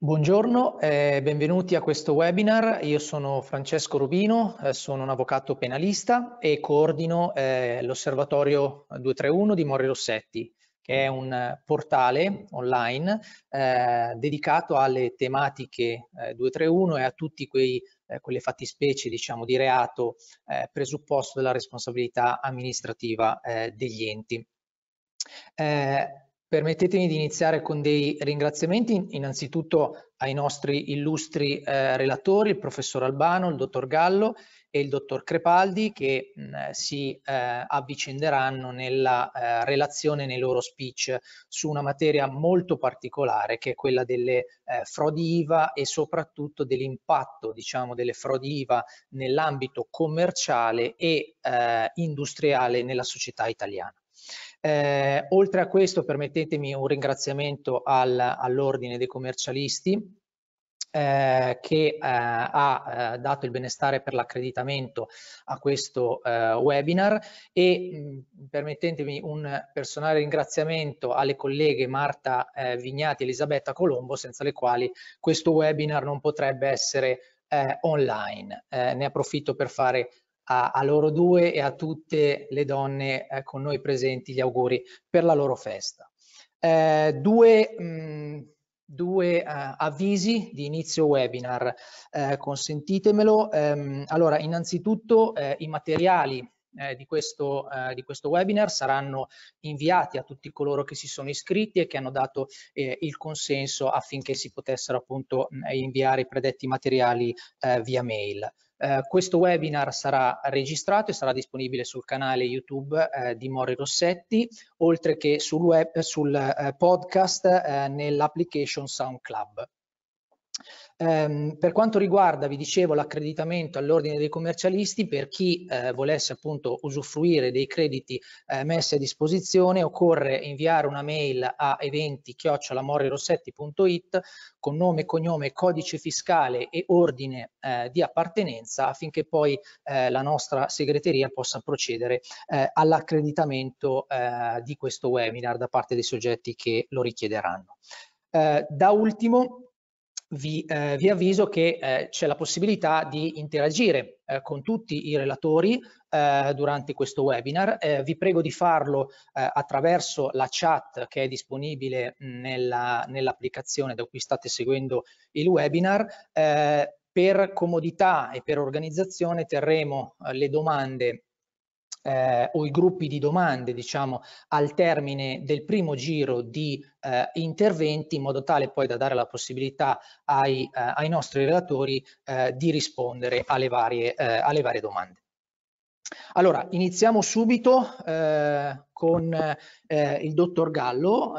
Buongiorno e eh, benvenuti a questo webinar. Io sono Francesco Rubino, eh, sono un avvocato penalista e coordino eh, l'Osservatorio 231 di Mori Rossetti, che è un portale online eh, dedicato alle tematiche 231 eh, e a tutte eh, quelle fattispecie diciamo, di reato presupposto della responsabilità amministrativa degli enti. Permettetemi di iniziare con dei ringraziamenti innanzitutto ai nostri illustri eh, relatori, il professor Albano, il dottor Gallo e il dottor Crepaldi che mh, si eh, avvicenderanno nella eh, relazione nei loro speech su una materia molto particolare che è quella delle eh, frodi IVA e soprattutto dell'impatto diciamo, delle frodi IVA nell'ambito commerciale e eh, industriale nella società italiana. Eh, oltre a questo permettetemi un ringraziamento al, all'Ordine dei commercialisti eh, che eh, ha eh, dato il benestare per l'accreditamento a questo eh, webinar e mh, permettetemi un personale ringraziamento alle colleghe Marta eh, Vignati e Elisabetta Colombo senza le quali questo webinar non potrebbe essere online. ne approfitto per fare a, a, loro due e a tutte le donne eh, con noi presenti gli auguri per la loro festa. Eh, due, mh, due uh, avvisi di inizio webinar, eh, consentitemelo. Um, allora, innanzitutto eh, i materiali eh, di, questo, eh, di, questo, webinar saranno inviati a tutti coloro che si sono iscritti e che hanno dato eh, il consenso affinché si potessero appunto inviare i predetti materiali via mail. Eh, questo webinar sarà registrato e sarà disponibile sul canale YouTube eh, di Mori Rossetti, oltre che sul, web, sul eh, podcast eh, nell'application SoundClub. Um, per quanto riguarda, vi dicevo, l'accreditamento all'ordine dei commercialisti, per chi eh, volesse appunto usufruire dei crediti eh, messi a disposizione, occorre inviare una mail a eventi-morirossetti.it con nome, cognome, codice fiscale e ordine eh, di appartenenza affinché poi eh, la nostra segreteria possa procedere eh, all'accreditamento eh, di questo webinar da parte dei soggetti che lo richiederanno. da ultimo, vi, eh, vi avviso che eh, c'è la possibilità di interagire eh, con tutti i relatori eh, durante questo webinar. Eh, vi prego di farlo eh, attraverso la chat che è disponibile nell'applicazione nell da cui state seguendo il webinar. per comodità e per organizzazione terremo le domande eh, o i gruppi di domande diciamo al termine del primo giro di eh, interventi in modo tale poi da dare la possibilità ai, eh, ai nostri relatori eh, di rispondere alle varie, eh, alle varie domande. Allora, iniziamo subito eh, con il dottor Gallo.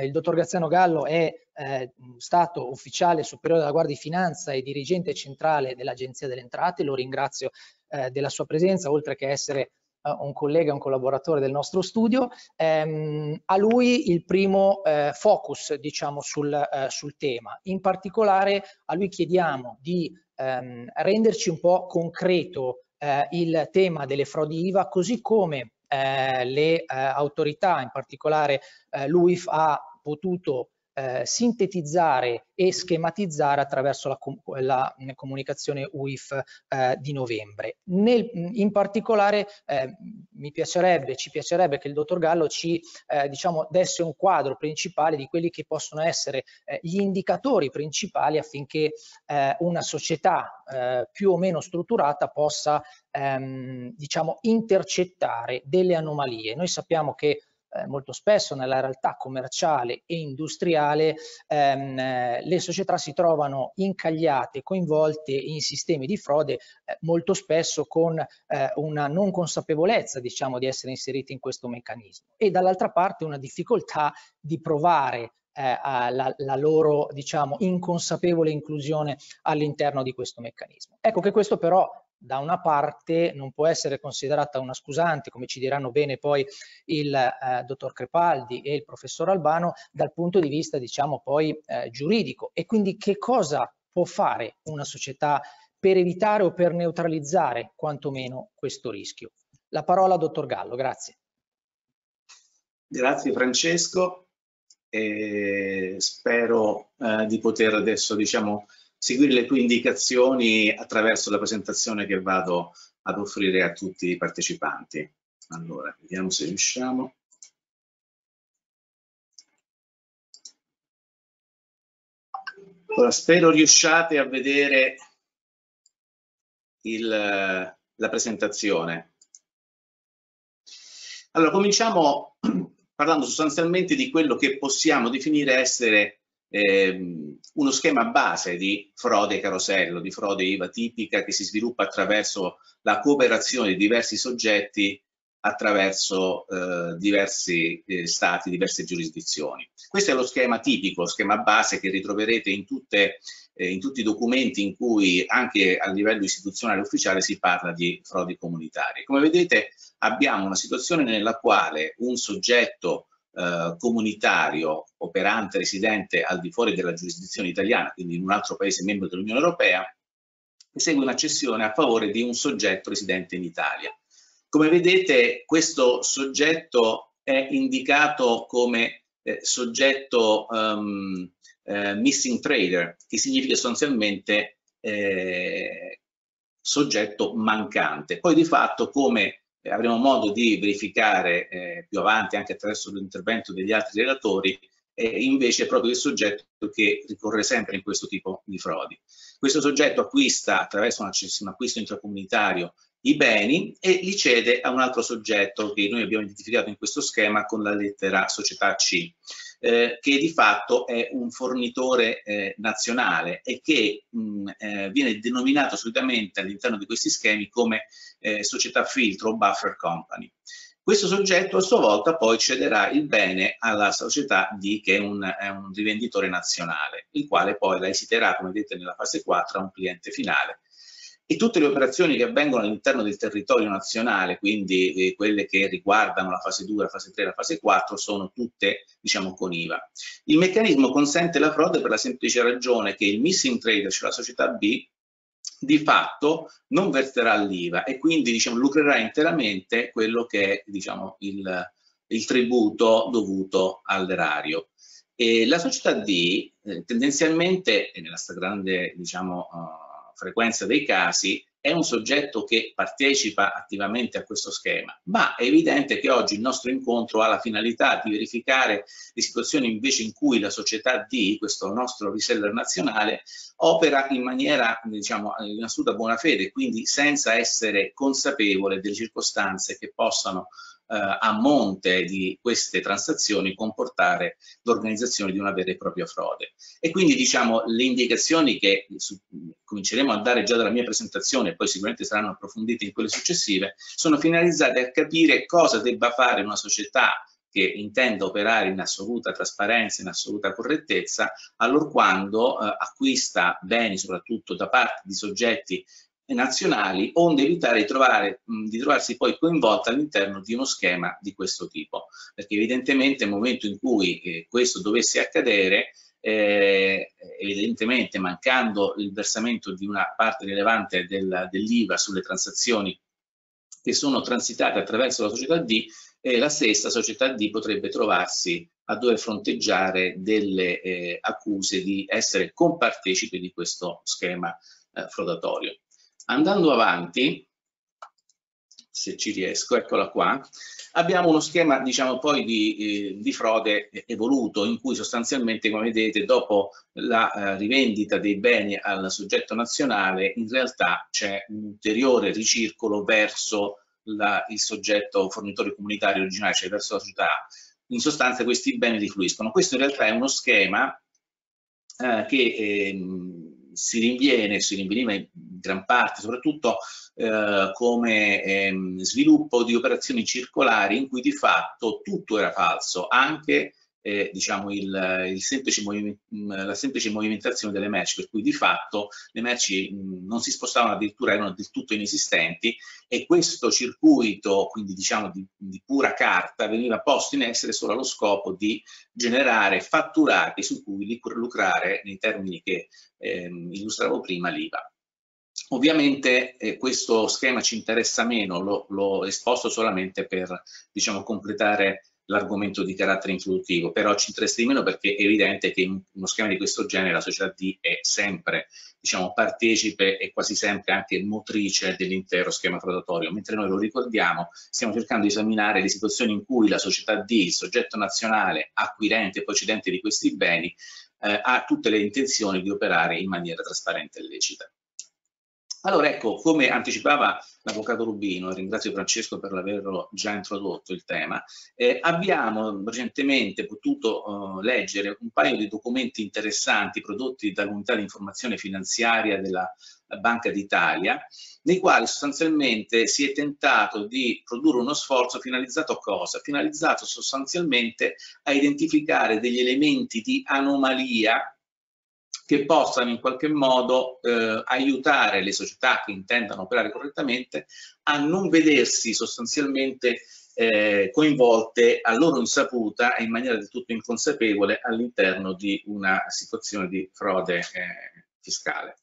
Il dottor Graziano Gallo è eh, stato ufficiale superiore della Guardia di Finanza e dirigente centrale dell'Agenzia delle Entrate. Lo ringrazio eh, della sua presenza, oltre che essere un collega, un collaboratore del nostro studio, ehm, a lui il primo eh, focus diciamo sul, eh, sul, tema. In particolare a lui chiediamo di ehm, renderci un po' concreto eh, il tema delle frodi IVA, così come eh, le eh, autorità, in particolare eh, l'UIF, ha potuto eh, sintetizzare e schematizzare attraverso la, com la comunicazione UIF eh, di novembre. Nel, in particolare eh, mi piacerebbe, ci piacerebbe che il dottor Gallo ci eh, diciamo, desse un quadro principale di quelli che possono essere eh, gli indicatori principali affinché eh, una società più o meno strutturata possa ehm, diciamo, intercettare delle anomalie. Noi sappiamo che eh, molto spesso nella realtà commerciale e industriale ehm, eh, le società si trovano incagliate, coinvolte in sistemi di frode eh, molto spesso con eh, una non consapevolezza diciamo di essere inserite in questo meccanismo e dall'altra parte una difficoltà di provare eh, la, la, loro diciamo inconsapevole inclusione all'interno di questo meccanismo. Ecco che questo però da una parte non può essere considerata una scusante, come ci diranno bene poi il eh, dottor Crepaldi e il professor Albano, dal punto di vista diciamo poi eh, giuridico. E quindi che cosa può fare una società per evitare o per neutralizzare quantomeno questo rischio? La parola al dottor Gallo, grazie. Grazie Francesco. e spero eh, di poter adesso diciamo, seguire le tue indicazioni attraverso la presentazione che vado ad offrire a tutti i partecipanti. Allora, vediamo se riusciamo. Ora, spero riusciate a vedere il, la presentazione. Allora, cominciamo parlando sostanzialmente di quello che possiamo definire essere eh, uno schema base di frode carosello, di frode IVA tipica che si sviluppa attraverso la cooperazione di diversi soggetti attraverso eh, diversi eh, stati, diverse giurisdizioni. Questo è lo schema tipico, lo schema base che ritroverete in, tutte, eh, in tutti i documenti in cui anche a livello istituzionale ufficiale si parla di frodi comunitarie. Come vedete abbiamo una situazione nella quale un soggetto eh, comunitario operante, residente al di fuori della giurisdizione italiana, quindi in un altro paese membro dell'Unione Europea, esegue una cessione a favore di un soggetto residente in Italia. Come vedete questo soggetto è indicato come eh, soggetto um, eh, missing trader, che significa sostanzialmente eh, soggetto mancante. Poi di fatto come avremo modo di verificare eh, più avanti anche attraverso l'intervento degli altri relatori, è invece proprio il soggetto che ricorre sempre in questo tipo di frodi. Questo soggetto acquista attraverso un acquisto intracomunitario i beni e li cede a un altro soggetto che noi abbiamo identificato in questo schema con la lettera società C, eh, che di fatto è un fornitore eh, nazionale e che mh, eh, viene denominato solitamente all'interno di questi schemi come eh, società filtro o buffer company. Questo soggetto a sua volta poi cederà il bene alla società D che è un, è un rivenditore nazionale, il quale poi la esiterà, come vedete nella fase 4, a un cliente finale e tutte le operazioni che avvengono all'interno del territorio nazionale, quindi eh, quelle che riguardano la fase 2, la fase 3 la fase 4, sono tutte diciamo con IVA. Il meccanismo consente la frode per la semplice ragione che il missing trader, cioè la società B, di fatto non verterà l'IVA e quindi diciamo, lucrerà interamente quello che è diciamo, il, il tributo dovuto all'erario. E la società D eh, tendenzialmente, nella stragrande diciamo, uh, frequenza dei casi è un soggetto che partecipa attivamente a questo schema, ma è evidente che oggi il nostro incontro ha la finalità di verificare le situazioni invece in cui la società D, questo nostro reseller nazionale, opera in maniera diciamo in assoluta buona fede, quindi senza essere consapevole delle circostanze che possano a monte di queste transazioni comportare l'organizzazione di una vera e propria frode. E quindi diciamo le indicazioni che su, cominceremo a dare già dalla mia presentazione poi sicuramente saranno approfondite in quelle successive, sono finalizzate a capire cosa debba fare una società che intenda operare in assoluta trasparenza, in assoluta correttezza, allorquando eh, acquista beni soprattutto da parte di soggetti nazionali, onde evitare di, trovare, di trovarsi poi coinvolta all'interno di uno schema di questo tipo. Perché evidentemente nel momento in cui eh, questo dovesse accadere, eh, evidentemente mancando il versamento di una parte rilevante del, dell'IVA sulle transazioni che sono transitate attraverso la società D, eh, la stessa società D potrebbe trovarsi a dover fronteggiare delle eh, accuse di essere compartecipe di questo schema eh, frodatorio. Andando avanti, se ci riesco, eccola qua, abbiamo uno schema diciamo poi di, eh, di, frode evoluto in cui sostanzialmente come vedete dopo la eh, rivendita dei beni al soggetto nazionale in realtà c'è un ulteriore ricircolo verso la, il soggetto fornitore comunitario originale, cioè verso la società. In sostanza questi beni rifluiscono. Questo in realtà è uno schema eh, che ehm, si rinviene, si rinveniva in gran parte, soprattutto eh, come ehm, sviluppo di operazioni circolari in cui di fatto tutto era falso, anche eh, diciamo il, il semplice la semplice movimentazione delle merci, per cui di fatto le merci mh, non si spostavano addirittura, erano del tutto inesistenti e questo circuito, quindi diciamo di, di pura carta, veniva posto in essere solo allo scopo di generare fatturati su cui lucrare nei termini che ehm, illustravo prima l'IVA. Ovviamente eh, questo schema ci interessa meno, l'ho esposto solamente per diciamo, completare l'argomento di carattere introduttivo, però ci interessa di meno perché è evidente che in uno schema di questo genere la società D è sempre diciamo, partecipe e quasi sempre anche motrice dell'intero schema frodatorio, mentre noi lo ricordiamo, stiamo cercando di esaminare le situazioni in cui la società D, il soggetto nazionale acquirente e poi cedente di questi beni, eh, ha tutte le intenzioni di operare in maniera trasparente e lecita. Allora ecco, come anticipava l'Avvocato Rubino, e ringrazio Francesco per averlo già introdotto il tema, eh, abbiamo recentemente potuto eh, leggere un paio di documenti interessanti prodotti dall'unità di informazione finanziaria della Banca d'Italia, nei quali sostanzialmente si è tentato di produrre uno sforzo finalizzato a cosa? Finalizzato sostanzialmente a identificare degli elementi di anomalia che possano in qualche modo eh, aiutare le società che intendano operare correttamente a non vedersi sostanzialmente eh, coinvolte a loro insaputa e in maniera del tutto inconsapevole all'interno di una situazione di frode eh, fiscale.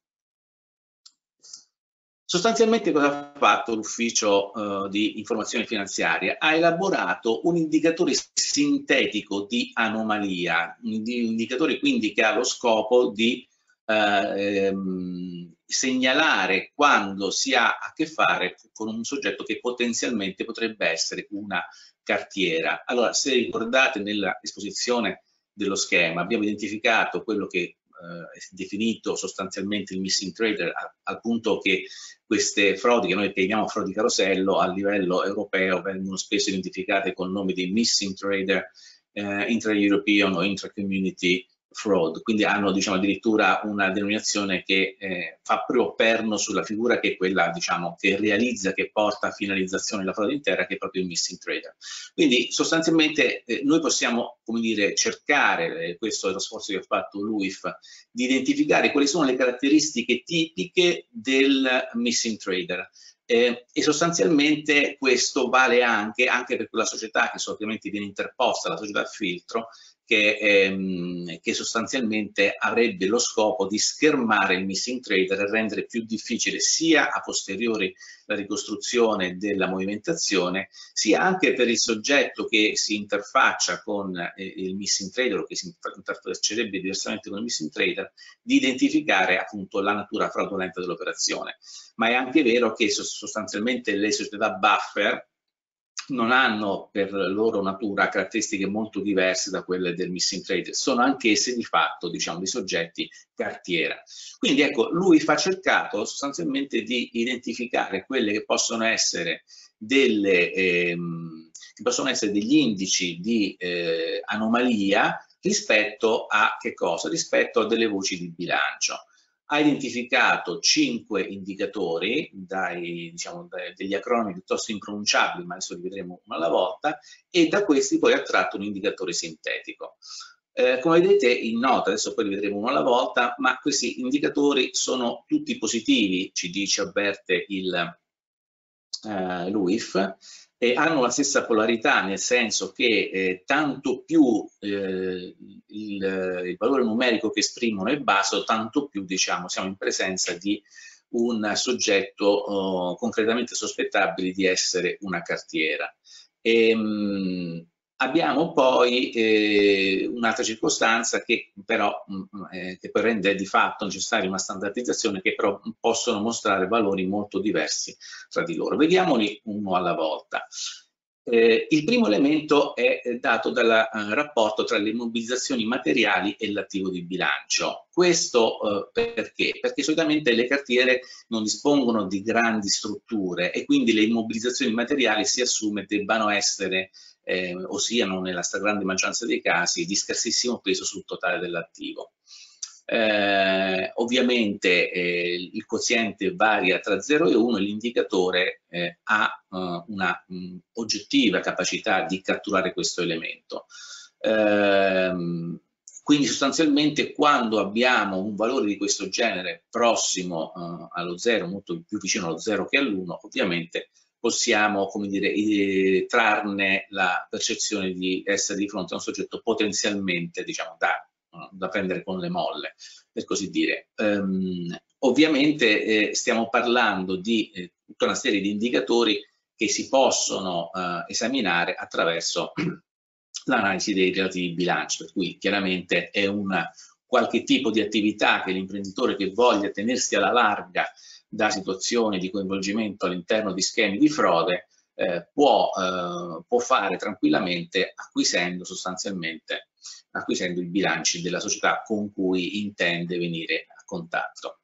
Sostanzialmente cosa ha fatto l'ufficio uh, di informazione finanziaria? Ha elaborato un indicatore sintetico di anomalia, un indicatore quindi che ha lo scopo di uh, ehm, segnalare quando si ha a che fare con un soggetto che potenzialmente potrebbe essere una cartiera. Allora, se ricordate nella esposizione dello schema abbiamo identificato quello che eh, definito sostanzialmente il missing trader al punto che queste frodi che noi chiamiamo frodi carosello a livello europeo vengono spesso identificate con il nome di missing trader eh, intra-European o intra-community fraud, quindi hanno diciamo, addirittura una denominazione che eh, fa proprio perno sulla figura che è quella diciamo, che realizza, che porta a finalizzazione la frode intera, che è proprio il missing trader. Quindi sostanzialmente eh, noi possiamo come dire, cercare, eh, questo è lo sforzo che ha fatto l'UIF, di identificare quali sono le caratteristiche tipiche del missing trader. Eh, e sostanzialmente questo vale anche, anche per quella società che ovviamente viene interposta, la società filtro, che, ehm, che, sostanzialmente avrebbe lo scopo di schermare il missing trader e rendere più difficile sia a posteriori la ricostruzione della movimentazione, sia anche per il soggetto che si interfaccia con eh, il missing trader o che si interfaccerebbe diversamente con il missing trader, di identificare appunto la natura fraudolenta dell'operazione. Ma è anche vero che sostanzialmente le società buffer non hanno per loro natura caratteristiche molto diverse da quelle del missing trade, sono anch'esse di fatto diciamo, dei soggetti cartiera. Quindi ecco, lui ha cercato sostanzialmente di identificare quelle che possono essere, delle, ehm, che possono essere degli indici di eh, anomalia rispetto a che cosa? Rispetto a delle voci di bilancio ha identificato cinque indicatori, dai, diciamo, dai, degli acronimi piuttosto impronunciabili, ma adesso li vedremo una alla volta, e da questi poi ha tratto un indicatore sintetico. Eh, come vedete in nota, adesso poi li vedremo uno alla volta, ma questi indicatori sono tutti positivi, ci dice, avverte il, eh, l'UIF, eh, hanno la stessa polarità, nel senso che eh, tanto più eh, il, il, valore numerico che esprimono è basso, tanto più diciamo, siamo in presenza di un soggetto oh, concretamente sospettabile di essere una cartiera. E, ehm, mh, Abbiamo poi eh, un'altra circostanza che però mh, mm, eh, che poi rende di fatto necessaria una standardizzazione che però possono mostrare valori molto diversi tra di loro. Vediamoli uno alla volta. Eh, il primo elemento è dato dal eh, rapporto tra le immobilizzazioni materiali e l'attivo di bilancio. Questo eh, perché? Perché solitamente le cartiere non dispongono di grandi strutture e quindi le immobilizzazioni materiali si assume debbano essere eh, o siano nella stragrande maggioranza dei casi di scarsissimo peso sul totale dell'attivo. Eh, ovviamente eh, il quoziente varia tra 0 e 1 e l'indicatore eh, ha uh, una mh, oggettiva capacità di catturare questo elemento. Ehm, quindi sostanzialmente quando abbiamo un valore di questo genere prossimo uh, allo 0, molto più vicino allo 0 che all'1, ovviamente possiamo come dire, trarne la percezione di essere di fronte a un soggetto potenzialmente diciamo, da, da prendere con le molle, per così dire. Um, ovviamente eh, stiamo parlando di eh, tutta una serie di indicatori che si possono eh, esaminare attraverso l'analisi dei relativi bilanci, per cui chiaramente è una qualche tipo di attività che l'imprenditore che voglia tenersi alla larga da situazioni di coinvolgimento all'interno di schemi di frode eh, può, eh, può, fare tranquillamente acquisendo sostanzialmente acquisendo i bilanci della società con cui intende venire a contatto.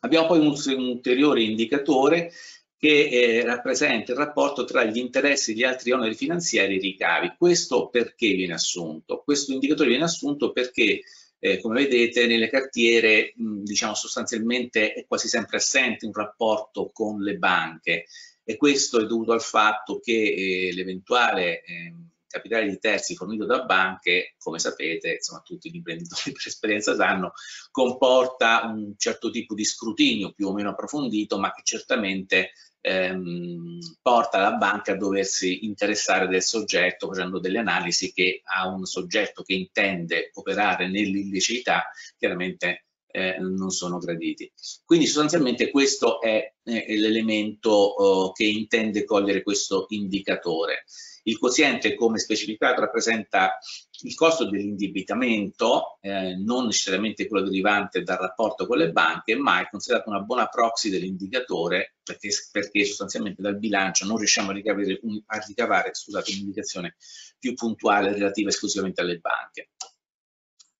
Abbiamo poi un, un ulteriore indicatore che eh, rappresenta il rapporto tra gli interessi di altri oneri finanziari e i ricavi. Questo perché viene assunto? Questo indicatore viene assunto perché eh, come vedete nelle cartiere mh, diciamo sostanzialmente è quasi sempre assente un rapporto con le banche. E questo è dovuto al fatto che eh, l'eventuale eh, capitale di terzi fornito da banche, come sapete, insomma tutti gli imprenditori per esperienza sanno, comporta un certo tipo di scrutinio più o meno approfondito, ma che certamente ehm, porta la banca a doversi interessare del soggetto facendo delle analisi che a un soggetto che intende operare nell'illiceità chiaramente eh, non sono graditi. Quindi sostanzialmente questo è, è l'elemento oh, che intende cogliere questo indicatore. Il quoziente, come specificato, rappresenta il costo dell'indebitamento, eh, non necessariamente quello derivante dal rapporto con le banche, ma è considerato una buona proxy dell'indicatore perché, perché, sostanzialmente dal bilancio non riusciamo a ricavare, a ricavare un'indicazione più puntuale relativa esclusivamente alle banche.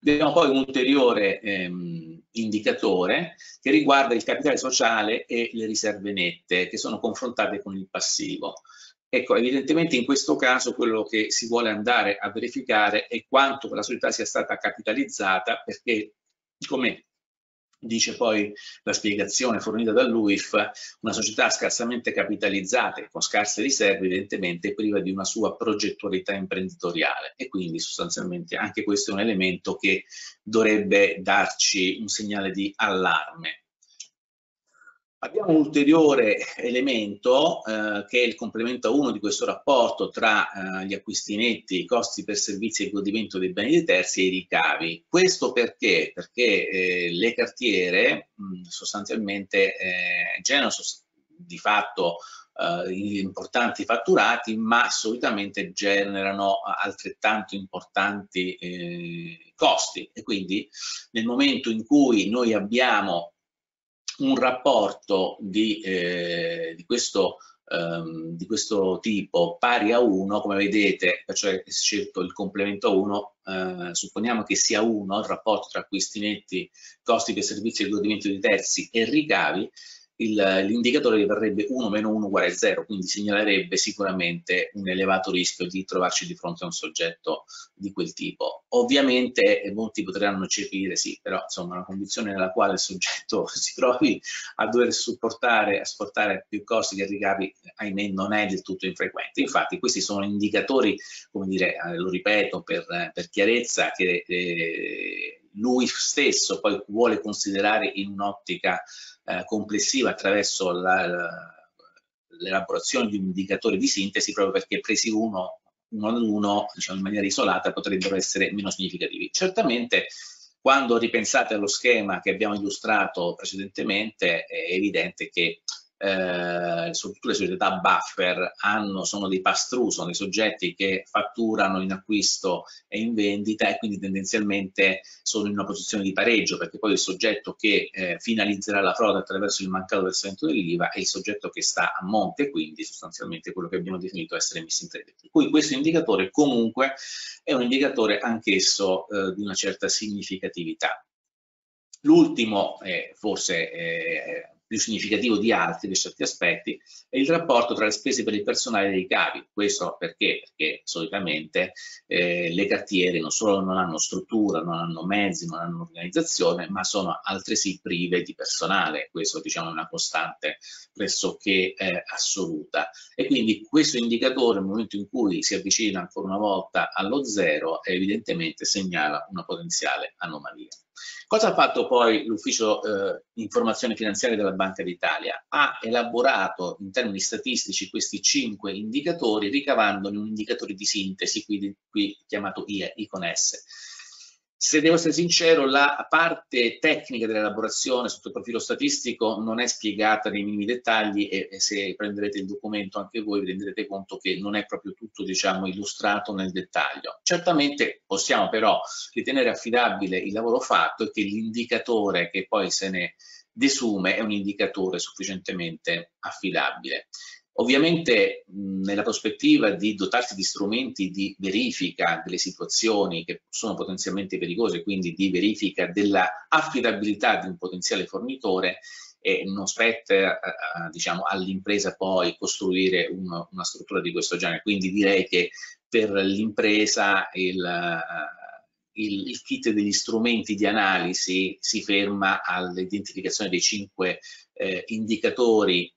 Abbiamo poi un ulteriore ehm, indicatore che riguarda il capitale sociale e le riserve nette che sono confrontate con il passivo. Ecco, evidentemente in questo caso quello che si vuole andare a verificare è quanto la società sia stata capitalizzata perché, come dice poi la spiegazione fornita dall'UIF, una società scarsamente capitalizzata e con scarse riserve evidentemente è priva di una sua progettualità imprenditoriale. E quindi sostanzialmente anche questo è un elemento che dovrebbe darci un segnale di allarme Abbiamo un ulteriore elemento eh, che è il complemento a uno di questo rapporto tra eh, gli acquisti netti, i costi per servizi e godimento dei beni dei terzi e i ricavi. Questo perché? Perché eh, le cartiere mh, sostanzialmente eh, generano di fatto eh, importanti fatturati, ma solitamente generano altrettanto importanti eh, costi e quindi nel momento in cui noi abbiamo un rapporto di, eh, di, questo, ehm, di, questo, tipo pari a 1, come vedete, cioè scelto il complemento 1, eh, supponiamo che sia 1 il rapporto tra acquisti netti, costi per servizi e godimento di terzi e ricavi, l'indicatore verrebbe 1 meno 1 uguale a 0, quindi segnalerebbe sicuramente un elevato rischio di trovarci di fronte a un soggetto di quel tipo. Ovviamente eh, molti potranno eccepire, sì, però insomma una condizione nella quale il soggetto si trovi a dover supportare, a sportare più costi che ricavi, ahimè, non è del tutto infrequente. Infatti questi sono indicatori, come dire, eh, lo ripeto per, per chiarezza, che eh, lui stesso poi vuole considerare in un'ottica eh, complessiva attraverso l'elaborazione di un indicatore di sintesi proprio perché presi uno, uno ad uno, diciamo in maniera isolata, potrebbero essere meno significativi. Certamente quando ripensate allo schema che abbiamo illustrato precedentemente è evidente che eh, soprattutto le società buffer hanno, sono dei pass-through, sono dei soggetti che fatturano in acquisto e in vendita e quindi tendenzialmente sono in una posizione di pareggio perché poi il soggetto che eh, finalizzerà la frode attraverso il mancato versamento dell'IVA è il soggetto che sta a monte quindi sostanzialmente quello che abbiamo definito essere messi in trade. Per cui questo indicatore comunque è un indicatore anch'esso eh, di una certa significatività. L'ultimo, eh, forse eh, più significativo di altri, per certi aspetti, è il rapporto tra le spese per il personale e i ricavi. Questo perché? Perché solitamente eh, le cartiere non solo non hanno struttura, non hanno mezzi, non hanno organizzazione, ma sono altresì prive di personale. Questo diciamo, è una costante pressoché eh, assoluta. E quindi questo indicatore, nel momento in cui si avvicina ancora una volta allo zero, evidentemente segnala una potenziale anomalia. Cosa ha fatto poi l'ufficio eh, informazione finanziaria della Banca d'Italia? Ha elaborato in termini statistici questi cinque indicatori ricavandone un indicatore di sintesi, qui, qui chiamato ICONS. Se devo essere sincero, la parte tecnica dell'elaborazione sotto il profilo statistico non è spiegata nei minimi dettagli e, e, se prenderete il documento anche voi vi renderete conto che non è proprio tutto diciamo, illustrato nel dettaglio. Certamente possiamo però ritenere affidabile il lavoro fatto e che l'indicatore che poi se ne desume è un indicatore sufficientemente affidabile. Ovviamente nella prospettiva di dotarsi di strumenti di verifica delle situazioni che sono potenzialmente pericolose, quindi di verifica della affidabilità di un potenziale fornitore, e non spetta eh, diciamo, all'impresa poi costruire un, una struttura di questo genere. Quindi direi che per l'impresa il, il, il, kit degli strumenti di analisi si ferma all'identificazione dei cinque eh, indicatori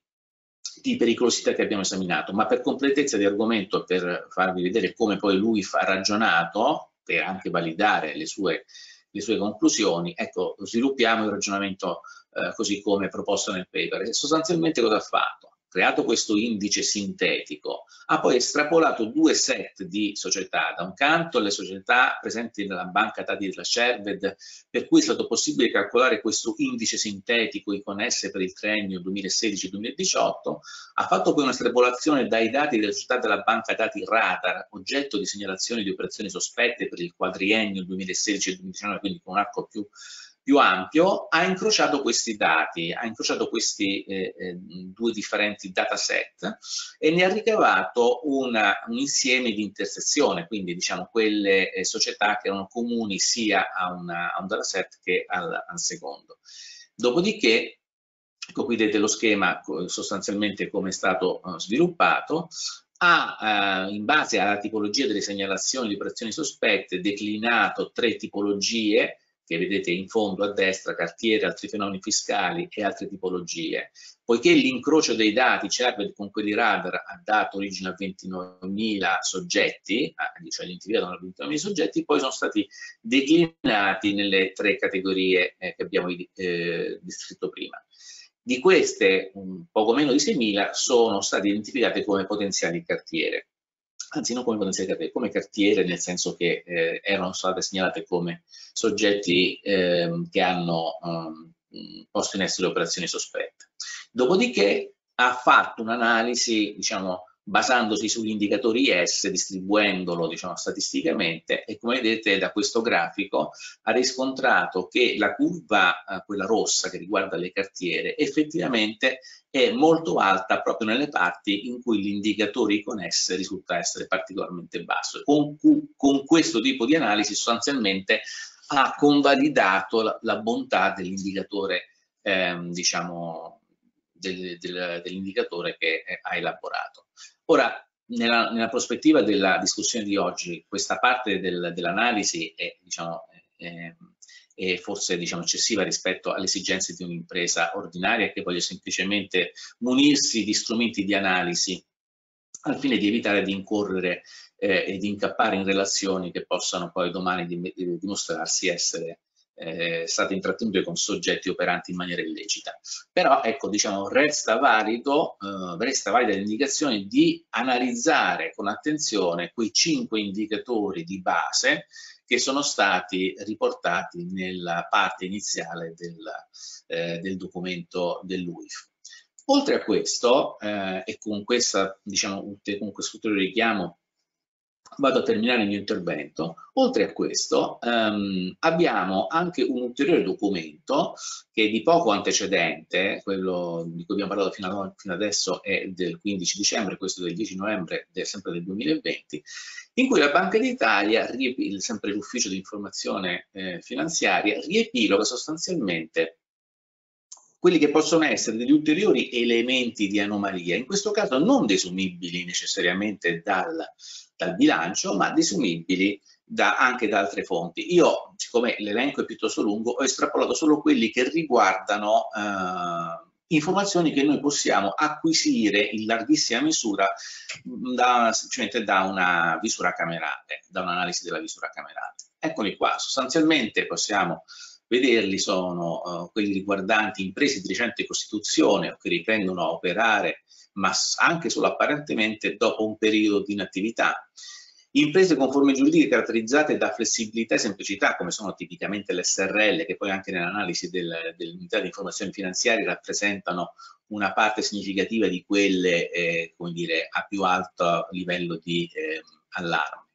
di pericolosità che abbiamo esaminato, ma per completezza di argomento, per farvi vedere come poi lui ha ragionato, per anche validare le sue, le sue conclusioni, ecco, sviluppiamo il ragionamento eh, così come proposto nel paper. Sostanzialmente cosa ha fatto? Creato questo indice sintetico, ha poi estrapolato due set di società, da un canto le società presenti nella banca dati della Cerved, per cui è stato possibile calcolare questo indice sintetico ICONS per il triennio 2016-2018, ha fatto poi un'estrapolazione dai dati delle società della banca dati Radar, oggetto di segnalazione di operazioni sospette per il quadriennio 2016-2019, quindi con un arco più più ampio, ha incrociato questi dati, ha incrociato questi eh, eh, due differenti dataset e ne ha ricavato una, un insieme di intersezione, quindi diciamo quelle eh, società che erano comuni sia a, una, a un dataset che al, al secondo. Dopodiché, ecco qui vedete lo schema sostanzialmente come è stato uh, sviluppato, ha eh, in base alla tipologia delle segnalazioni di operazioni sospette declinato tre tipologie che vedete in fondo a destra, cartiere, altri fenomeni fiscali e altre tipologie. Poiché l'incrocio dei dati CERVED con quelli radar ha dato origine a 29.000 soggetti, cioè l'identificato 29.000 soggetti, poi sono stati declinati nelle tre categorie eh, che abbiamo eh, descritto prima. Di queste, poco meno di 6.000 sono state identificate come potenziali cartiere anzi non come potenziali cartiere, come cartiere nel senso che eh, erano state segnalate come soggetti eh, che hanno eh, posto in essere operazioni sospette. Dopodiché ha fatto un'analisi, diciamo, basandosi sugli indicatori S, distribuendolo diciamo, statisticamente e come vedete da questo grafico ha riscontrato che la curva, eh, quella rossa che riguarda le cartiere, effettivamente è molto alta proprio nelle parti in cui l'indicatore con S risulta essere particolarmente basso. Con, con questo tipo di analisi sostanzialmente ha convalidato la, la bontà dell'indicatore ehm, diciamo, del, del, dell'indicatore che ha elaborato. Ora, nella, nella, prospettiva della discussione di oggi, questa parte del, dell'analisi è, diciamo, è, è, forse diciamo, eccessiva rispetto alle esigenze di un'impresa ordinaria che voglia semplicemente munirsi di strumenti di analisi al fine di evitare di incorrere eh, e di incappare in relazioni che possano poi domani dimostrarsi essere eh, state intrattenute con soggetti operanti in maniera illecita. Però ecco, diciamo, resta valido, eh, resta valida l'indicazione di analizzare con attenzione quei cinque indicatori di base che sono stati riportati nella parte iniziale del, eh, del documento dell'UIF. Oltre a questo, eh, e con, questa, diciamo, con questo ulteriore richiamo vado a terminare il mio intervento. Oltre a questo ehm, abbiamo anche un ulteriore documento che è di poco antecedente, quello di cui abbiamo parlato fino, a, fino adesso è del 15 dicembre, questo del 10 novembre, del, sempre del 2020, in cui la Banca d'Italia, sempre l'ufficio di informazione eh, finanziaria, riepiloga sostanzialmente quelli che possono essere degli ulteriori elementi di anomalia, in questo caso non desumibili necessariamente dal, dal bilancio, ma desumibili da, anche da altre fonti. Io, siccome l'elenco è piuttosto lungo, ho estrapolato solo quelli che riguardano eh, informazioni che noi possiamo acquisire in larghissima misura da, semplicemente da una visura camerale, da un'analisi della visura camerale. Eccoli qua, sostanzialmente possiamo vederli sono uh, quelli riguardanti imprese di recente costituzione o che riprendono a operare, ma anche solo apparentemente dopo un periodo di inattività. Imprese con forme giuridiche caratterizzate da flessibilità e semplicità, come sono tipicamente l'SRL, che poi anche nell'analisi del, dell'unità di informazioni finanziarie rappresentano una parte significativa di quelle, eh, dire, a più alto livello di eh, allarme.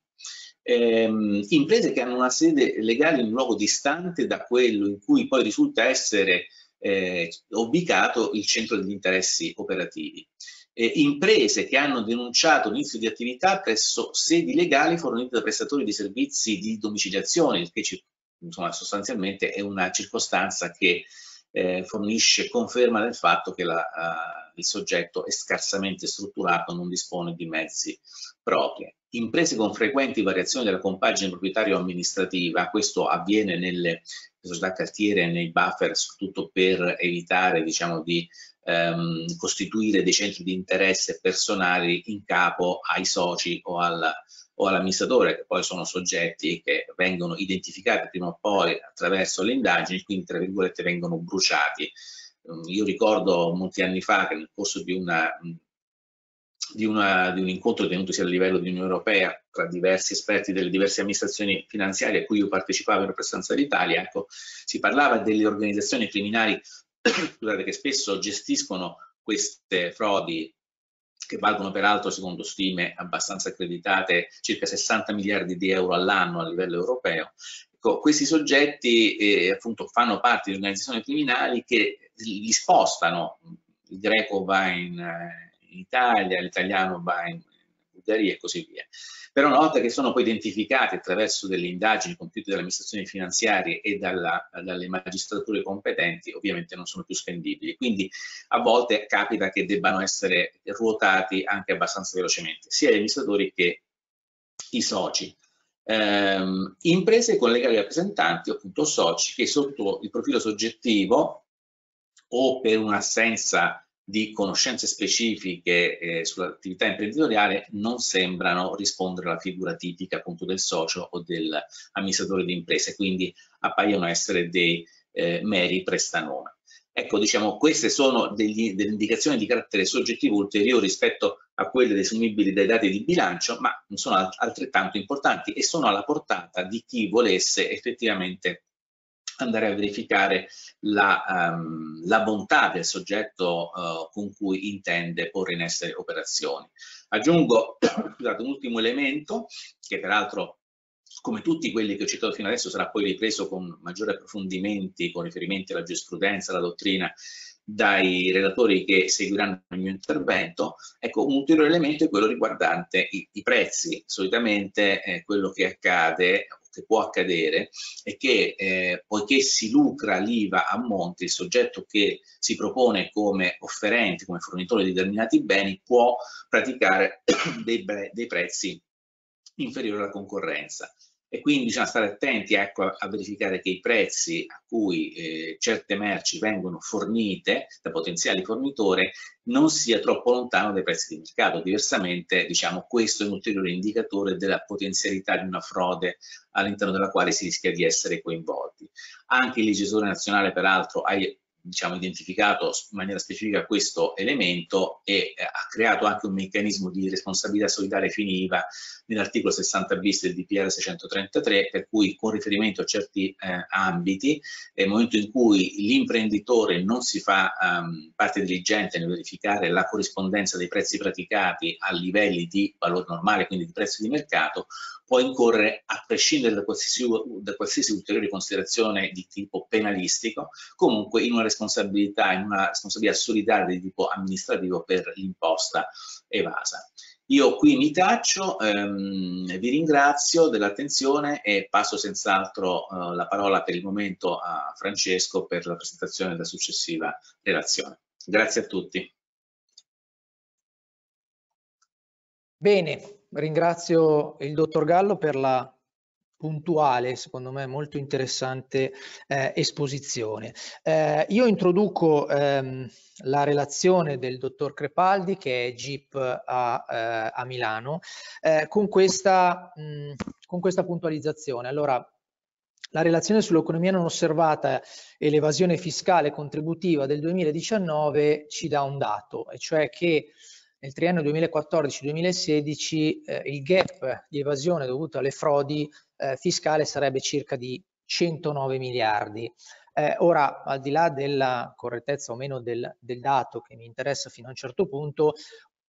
Eh, imprese che hanno una sede legale in un luogo distante da quello in cui poi risulta essere eh, ubicato il centro degli interessi operativi eh, imprese che hanno denunciato l'inizio di attività presso sedi legali fornite da prestatori di servizi di domiciliazione, il che insomma, sostanzialmente è una circostanza che eh, fornisce conferma del fatto che la, uh, il soggetto è scarsamente strutturato, non dispone di mezzi propri. Imprese con frequenti variazioni della compagine proprietario-amministrativa, questo avviene nelle società cartiere e nei buffer, soprattutto per evitare diciamo, di ehm, costituire dei centri di interesse personali in capo ai soci o, al, o all'amministratore, che poi sono soggetti che vengono identificati prima o poi attraverso le indagini, quindi tra virgolette vengono bruciati. Ehm, io ricordo molti anni fa che nel corso di una di, una, di, un incontro tenutosi a livello di Unione Europea tra diversi esperti delle diverse amministrazioni finanziarie a cui io partecipavo in rappresentanza d'Italia, ecco, si parlava delle organizzazioni criminali scusate, che spesso gestiscono queste frodi che valgono peraltro secondo stime abbastanza accreditate circa 60 miliardi di euro all'anno a livello europeo. Ecco, questi soggetti eh, appunto fanno parte di organizzazioni criminali che li spostano, il greco va in, eh, in Italia, l'italiano va in Bulgaria e così via. Però una volta che sono poi identificati attraverso delle indagini compiute dalle amministrazioni finanziarie e dalla, dalle magistrature competenti, ovviamente non sono più spendibili. Quindi a volte capita che debbano essere ruotati anche abbastanza velocemente, sia gli amministratori che i soci. Eh, imprese con legali rappresentanti, appunto soci, che sotto il profilo soggettivo o per un'assenza di conoscenze specifiche eh, sull'attività imprenditoriale non sembrano rispondere alla figura tipica appunto del socio o dell'amministratore di imprese, quindi appaiono essere dei eh, meri prestanome. Ecco, diciamo, queste sono degli, delle indicazioni di carattere soggettivo ulteriori rispetto a quelle desumibili dai dati di bilancio, ma sono altrettanto importanti e sono alla portata di chi volesse effettivamente andare a verificare la, um, la bontà del soggetto uh, con cui intende porre in essere operazioni. Aggiungo scusate, un ultimo elemento che peraltro come tutti quelli che ho citato fino adesso sarà poi ripreso con maggiori approfondimenti con riferimenti alla giurisprudenza, alla dottrina dai relatori che seguiranno il mio intervento. Ecco, un ulteriore elemento è quello riguardante i, i prezzi. Solitamente eh, quello che accade che può accadere è che eh, poiché si lucra l'IVA a monte, il soggetto che si propone come offerente, come fornitore di determinati beni, può praticare dei, dei prezzi inferiori alla concorrenza e quindi bisogna stare attenti ecco, a, verificare che i prezzi a cui eh, certe merci vengono fornite da potenziali fornitori non sia troppo lontano dai prezzi di mercato, diversamente diciamo, questo è un ulteriore indicatore della potenzialità di una frode all'interno della quale si rischia di essere coinvolti. Anche il legislatore nazionale peraltro ha diciamo, identificato in maniera specifica questo elemento e eh, ha creato anche un meccanismo di responsabilità solidale finiva nell'articolo 60 bis del DPR 633 per cui con riferimento a certi eh, ambiti nel momento in cui l'imprenditore non si fa um, parte diligente nel verificare la corrispondenza dei prezzi praticati a livelli di valore normale quindi di prezzo di mercato può incorrere a prescindere da qualsiasi, da qualsiasi ulteriore considerazione di tipo penalistico, comunque in una responsabilità, in una responsabilità solidaria di tipo amministrativo per l'imposta evasa. Io qui mi taccio, ehm, vi ringrazio dell'attenzione e passo senz'altro eh, la parola per il momento a Francesco per la presentazione della successiva relazione. Grazie a tutti. Bene, ringrazio il dottor Gallo per la puntuale, secondo me molto interessante eh, esposizione. Eh, io introduco ehm, la relazione del dottor Crepaldi che è GIP a, eh, a Milano eh, con questa, mh, con questa puntualizzazione. Allora, la relazione sull'economia non osservata e l'evasione fiscale contributiva del 2019 ci dà un dato, e cioè che nel triennio 2014-2016 eh, il gap di evasione dovuto alle frodi eh, fiscale sarebbe circa di 109 miliardi. Eh, ora, al di là della correttezza o meno del, del, dato che mi interessa fino a un certo punto,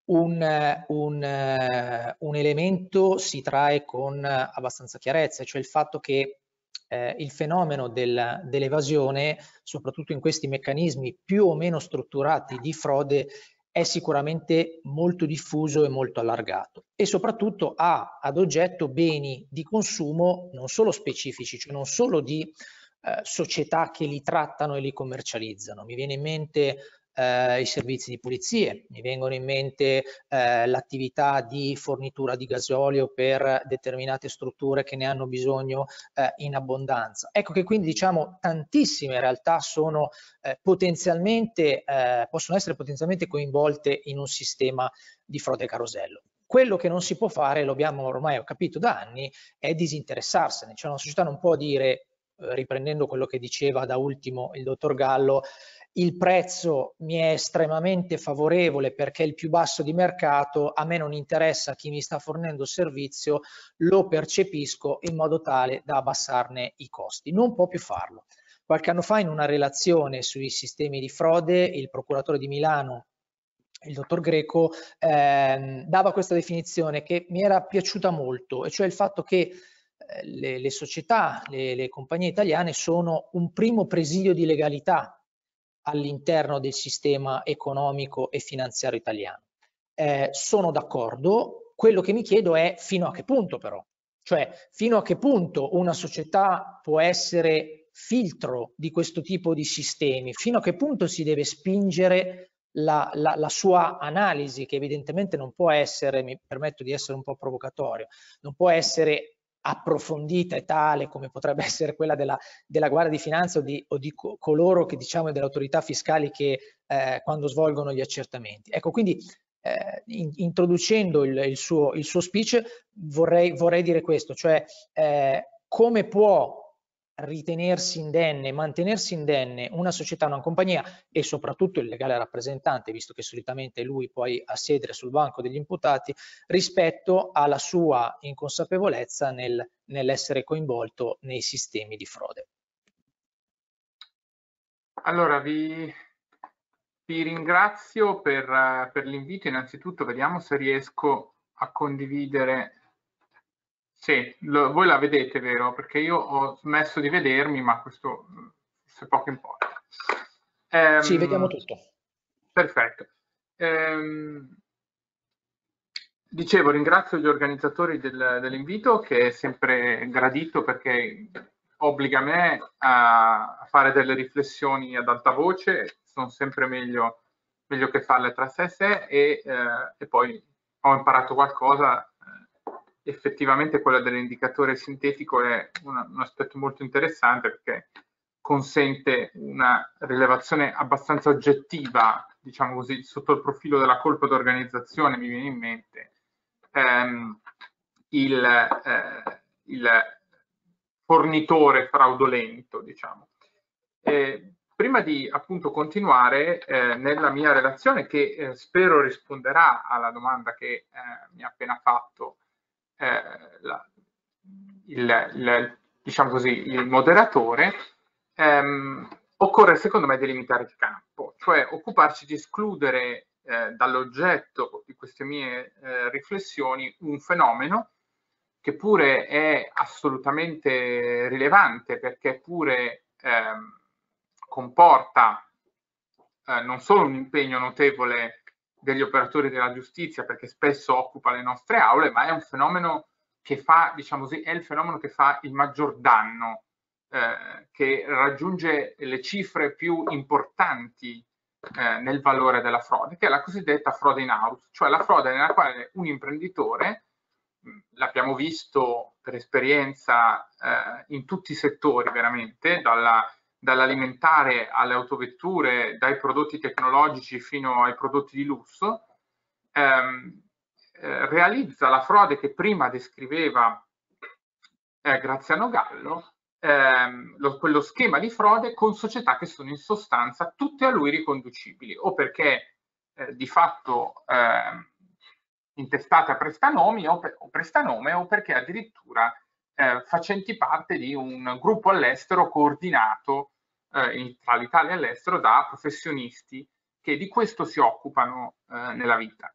un, un, un elemento si trae con abbastanza chiarezza, cioè il fatto che eh, il fenomeno del, dell'evasione, soprattutto in questi meccanismi più o meno strutturati di frode, è sicuramente molto diffuso e molto allargato e soprattutto ha ad oggetto beni di consumo non solo specifici, cioè non solo di eh, società che li trattano e li commercializzano. Mi viene in mente eh, i servizi di pulizie, mi vengono in mente eh, l'attività di fornitura di gasolio per determinate strutture che ne hanno bisogno eh, in abbondanza. Ecco che quindi diciamo tantissime realtà sono eh, potenzialmente, eh, possono essere potenzialmente coinvolte in un sistema di frode carosello. Quello che non si può fare, lo abbiamo ormai capito da anni, è disinteressarsene, cioè una società non può dire eh, riprendendo quello che diceva da ultimo il dottor Gallo, il prezzo mi è estremamente favorevole perché è il più basso di mercato, a me non interessa chi mi sta fornendo servizio, lo percepisco in modo tale da abbassarne i costi. Non può più farlo. Qualche anno fa in una relazione sui sistemi di frode il procuratore di Milano il dottor Greco eh, dava questa definizione che mi era piaciuta molto, e cioè il fatto che eh, le, le, società, le, le compagnie italiane sono un primo presidio di legalità all'interno del sistema economico e finanziario italiano. Eh, sono d'accordo, quello che mi chiedo è fino a che punto però, cioè fino a che punto una società può essere filtro di questo tipo di sistemi, fino a che punto si deve spingere la, la, la, sua analisi, che evidentemente non può essere, mi permetto di essere un po' provocatorio, non può essere approfondita e tale come potrebbe essere quella della, della Guardia di Finanza o di, o di co coloro che diciamo delle autorità fiscali che eh, quando svolgono gli accertamenti. Ecco, quindi eh, in, introducendo il, il, suo, il, suo, speech vorrei, vorrei dire questo, cioè eh, come può ritenersi indenne, mantenersi indenne una società, una compagnia e soprattutto il legale rappresentante, visto che solitamente lui poi ha sede sul banco degli imputati, rispetto alla sua inconsapevolezza nel, nell'essere coinvolto nei sistemi di frode. Allora, vi, vi ringrazio per, per l'invito. Innanzitutto vediamo se riesco a condividere sì, lo, voi la vedete, vero? Perché io ho smesso di vedermi, ma questo se poco importa. Um, sì, vediamo tutto. Perfetto. Um, dicevo, ringrazio gli organizzatori del, dell'invito, che è sempre gradito perché obbliga me a fare delle riflessioni ad alta voce, sono sempre meglio, meglio che farle tra sé e sé, e, eh, e poi ho imparato qualcosa effettivamente quella dell'indicatore sintetico è un, un aspetto molto interessante perché consente una rilevazione abbastanza oggettiva, diciamo così, sotto il profilo della colpa d'organizzazione, mi viene in mente, ehm, il, eh, il, fornitore fraudolento, diciamo. E prima di appunto continuare eh, nella mia relazione, che eh, spero risponderà alla domanda che eh, mi ha appena fatto eh, la, il, il, diciamo così, il moderatore, ehm, occorre secondo me delimitare il campo, cioè occuparci di escludere eh, dall'oggetto di queste mie eh, riflessioni un fenomeno che pure è assolutamente rilevante perché pure ehm, comporta eh, non solo un impegno notevole degli operatori della giustizia perché spesso occupa le nostre aule, ma è un fenomeno che fa, diciamo così, è il fenomeno che fa il maggior danno, eh, che raggiunge le cifre più importanti eh, nel valore della frode, che è la cosiddetta frode in house, cioè la frode nella quale un imprenditore, l'abbiamo visto per esperienza eh, in tutti i settori veramente, dalla dall'alimentare alle autovetture, dai prodotti tecnologici fino ai prodotti di lusso, ehm, eh, realizza la frode che prima descriveva eh, Graziano Gallo, ehm, lo, quello schema di frode con società che sono in sostanza tutte a lui riconducibili, o perché eh, di fatto eh, intestate a prestanome o, o, prestanome o perché addirittura eh, facenti parte di un gruppo all'estero coordinato eh, tra l'Italia e l'estero da professionisti che di questo si occupano eh, nella vita.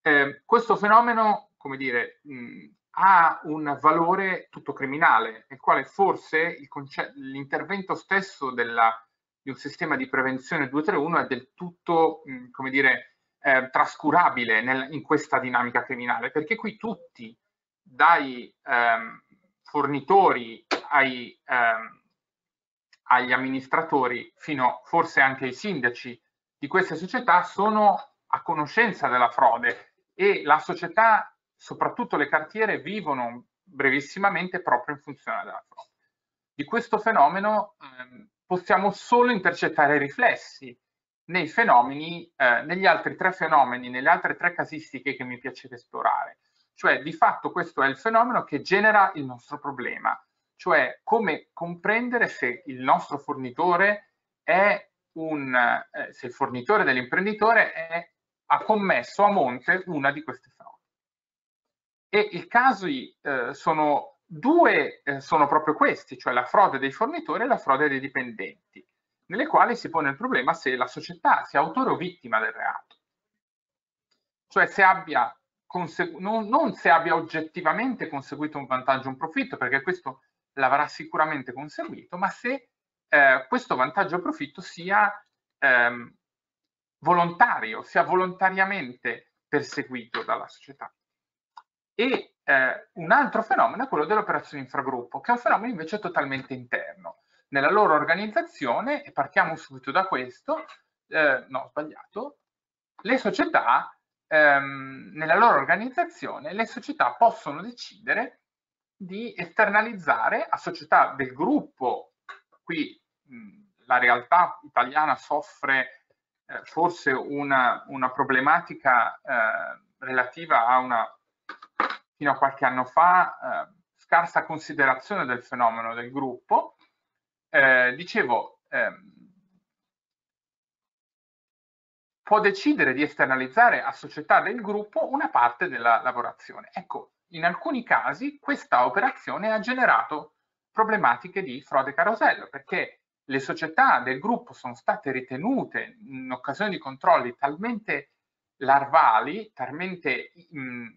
Eh, questo fenomeno, come dire, mh, ha un valore tutto criminale, nel quale forse l'intervento stesso della, di un sistema di prevenzione 231 è del tutto, mh, come dire, eh, trascurabile nel, in questa dinamica criminale, perché qui tutti, dai ehm, fornitori ai, ehm, agli amministratori, fino forse anche ai sindaci di queste società, sono a conoscenza della frode e la società, soprattutto le cartiere, vivono brevissimamente proprio in funzione della frode. Di questo fenomeno ehm, possiamo solo intercettare i riflessi nei fenomeni, eh, negli altri tre fenomeni, nelle altre tre casistiche che mi piace esplorare. Cioè, di fatto questo è il fenomeno che genera il nostro problema, cioè come comprendere se il nostro fornitore è un, eh, se il fornitore dell'imprenditore è, ha commesso a monte una di queste frodi. E i casi eh, sono due, eh, sono proprio questi, cioè la frode dei fornitori e la frode dei dipendenti, nelle quali si pone il problema se la società sia autore o vittima del reato. Cioè se abbia non, non se abbia oggettivamente conseguito un vantaggio, un profitto, perché questo l'avrà sicuramente conseguito, ma se eh, questo vantaggio profitto sia ehm, volontario, sia volontariamente perseguito dalla società. E eh, un altro fenomeno è quello delle operazioni infragruppo, che è un fenomeno invece totalmente interno. Nella loro organizzazione, e partiamo subito da questo, eh, no, ho sbagliato, le società ehm, nella loro organizzazione le società possono decidere di esternalizzare a società del gruppo, qui la realtà italiana soffre eh, forse una, una problematica eh, relativa a una, fino a qualche anno fa, eh, scarsa considerazione del fenomeno del gruppo. Eh, dicevo, ehm, può decidere di esternalizzare a società del gruppo una parte della lavorazione. Ecco, in alcuni casi questa operazione ha generato problematiche di frode carosello perché le società del gruppo sono state ritenute in occasione di controlli talmente larvali, talmente mh,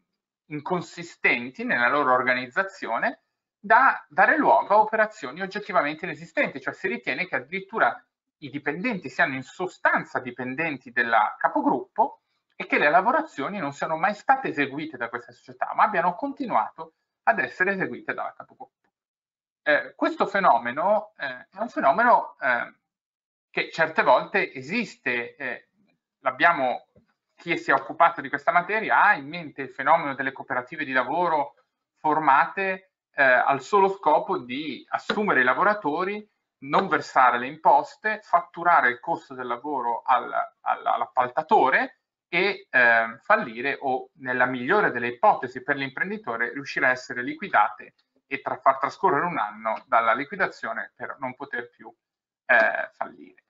inconsistenti nella loro organizzazione da dare luogo a operazioni oggettivamente inesistenti, cioè si ritiene che addirittura i dipendenti siano in sostanza dipendenti del capogruppo e che le lavorazioni non siano mai state eseguite da questa società, ma abbiano continuato ad essere eseguite dalla capogruppo. Eh, questo fenomeno eh, è un fenomeno eh, che certe volte esiste, eh, l'abbiamo, chi si è occupato di questa materia ha in mente il fenomeno delle cooperative di lavoro formate eh, al solo scopo di assumere i lavoratori non versare le imposte, fatturare il costo del lavoro al, al, all'appaltatore e eh, fallire o, nella migliore delle ipotesi per l'imprenditore, riuscire a essere liquidate e tra, far trascorrere un anno dalla liquidazione per non poter più eh, fallire.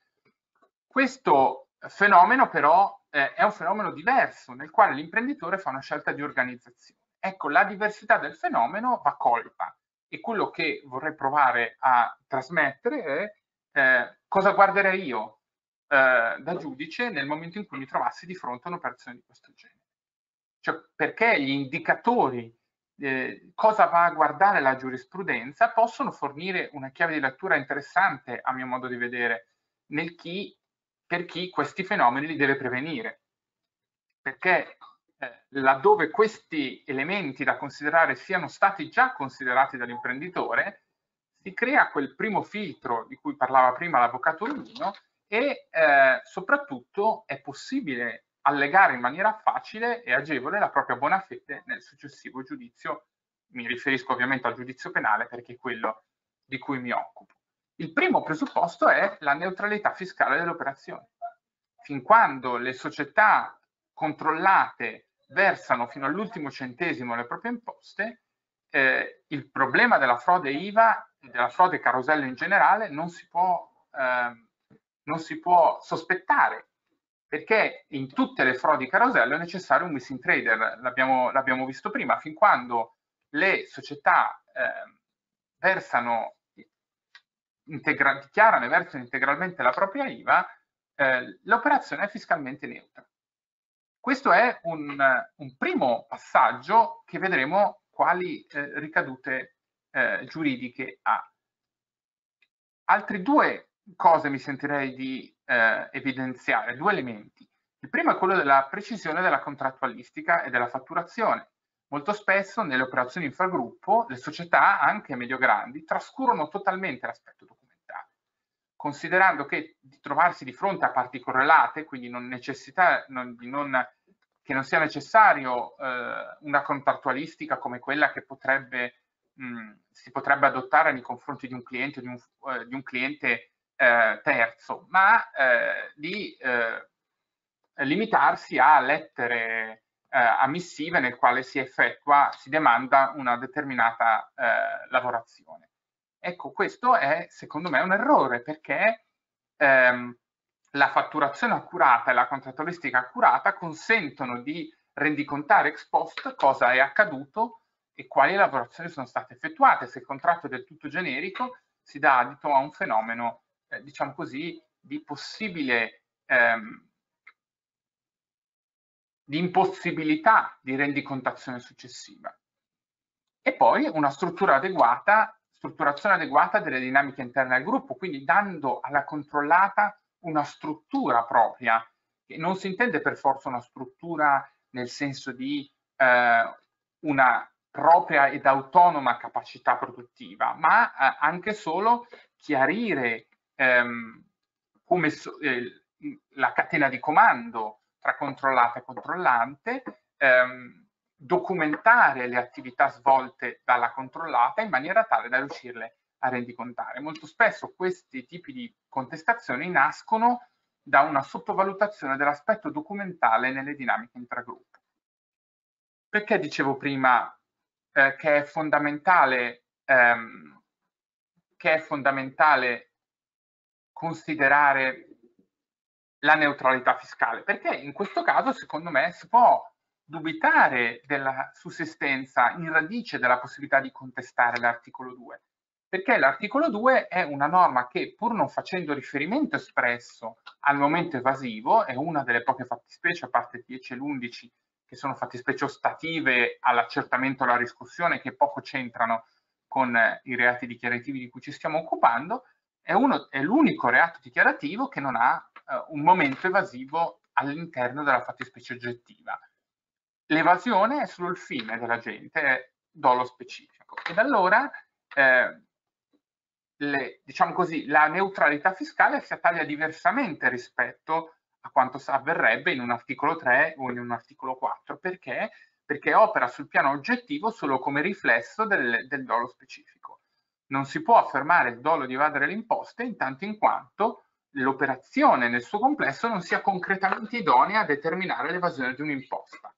Questo fenomeno però eh, è un fenomeno diverso nel quale l'imprenditore fa una scelta di organizzazione. Ecco, la diversità del fenomeno va colta e quello che vorrei provare a trasmettere è eh, cosa guarderei io eh, da giudice nel momento in cui mi trovassi di fronte a un'operazione di questo genere. Cioè, perché gli indicatori, eh, cosa va a guardare la giurisprudenza, possono fornire una chiave di lettura interessante, a mio modo di vedere, nel chi, per chi questi fenomeni li deve prevenire. Perché eh, laddove questi elementi da considerare siano stati già considerati dall'imprenditore, si crea quel primo filtro di cui parlava prima l'avvocato Ullino e eh, soprattutto è possibile allegare in maniera facile e agevole la propria buona fede nel successivo giudizio. Mi riferisco ovviamente al giudizio penale perché è quello di cui mi occupo. Il primo presupposto è la neutralità fiscale delle operazioni. Fin quando le società controllate versano fino all'ultimo centesimo le proprie imposte, eh, il problema della frode IVA e della frode carosello in generale non si può, eh, non si può sospettare perché in tutte le frodi carosello è necessario un missing trader, l'abbiamo visto prima, fin quando le società eh, versano, dichiarano e versano integralmente la propria IVA, eh, l'operazione è fiscalmente neutra. Questo è un, un, primo passaggio che vedremo quali eh, ricadute eh, giuridiche ha. Altre due cose mi sentirei di eh, evidenziare, due elementi. Il primo è quello della precisione della contrattualistica e della fatturazione. Molto spesso nelle operazioni infragruppo le società, anche medio-grandi, trascurano totalmente l'aspetto documentale, considerando che di trovarsi di fronte a parti correlate, quindi non non, non, che non sia necessario eh, una contrattualistica come quella che potrebbe, mh, si potrebbe adottare nei confronti di un cliente, di un, eh, di un cliente eh, terzo, ma eh, di eh, limitarsi a lettere eh, ammissive nel quale si effettua, si demanda una determinata eh, lavorazione. Ecco, questo è secondo me un errore perché ehm, la fatturazione accurata e la contrattualistica accurata consentono di rendicontare ex post cosa è accaduto e quali lavorazioni sono state effettuate. Se il contratto è del tutto generico, si dà adito a un fenomeno eh, diciamo così, di possibile ehm, di impossibilità di rendicontazione successiva. E poi una struttura adeguata, strutturazione adeguata delle dinamiche interne al gruppo, quindi dando alla controllata una struttura propria, che non si intende per forza una struttura nel senso di eh, una propria ed autonoma capacità produttiva, ma eh, anche solo chiarire ehm, come so, eh, la catena di comando tra controllata e controllante, ehm, documentare le attività svolte dalla controllata in maniera tale da riuscirle a rendicontare. Molto spesso questi tipi di contestazioni nascono da una sottovalutazione dell'aspetto documentale nelle dinamiche intragruppo. Perché dicevo prima eh, che è fondamentale, ehm, che è fondamentale considerare la neutralità fiscale, perché in questo caso secondo me si può dubitare della sussistenza in radice della possibilità di contestare l'articolo 2, perché l'articolo 2 è una norma che pur non facendo riferimento espresso al momento evasivo, è una delle poche fattispecie, a parte il 10 e l'11, che sono fattispecie ostative all'accertamento e alla riscossione, che poco c'entrano con i reati dichiarativi di cui ci stiamo occupando, è, uno, è l'unico reato dichiarativo che non ha eh, un momento evasivo all'interno della fattispecie oggettiva. L'evasione è solo il fine dell'agente, è dolo specifico. Ed allora, eh, le, diciamo così, la neutralità fiscale si attaglia diversamente rispetto a quanto avverrebbe in un articolo 3 o in un articolo 4. Perché? Perché opera sul piano oggettivo solo come riflesso del, del dolo specifico non si può affermare il dolo di evadere le imposte in tanto in quanto l'operazione nel suo complesso non sia concretamente idonea a determinare l'evasione di un'imposta.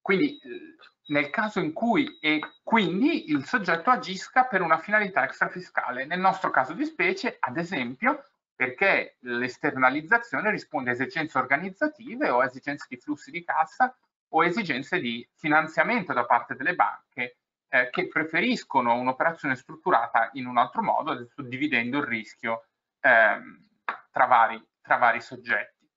Quindi eh, nel caso in cui e quindi il soggetto agisca per una finalità extrafiscale, nel nostro caso di specie, ad esempio, perché l'esternalizzazione risponde a esigenze organizzative o a esigenze di flussi di cassa o esigenze di finanziamento da parte delle banche eh, che preferiscono un'operazione strutturata in un altro modo, suddividendo il rischio ehm, tra, vari, tra, vari, soggetti.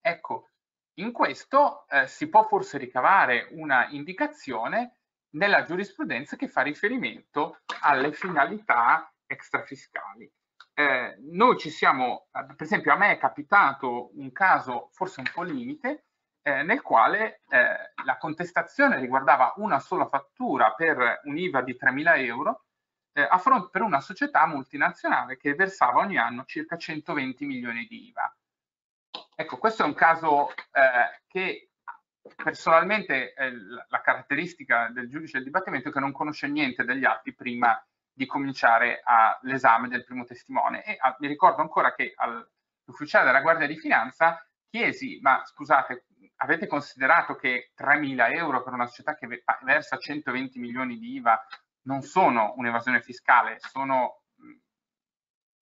Ecco, in questo eh, si può forse ricavare una indicazione nella giurisprudenza che fa riferimento alle finalità extrafiscali. Eh, noi ci siamo, per esempio a me è capitato un caso forse un po' limite, eh, nel quale eh, la contestazione riguardava una sola fattura per un IVA di 3.000 euro eh, a fronte per una società multinazionale che versava ogni anno circa 120 milioni di IVA. Ecco, questo è un caso eh, che personalmente la caratteristica del giudice del dibattimento è che non conosce niente degli atti prima di cominciare l'esame del primo testimone e a, mi ricordo ancora che all'ufficiale della Guardia di Finanza chiesi, ma scusate, avete considerato che 3.000 euro per una società che versa 120 milioni di IVA non sono un'evasione fiscale, sono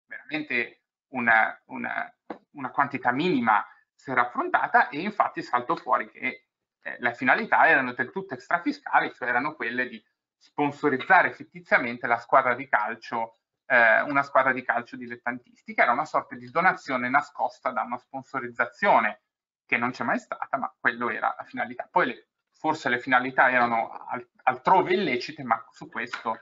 veramente una, una, una, quantità minima si era affrontata e infatti saltò fuori che eh, le finalità erano del tutto extrafiscali, cioè erano quelle di sponsorizzare fittiziamente la squadra di calcio, eh, una squadra di calcio dilettantistica, era una sorta di donazione nascosta da una sponsorizzazione che non c'è mai stata, ma quello era la finalità. Poi le, forse le finalità erano altrove illecite, ma su questo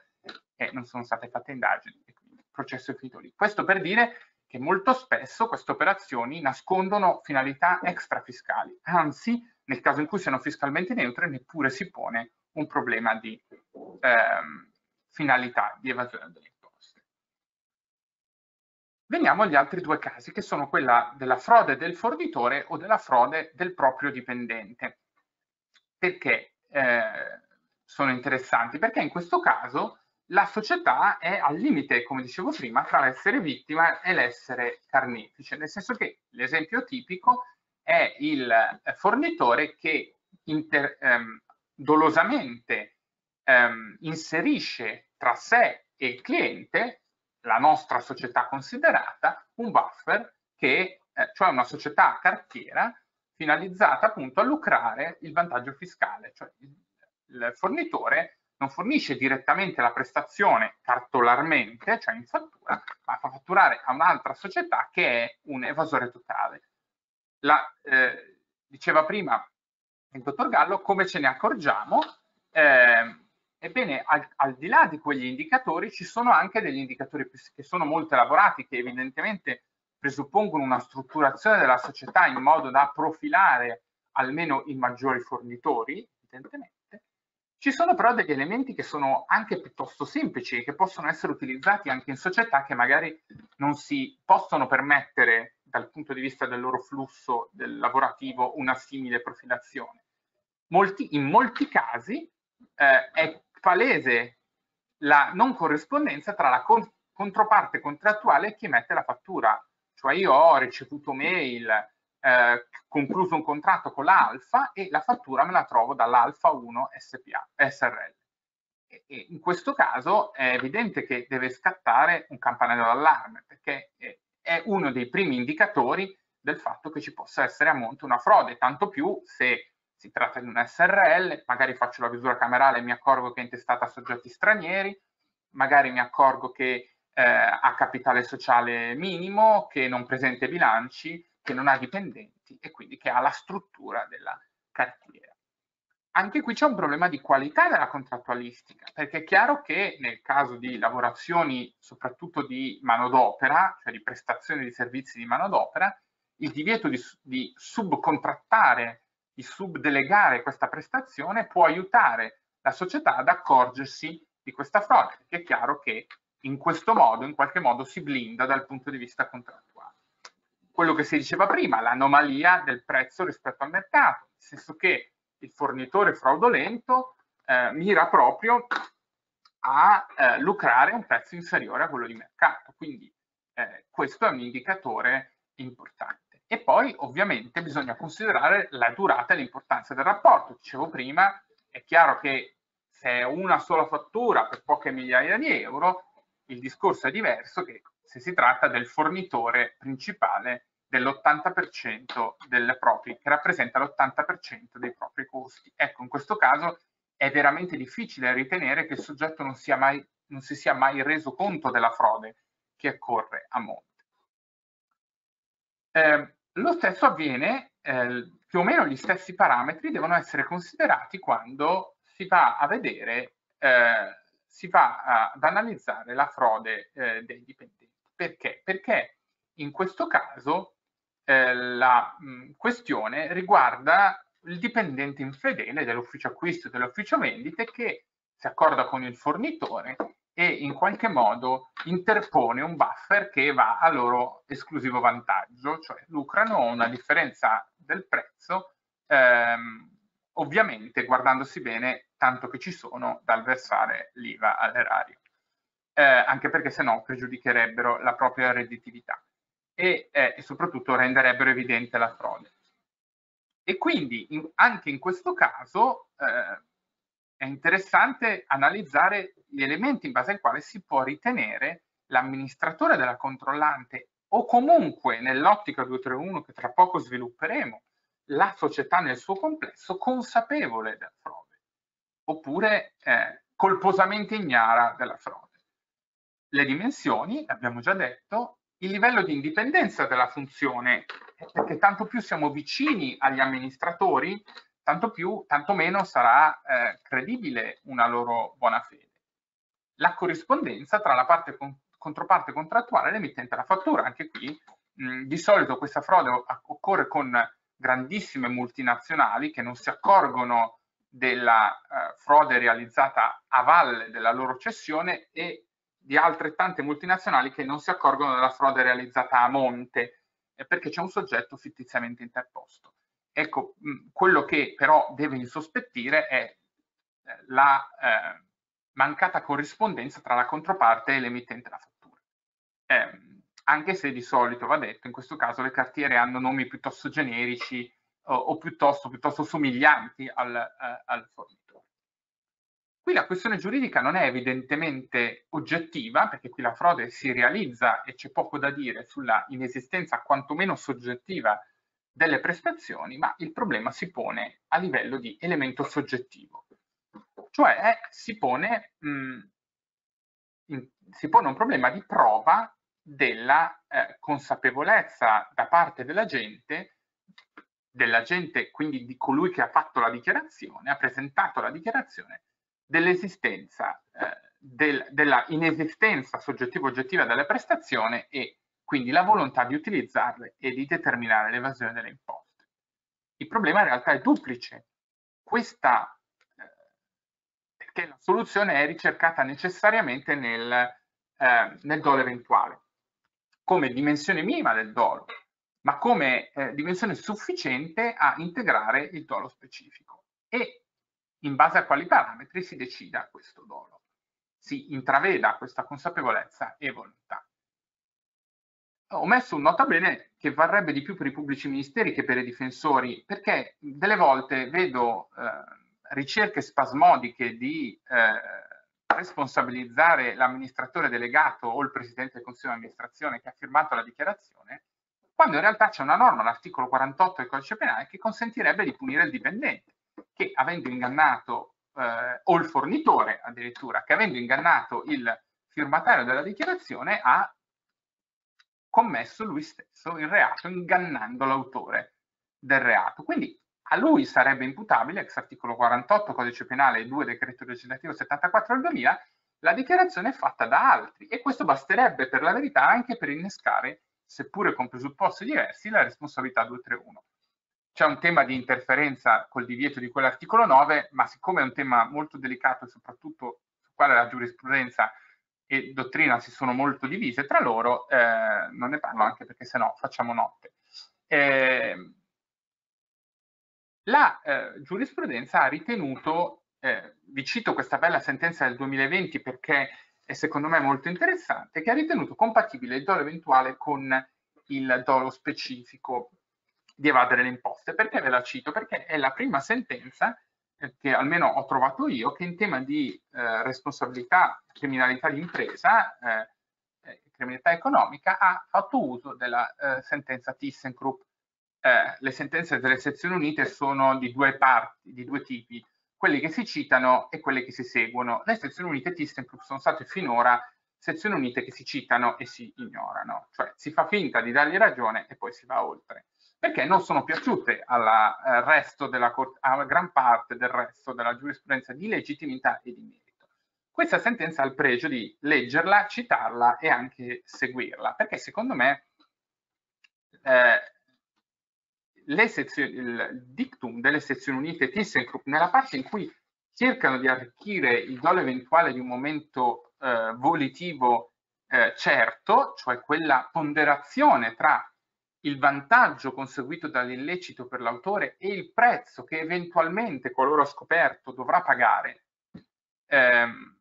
eh, non sono state fatte indagini, il processo è finito lì. Questo per dire che molto spesso queste operazioni nascondono finalità extrafiscali, anzi nel caso in cui siano fiscalmente neutre neppure si pone un problema di ehm, finalità di evasione delle. Veniamo agli altri due casi, che sono quella della frode del fornitore o della frode del proprio dipendente. Perché eh, sono interessanti? Perché in questo caso la società è al limite, come dicevo prima, tra l'essere vittima e l'essere carnefice, nel senso che l'esempio tipico è il fornitore che inter, ehm, dolosamente ehm, inserisce tra sé e il cliente, la nostra società considerata, un buffer che, eh, cioè una società cartiera finalizzata appunto a lucrare il vantaggio fiscale, cioè il, fornitore non fornisce direttamente la prestazione cartolarmente, cioè in fattura, ma fa fatturare a un'altra società che è un evasore totale. La, eh, diceva prima il dottor Gallo, come ce ne accorgiamo? Eh, ebbene, al, al, di là di quegli indicatori ci sono anche degli indicatori che sono molto elaborati, che evidentemente presuppongono una strutturazione della società in modo da profilare almeno i maggiori fornitori, evidentemente, ci sono però degli elementi che sono anche piuttosto semplici e che possono essere utilizzati anche in società che magari non si possono permettere dal punto di vista del loro flusso del lavorativo una simile profilazione. Molti, in molti casi eh, è palese la non corrispondenza tra la con controparte contrattuale e chi mette la fattura. Cioè io ho ricevuto mail, eh, concluso un contratto con l'Alfa e la fattura me la trovo dall'Alfa 1 SPA, SRL. E, e in questo caso è evidente che deve scattare un campanello d'allarme perché è uno dei primi indicatori del fatto che ci possa essere a monte una frode, tanto più se si tratta di un SRL, magari faccio la visura camerale e mi accorgo che è intestata a soggetti stranieri, magari mi accorgo che eh, ha capitale sociale minimo, che non presenta bilanci, che non ha dipendenti e quindi che ha la struttura della cartiera. Anche qui c'è un problema di qualità della contrattualistica, perché è chiaro che nel caso di lavorazioni soprattutto di manodopera, cioè di prestazione di servizi di manodopera, il divieto di, di subcontrattare, di subdelegare questa prestazione può aiutare la società ad accorgersi di questa frode, perché è chiaro che in questo modo, in qualche modo, si blinda dal punto di vista contrattuale quello che si diceva prima, l'anomalia del prezzo rispetto al mercato, nel senso che il fornitore fraudolento eh, mira proprio a eh, lucrare un prezzo inferiore a quello di mercato, quindi eh, questo è un indicatore importante. E poi ovviamente bisogna considerare la durata e l'importanza del rapporto. Dicevo prima, è chiaro che se è una sola fattura per poche migliaia di euro, il discorso è diverso che se si tratta del fornitore principale dell'80% delle proprie, che rappresenta l'80% dei propri costi. Ecco, in questo caso è veramente difficile ritenere che il soggetto non, sia mai, non si sia mai reso conto della frode che occorre a monte. Eh, lo stesso avviene, eh, più o meno gli stessi parametri devono essere considerati quando si va a vedere, eh, si va ad analizzare la frode eh, dei dipendenti. Perché? Perché in questo caso eh, la mh, questione riguarda il dipendente infedele dell'ufficio acquisto e dell'ufficio vendite che si accorda con il fornitore e in qualche modo interpone un buffer che va a loro esclusivo vantaggio, cioè lucrano una differenza del prezzo, ehm, ovviamente guardandosi bene tanto che ci sono dal versare l'IVA all'erario, eh, anche perché se no pregiudicherebbero la propria redditività e, eh, e soprattutto renderebbero evidente la frode. E quindi in, anche in questo caso eh, è interessante analizzare gli elementi in base ai quali si può ritenere l'amministratore della controllante o comunque nell'ottica 231 che tra poco svilupperemo, la società nel suo complesso consapevole della frode, oppure eh, colposamente ignara della frode. Le dimensioni, abbiamo già detto, il livello di indipendenza della funzione, perché tanto più siamo vicini agli amministratori, tanto, più, tanto meno sarà eh, credibile una loro buona fede. La corrispondenza tra la parte con, controparte contrattuale e l'emittente della fattura. Anche qui mh, di solito questa frode occorre con grandissime multinazionali che non si accorgono della eh, frode realizzata a valle della loro cessione e di altrettante multinazionali che non si accorgono della frode realizzata a monte eh, perché c'è un soggetto fittiziamente interposto. Ecco, mh, quello che però deve insospettire è eh, la eh, mancata corrispondenza tra la controparte e l'emittente della fattura. Eh, anche se di solito va detto, in questo caso le cartiere hanno nomi piuttosto generici o, o piuttosto, piuttosto, somiglianti al, eh, al fornitore. Qui la questione giuridica non è evidentemente oggettiva, perché qui la frode si realizza e c'è poco da dire sulla inesistenza quantomeno soggettiva delle prestazioni, ma il problema si pone a livello di elemento soggettivo. Cioè eh, si pone, mh, mm, in, si pone un problema di prova della eh, consapevolezza da parte della gente, della gente, quindi di colui che ha fatto la dichiarazione, ha presentato la dichiarazione, dell'esistenza, eh, del, della inesistenza soggettivo-oggettiva delle prestazioni e quindi la volontà di utilizzarle e di determinare l'evasione delle imposte. Il problema in realtà è duplice. Questa, eh, perché la soluzione è ricercata necessariamente nel, eh, nel dolo eventuale, come dimensione minima del dolo, ma come eh, dimensione sufficiente a integrare il dolo specifico. E in base a quali parametri si decida questo dolo. Si intraveda questa consapevolezza e volontà. Ho messo un nota bene che varrebbe di più per i pubblici ministeri che per i difensori, perché delle volte vedo eh, ricerche spasmodiche di eh, responsabilizzare l'amministratore delegato o il presidente del consiglio di amministrazione che ha firmato la dichiarazione, quando in realtà c'è una norma, l'articolo 48 del codice penale, che consentirebbe di punire il dipendente che avendo ingannato, eh, o il fornitore addirittura, che avendo ingannato il firmatario della dichiarazione ha commesso lui stesso il reato ingannando l'autore del reato. Quindi a lui sarebbe imputabile, ex articolo 48 codice penale e 2 decreto legislativo 74 del 2000, la dichiarazione fatta da altri e questo basterebbe per la verità anche per innescare, seppure con presupposti diversi, la responsabilità 231 c'è un tema di interferenza col divieto di quell'articolo 9, ma siccome è un tema molto delicato e soprattutto sul quale la giurisprudenza e dottrina si sono molto divise tra loro, eh, non ne parlo anche perché se no facciamo notte. Eh, la eh, giurisprudenza ha ritenuto, eh, vi cito questa bella sentenza del 2020 perché è secondo me molto interessante, che ha ritenuto compatibile il dolo eventuale con il dolo specifico di evadere le imposte. Perché ve la cito? Perché è la prima sentenza che almeno ho trovato io che in tema di eh, responsabilità, criminalità di impresa, eh, eh, criminalità economica, ha fatto uso della eh, sentenza ThyssenKrupp. Eh, le sentenze delle sezioni unite sono di due parti, di due tipi, quelle che si citano e quelle che si seguono. Le sezioni unite ThyssenKrupp sono state finora sezioni unite che si citano e si ignorano, cioè si fa finta di dargli ragione e poi si va oltre perché non sono piaciute alla, eh, della, alla gran parte del resto della giurisprudenza di legittimità e di merito. Questa sentenza ha il pregio di leggerla, citarla e anche seguirla, perché secondo me eh, il dictum delle sezioni unite ThyssenKrupp nella parte in cui cercano di arricchire il dolo eventuale di un momento eh, volitivo eh, certo, cioè quella ponderazione tra il vantaggio conseguito dall'illecito per l'autore e il prezzo che eventualmente, qualora scoperto, dovrà pagare ehm,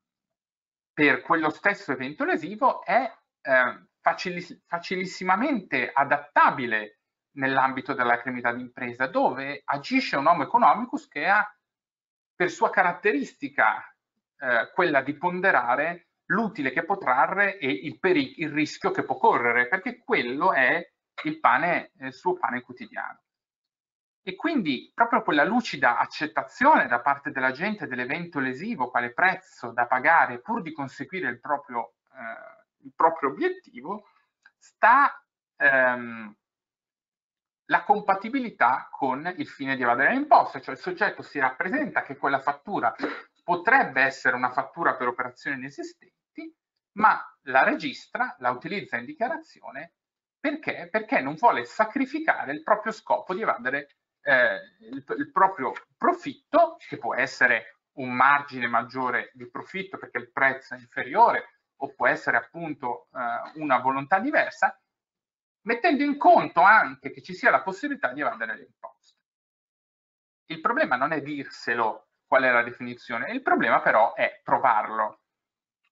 per quello stesso evento lesivo è eh, facilis facilissimamente adattabile nell'ambito della criminalità d'impresa, dove agisce un homo economicus che ha per sua caratteristica eh, quella di ponderare l'utile che può trarre e il, il, rischio che può correre, perché quello è il, pane, il suo pane quotidiano. E quindi proprio quella lucida accettazione da parte della gente dell'evento lesivo quale prezzo da pagare pur di conseguire il proprio, eh, il proprio obiettivo sta ehm, la compatibilità con il fine di evadere le imposte, cioè il soggetto si rappresenta che quella fattura potrebbe essere una fattura per operazioni inesistenti, ma la registra, la utilizza in dichiarazione perché? Perché non vuole sacrificare il proprio scopo di evadere eh, il, il proprio profitto, che può essere un margine maggiore di profitto perché il prezzo è inferiore o può essere appunto eh, una volontà diversa, mettendo in conto anche che ci sia la possibilità di evadere le imposte. Il problema non è dirselo qual è la definizione, il problema però è trovarlo,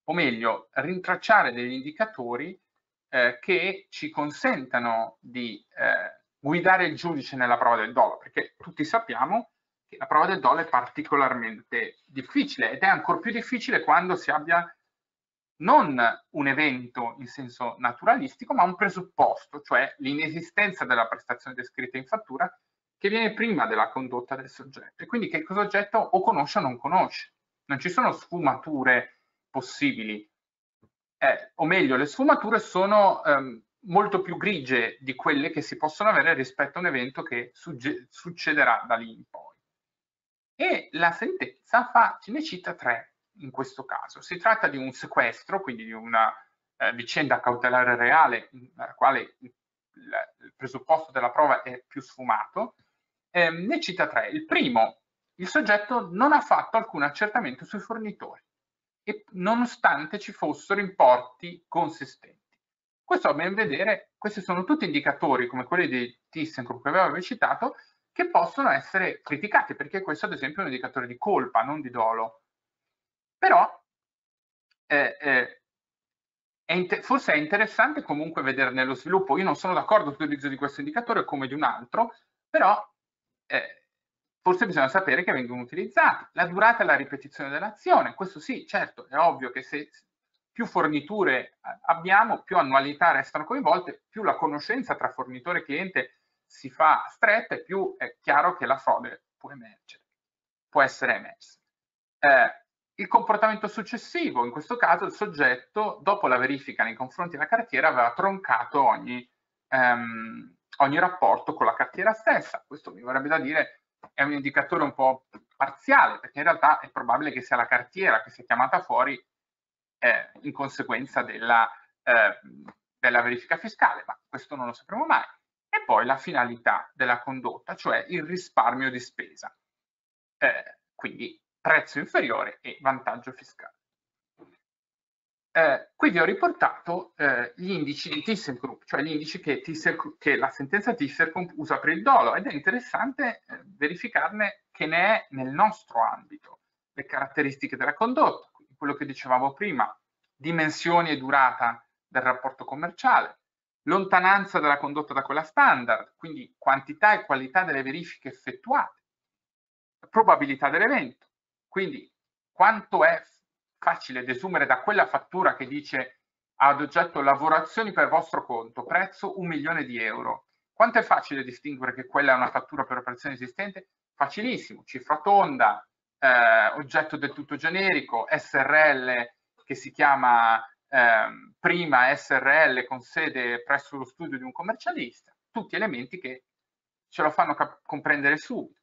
o meglio, rintracciare degli indicatori eh, che ci consentano di eh, guidare il giudice nella prova del dolo, perché tutti sappiamo che la prova del dolo è particolarmente difficile ed è ancora più difficile quando si abbia non un evento in senso naturalistico, ma un presupposto, cioè l'inesistenza della prestazione descritta in fattura che viene prima della condotta del soggetto e quindi che il soggetto o conosce o non conosce. Non ci sono sfumature possibili, eh, o meglio, le sfumature sono ehm, molto più grigie di quelle che si possono avere rispetto a un evento che succederà da lì in poi. E la sentenza fa, ne cita tre in questo caso. Si tratta di un sequestro, quindi di una eh, vicenda cautelare reale nella quale il, il, presupposto della prova è più sfumato. Eh, ne cita tre. Il primo, il soggetto non ha fatto alcun accertamento sui fornitori, e nonostante ci fossero importi consistenti. Questo a ben vedere, questi sono tutti indicatori come quelli di ThyssenKrupp che avevo citato, che possono essere criticati, perché questo ad esempio è un indicatore di colpa, non di dolo. Però eh, eh, è forse è interessante comunque vedere nello sviluppo, io non sono d'accordo sull'utilizzo di questo indicatore come di un altro, però eh, forse bisogna sapere che vengono utilizzati. La durata e la ripetizione dell'azione, questo sì, certo, è ovvio che se più forniture abbiamo, più annualità restano coinvolte, più la conoscenza tra fornitore e cliente si fa stretta e più è chiaro che la frode può emergere, può essere emersa. Eh, il comportamento successivo, in questo caso il soggetto, dopo la verifica nei confronti della cartiera, aveva troncato ogni, ehm, ogni rapporto con la cartiera stessa. Questo mi vorrebbe da dire è un indicatore un po' parziale, perché in realtà è probabile che sia la cartiera che sia chiamata fuori eh, in conseguenza della, eh, della verifica fiscale, ma questo non lo sapremo mai. E poi la finalità della condotta, cioè il risparmio di spesa. Eh, quindi prezzo inferiore e vantaggio fiscale. Eh, qui vi ho riportato eh, gli indici di ThyssenKrupp, cioè gli indici che, che la sentenza ThyssenKrupp usa per il dolo ed è interessante eh, verificarne che ne è nel nostro ambito, le caratteristiche della condotta, quello che dicevamo prima, dimensioni e durata del rapporto commerciale, lontananza della condotta da quella standard, quindi quantità e qualità delle verifiche effettuate, probabilità dell'evento, quindi quanto è facile desumere da quella fattura che dice ad oggetto lavorazioni per vostro conto, prezzo un milione di euro. Quanto è facile distinguere che quella è una fattura per operazione esistente? Facilissimo, cifra tonda, eh, oggetto del tutto generico, SRL che si chiama eh, prima SRL con sede presso lo studio di un commercialista, tutti elementi che ce lo fanno comprendere subito.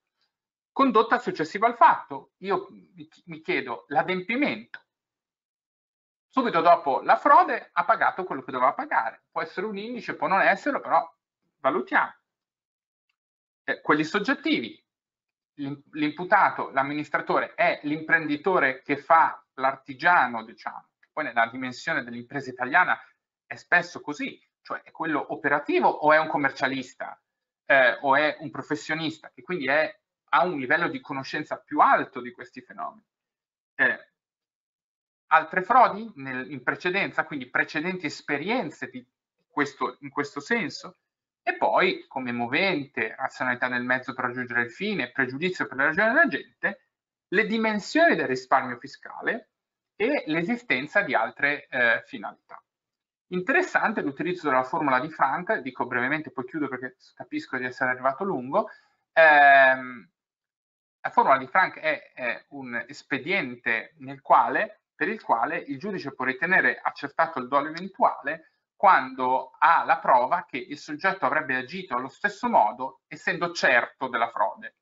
Condotta successiva al fatto, io mi chiedo l'adempimento. Subito dopo la frode ha pagato quello che doveva pagare. Può essere un indice, può non esserlo, però valutiamo. Eh, quelli soggettivi, l'imputato, l'amministratore è l'imprenditore che fa l'artigiano, diciamo, poi nella dimensione dell'impresa italiana è spesso così, cioè è quello operativo o è un commercialista eh, o è un professionista che quindi è, ha un livello di conoscenza più alto di questi fenomeni. Eh, altre frodi nel, in precedenza, quindi precedenti esperienze questo, in questo senso, e poi come movente, razionalità del mezzo per raggiungere il fine, pregiudizio per le ragioni della gente, le dimensioni del risparmio fiscale e l'esistenza di altre eh, finalità. Interessante l'utilizzo della formula di Frank, dico brevemente, poi chiudo perché capisco di essere arrivato lungo. Ehm, la formula di Frank è, è un espediente quale, per il quale il giudice può ritenere accertato il dolo eventuale quando ha la prova che il soggetto avrebbe agito allo stesso modo essendo certo della frode.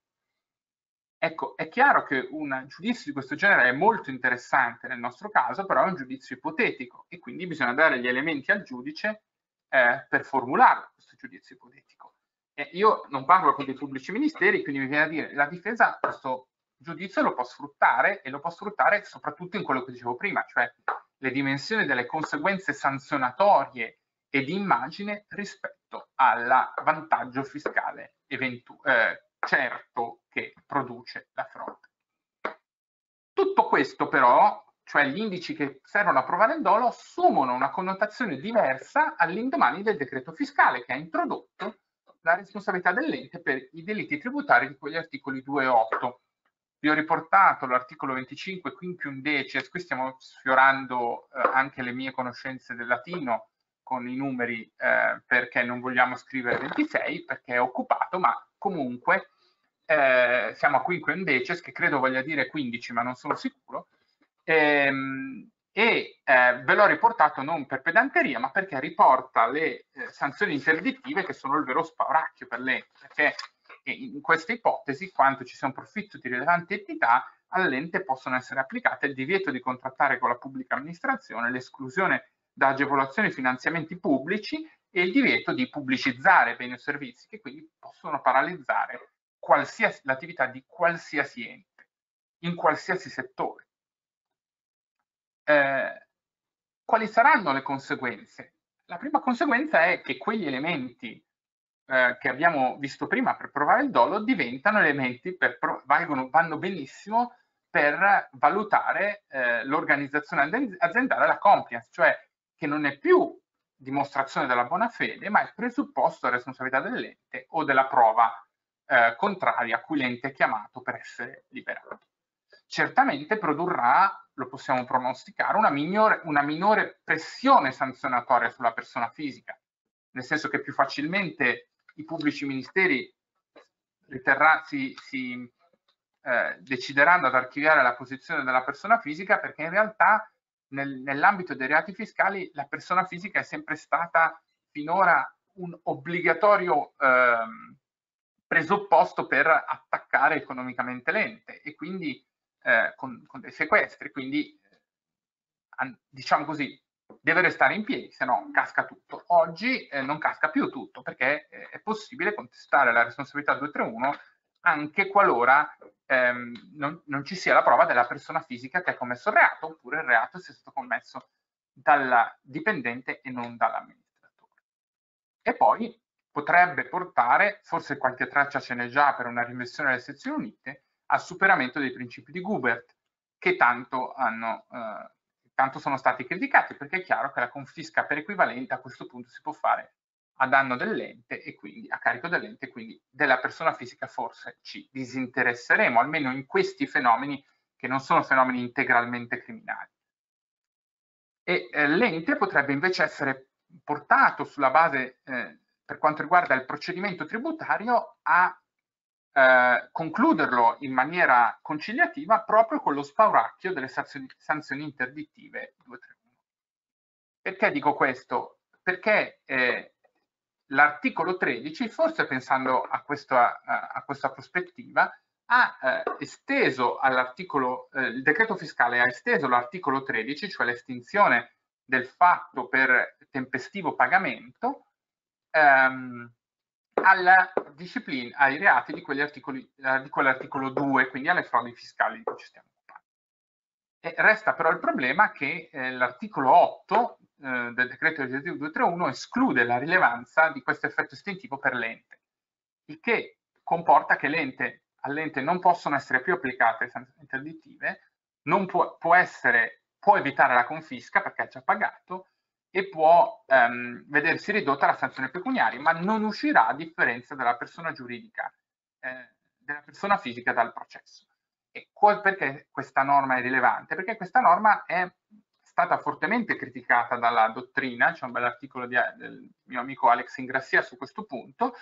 Ecco, è chiaro che un giudizio di questo genere è molto interessante nel nostro caso, però è un giudizio ipotetico e quindi bisogna dare gli elementi al giudice eh, per formulare questo giudizio ipotetico. E io non parlo con dei pubblici ministeri, quindi mi viene a dire la difesa questo giudizio lo può sfruttare e lo può sfruttare soprattutto in quello che dicevo prima, cioè le dimensioni delle conseguenze sanzionatorie e di immagine rispetto al vantaggio fiscale eh, certo che produce la frode. Tutto questo però, cioè gli indici che servono a provare il dolo, assumono una connotazione diversa all'indomani del decreto fiscale che ha introdotto la responsabilità dell'ente per i delitti tributari di quegli articoli 2 e 8. Vi ho riportato l'articolo 25 quinquium decies, qui stiamo sfiorando eh, anche le mie conoscenze del latino con i numeri eh, perché non vogliamo scrivere 26 perché è occupato, ma comunque eh, siamo a quinque decies, che credo voglia dire 15, ma non sono sicuro, ehm, e eh, ve l'ho riportato non per pedanteria, ma perché riporta le eh, sanzioni interdittive che sono il vero spauracchio per l'ente, perché in questa ipotesi, quando ci sia un profitto di rilevante entità, all'ente possono essere applicate il divieto di contrattare con la pubblica amministrazione, l'esclusione da agevolazioni e finanziamenti pubblici e il divieto di pubblicizzare beni o servizi che quindi possono paralizzare l'attività di qualsiasi ente, in qualsiasi settore. Eh, quali saranno le conseguenze? La prima conseguenza è che quegli elementi eh, che abbiamo visto prima per provare il dolo diventano elementi per valgono, vanno benissimo per valutare eh, l'organizzazione aziendale, la compliance, cioè che non è più dimostrazione della buona fede, ma è presupposto della responsabilità dell'ente o della prova eh, contraria a cui l'ente è chiamato per essere liberato. Certamente produrrà, lo possiamo pronosticare, una minore, una minore pressione sanzionatoria sulla persona fisica, nel senso che più facilmente i pubblici ministeri riterrà, si, si eh, decideranno ad archiviare la posizione della persona fisica perché in realtà nel, nell'ambito dei reati fiscali la persona fisica è sempre stata finora un obbligatorio ehm, presupposto per attaccare economicamente l'ente e quindi eh, con, con, dei sequestri, quindi eh, diciamo così, deve restare in piedi, se no casca tutto. Oggi eh, non casca più tutto perché eh, è possibile contestare la responsabilità 231 anche qualora ehm, non, non, ci sia la prova della persona fisica che ha commesso il reato oppure il reato sia stato commesso dal dipendente e non dall'amministratore. E poi potrebbe portare, forse qualche traccia ce n'è già per una rinversione delle sezioni unite, al superamento dei principi di Gubert, che tanto, hanno, eh, tanto sono stati criticati, perché è chiaro che la confisca per equivalente a questo punto si può fare a danno dell'ente e quindi a carico dell'ente, quindi della persona fisica forse ci disinteresseremo, almeno in questi fenomeni che non sono fenomeni integralmente criminali. E eh, l'ente potrebbe invece essere portato sulla base eh, per quanto riguarda il procedimento tributario a eh, concluderlo in maniera conciliativa proprio con lo spauracchio delle sanzioni, sanzioni interdittive 231. Perché dico questo? Perché eh, l'articolo 13, forse pensando a questa, a questa prospettiva, ha eh, esteso all'articolo, eh, il decreto fiscale ha esteso l'articolo 13, cioè l'estinzione del fatto per tempestivo pagamento, ehm, alla disciplina, ai reati di, eh, quell'articolo 2, quindi alle frodi fiscali di cui ci stiamo occupando. E resta però il problema che eh, l'articolo 8 eh, del decreto legislativo 231 esclude la rilevanza di questo effetto estintivo per l'ente, il che comporta che l'ente, all'ente non possono essere più applicate sanzioni interdittive, non può, può, essere, può evitare la confisca perché ha già pagato e può ehm, vedersi ridotta la sanzione pecuniaria, ma non uscirà a differenza della persona giuridica, eh, della persona fisica dal processo. E perché questa norma è rilevante? Perché questa norma è stata fortemente criticata dalla dottrina, c'è un bell'articolo del mio amico Alex Ingrassia su questo punto,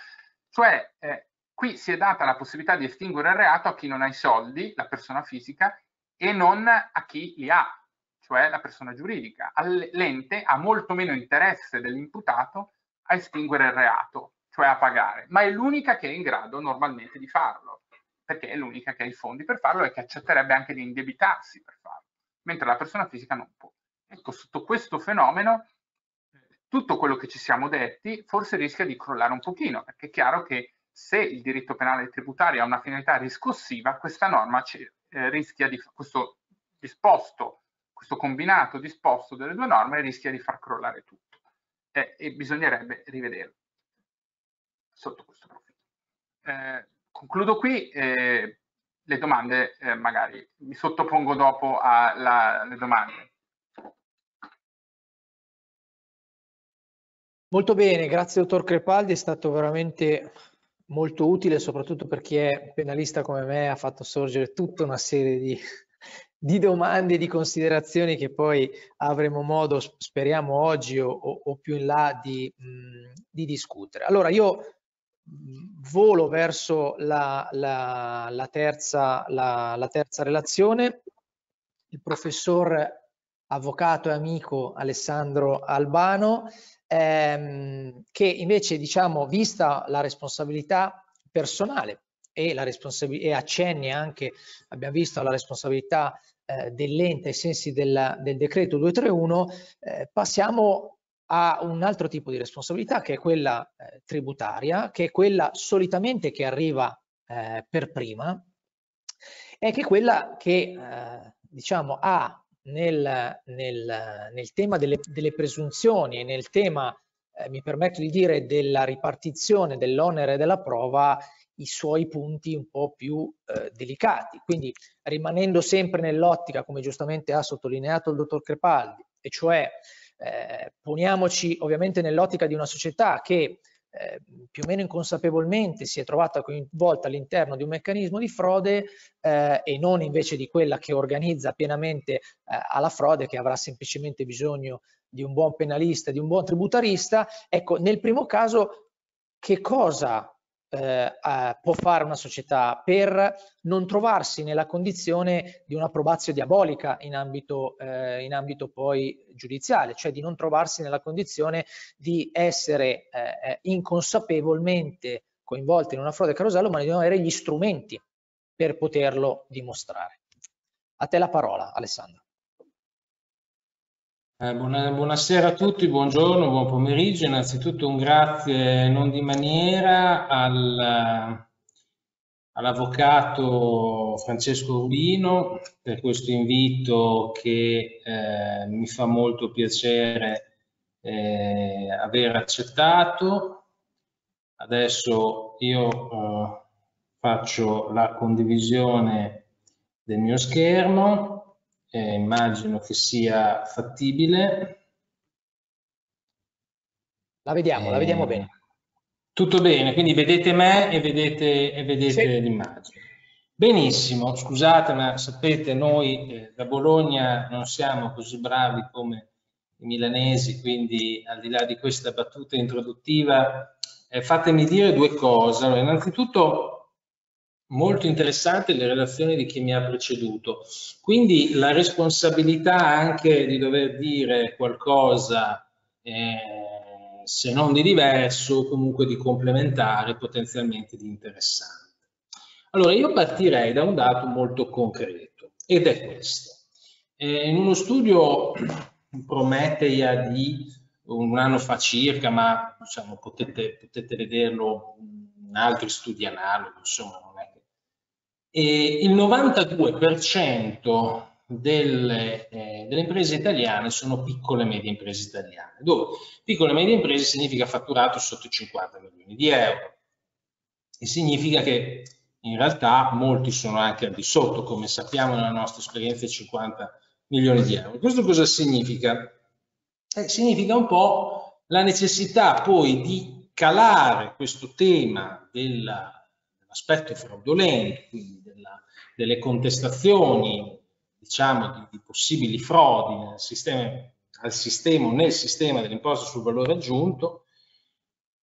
cioè eh, qui si è data la possibilità di estinguere il reato a chi non ha i soldi, la persona fisica, e non a chi li ha, cioè la persona giuridica. L'ente ha molto meno interesse dell'imputato a estinguere il reato, cioè a pagare, ma è l'unica che è in grado normalmente di farlo, perché è l'unica che ha i fondi per farlo e che accetterebbe anche di indebitarsi per farlo, mentre la persona fisica non può. Ecco, sotto questo fenomeno, tutto quello che ci siamo detti forse rischia di crollare un pochino, perché è chiaro che se il diritto penale tributario ha una finalità riscossiva, questa norma eh, rischia di, questo disposto, questo combinato disposto delle due norme rischia di far crollare tutto eh, e bisognerebbe rivederlo sotto questo profilo. Eh, concludo qui, eh, le domande eh, magari mi sottopongo dopo alle domande. Molto bene, grazie dottor Crepaldi, è stato veramente molto utile, soprattutto per chi è penalista come me, ha fatto sorgere tutta una serie di, di domande e di considerazioni che poi avremo modo, speriamo oggi o, o più in là, di, mh, di, discutere. Allora io volo verso la, la, la, terza, la terza relazione. Il professor avvocato e amico Alessandro Albano ehm, che invece diciamo vista la responsabilità personale e, la responsabilità, e accenni anche, abbiamo visto, alla responsabilità eh, dell'ente ai sensi del, del decreto 231, eh, passiamo a un altro tipo di responsabilità che è quella eh, tributaria, che è quella solitamente che arriva eh, per prima e che è quella che eh, diciamo ha nel, nel, nel tema delle, delle, presunzioni e nel tema, eh, mi permetto di dire, della ripartizione dell'onere della prova i suoi punti un po' più eh, delicati. Quindi rimanendo sempre nell'ottica, come giustamente ha sottolineato il dottor Crepaldi, e cioè eh, poniamoci ovviamente nell'ottica di una società che eh, più o meno inconsapevolmente si è trovata coinvolta all'interno di un meccanismo di frode eh, e non invece di quella che organizza pienamente eh, alla frode che avrà semplicemente bisogno di un buon penalista, di un buon tributarista. Ecco, nel primo caso che cosa eh, può fare una società per non trovarsi nella condizione di una probazio diabolica in ambito, eh, in ambito poi giudiziale, cioè di non trovarsi nella condizione di essere eh, eh inconsapevolmente coinvolti in una frode carosello, ma di non avere gli strumenti per poterlo dimostrare. A te la parola, Alessandro. Eh, buona, buonasera a tutti, buongiorno, buon pomeriggio. Innanzitutto un grazie non di maniera al, all'avvocato Francesco Rubino per questo invito che eh, mi fa molto piacere eh, aver accettato. Adesso io eh, faccio la condivisione del mio schermo eh, immagino che sia fattibile. La vediamo, eh, la vediamo bene. Tutto bene, quindi vedete me e vedete, e vedete sì. l'immagine. Benissimo, scusate, ma sapete, noi eh, da Bologna non siamo così bravi come i milanesi, quindi al di là di questa battuta introduttiva, eh, fatemi dire due cose. Allora, innanzitutto molto interessante le relazioni di chi mi ha preceduto. Quindi la responsabilità anche di dover dire qualcosa, eh, se non di diverso, comunque di complementare, potenzialmente di interessante. Allora, io partirei da un dato molto concreto, ed è questo. Eh, in uno studio Prometeia di un anno fa circa, ma diciamo, potete, potete vederlo altri studi analoghi, insomma, e il 92% delle, eh, delle, imprese italiane sono piccole e medie imprese italiane, dove piccole e medie imprese significa fatturato sotto i 50 milioni di euro e significa che in realtà molti sono anche al di sotto, come sappiamo nella nostra esperienza, 50 milioni di euro. Questo cosa significa? Eh, significa un po' la necessità poi di calare questo tema della, dell'aspetto fraudolento, quindi delle contestazioni, diciamo, di, di possibili frodi nel sistema, al sistema nel sistema dell'imposta sul valore aggiunto,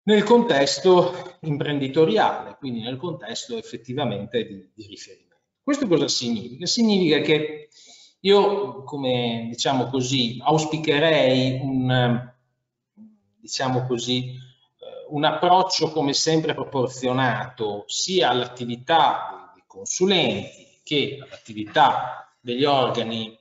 nel contesto imprenditoriale, quindi nel contesto effettivamente di, di riferimento. Questo cosa significa? Significa che io, come diciamo così, auspicherei un, diciamo così, un approccio come sempre proporzionato sia all'attività dei consulenti che all'attività degli organi,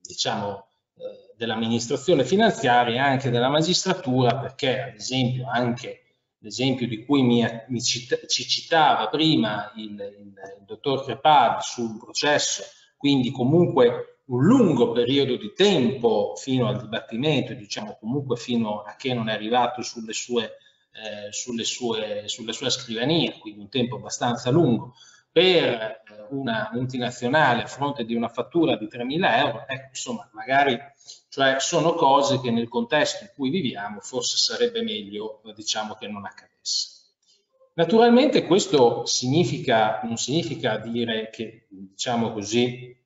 diciamo, eh, dell'amministrazione finanziaria e anche della magistratura, perché ad esempio anche l'esempio di cui mi, mi cita, ci citava prima il, il, il dottor Crepad sul processo, quindi comunque un lungo periodo di tempo fino al dibattimento, diciamo comunque fino a che non è arrivato sulle sue, eh, sulle sue, sulle sue scrivanie, quindi un tempo abbastanza lungo, per eh, una multinazionale a fronte di una fattura di 3.000 euro, ecco, insomma, magari cioè sono cose che nel contesto in cui viviamo forse sarebbe meglio diciamo, che non accadesse. Naturalmente questo significa, non significa dire che, diciamo così,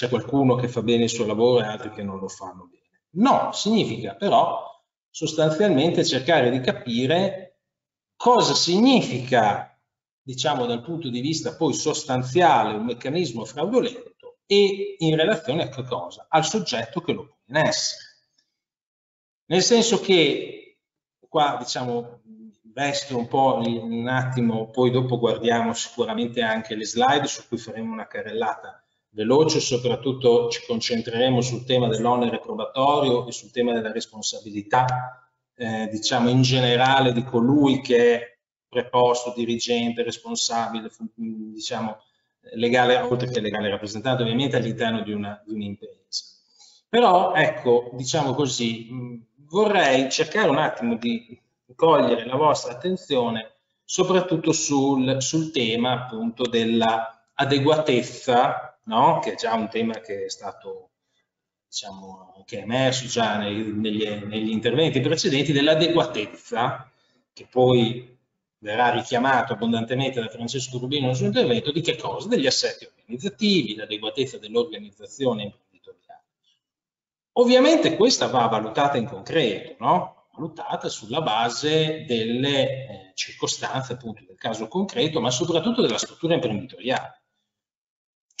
c'è qualcuno che fa bene il suo lavoro e altri che non lo fanno bene. No, significa però sostanzialmente cercare di capire cosa significa, diciamo dal punto di vista poi sostanziale, un meccanismo fraudolento e in relazione a che cosa? Al soggetto che lo pone in essere. Nel senso che qua diciamo vesto un po' un attimo, poi dopo guardiamo sicuramente anche le slide su cui faremo una carrellata veloce, soprattutto ci concentreremo sul tema dell'onere probatorio e sul tema della responsabilità, eh, diciamo in generale di colui che è preposto, dirigente, responsabile, diciamo legale, oltre che legale rappresentante ovviamente all'interno di un'impresa. Però ecco, diciamo così, vorrei cercare un attimo di cogliere la vostra attenzione soprattutto sul, sul tema appunto dell'adeguatezza, no? che è già un tema che è stato, diciamo, che è emerso già nei, negli, negli interventi precedenti, dell'adeguatezza, che poi verrà richiamato abbondantemente da Francesco Rubino nel suo intervento, di che cosa? Degli assetti organizzativi, l'adeguatezza dell'organizzazione imprenditoriale. Ovviamente questa va valutata in concreto, no? valutata sulla base delle eh, circostanze appunto del caso concreto, ma soprattutto della struttura imprenditoriale.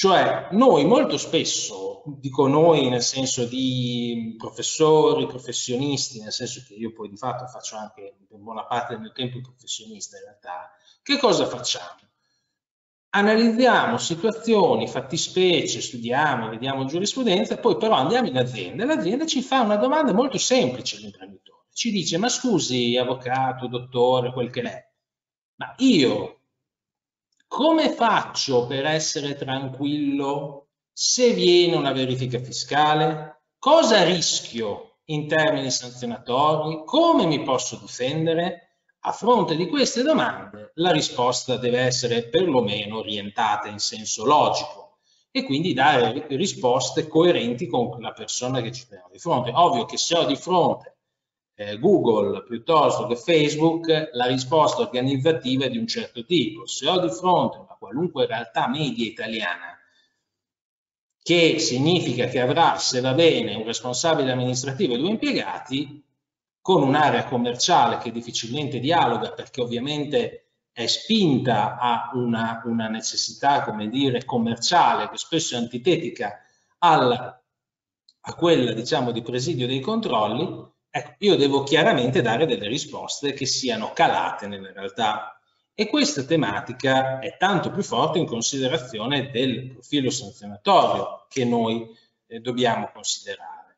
Cioè noi molto spesso, dico noi nel senso di professori, professionisti, nel senso che io poi di fatto faccio anche per buona parte del mio tempo il professionista in realtà, che cosa facciamo? Analizziamo situazioni, fattispecie, studiamo, vediamo giurisprudenza, poi però andiamo in azienda e l'azienda ci fa una domanda molto semplice all'imprenditore ci dice ma scusi avvocato, dottore, quel che è, ma io come faccio per essere tranquillo se viene una verifica fiscale? Cosa rischio in termini sanzionatori? Come mi posso difendere? A fronte di queste domande la risposta deve essere perlomeno orientata in senso logico e quindi dare risposte coerenti con la persona che ci abbiamo di fronte. Ovvio che se ho di fronte eh, Google piuttosto che Facebook, la risposta organizzativa è di un certo tipo. Se ho di fronte una qualunque realtà media italiana, che significa che avrà, se va bene, un responsabile amministrativo e due impiegati, con un'area commerciale che difficilmente dialoga perché ovviamente è spinta a una, una necessità, come dire, commerciale che spesso è antitetica alla, a quella, diciamo, di presidio dei controlli, Ecco, io devo chiaramente dare delle risposte che siano calate nella realtà e questa tematica è tanto più forte in considerazione del profilo sanzionatorio che noi eh, dobbiamo considerare.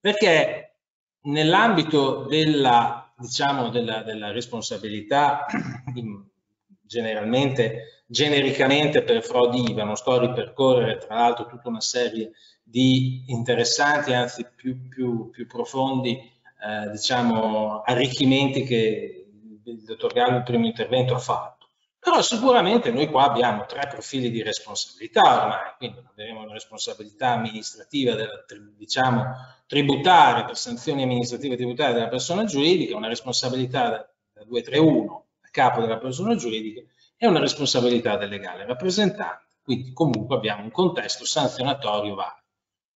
Perché nell'ambito della, diciamo, della, della responsabilità generalmente, genericamente per frodi IVA, non sto a ripercorrere tra l'altro tutta una serie di interessanti, anzi più, più, più profondi eh, diciamo, arricchimenti che il dottor Gallo il primo intervento ha fatto. Però sicuramente noi qua abbiamo tre profili di responsabilità ormai, quindi avremo una responsabilità amministrativa, della, diciamo, tributaria per sanzioni amministrative tributarie della persona giuridica, una responsabilità da, da 231 a capo della persona giuridica è una responsabilità del legale rappresentante, quindi comunque abbiamo un contesto sanzionatorio vario.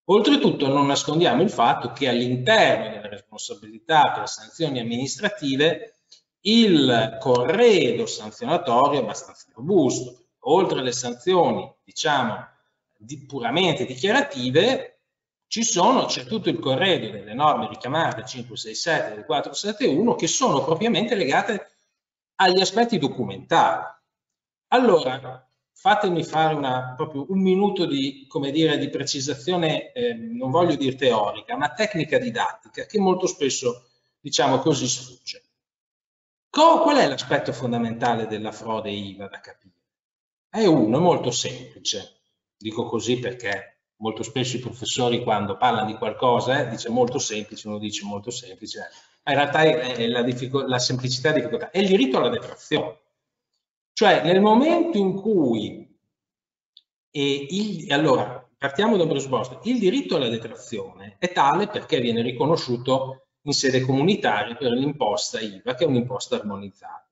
Oltretutto non nascondiamo il fatto che all'interno delle responsabilità per sanzioni amministrative il corredo sanzionatorio è abbastanza robusto. Oltre alle sanzioni, diciamo, di, puramente dichiarative, ci sono, c'è tutto il corredo delle norme richiamate 567 e 471 che sono propriamente legate agli aspetti documentali. Allora, fatemi fare una, proprio un minuto di, dire, di precisazione, eh, non voglio dire teorica, ma tecnica didattica, che molto spesso, diciamo così, sfugge. qual è l'aspetto fondamentale della frode IVA da capire? È uno, molto semplice. Dico così perché molto spesso i professori quando parlano di qualcosa eh, dice molto semplice, uno dice molto semplice, ma in realtà è, la, la, semplicità la difficoltà, è il diritto alla detrazione. Cioè nel momento in cui, e il, allora partiamo da un presupposto, il diritto alla detrazione è tale perché viene riconosciuto in sede comunitaria per l'imposta IVA, che è un'imposta armonizzata.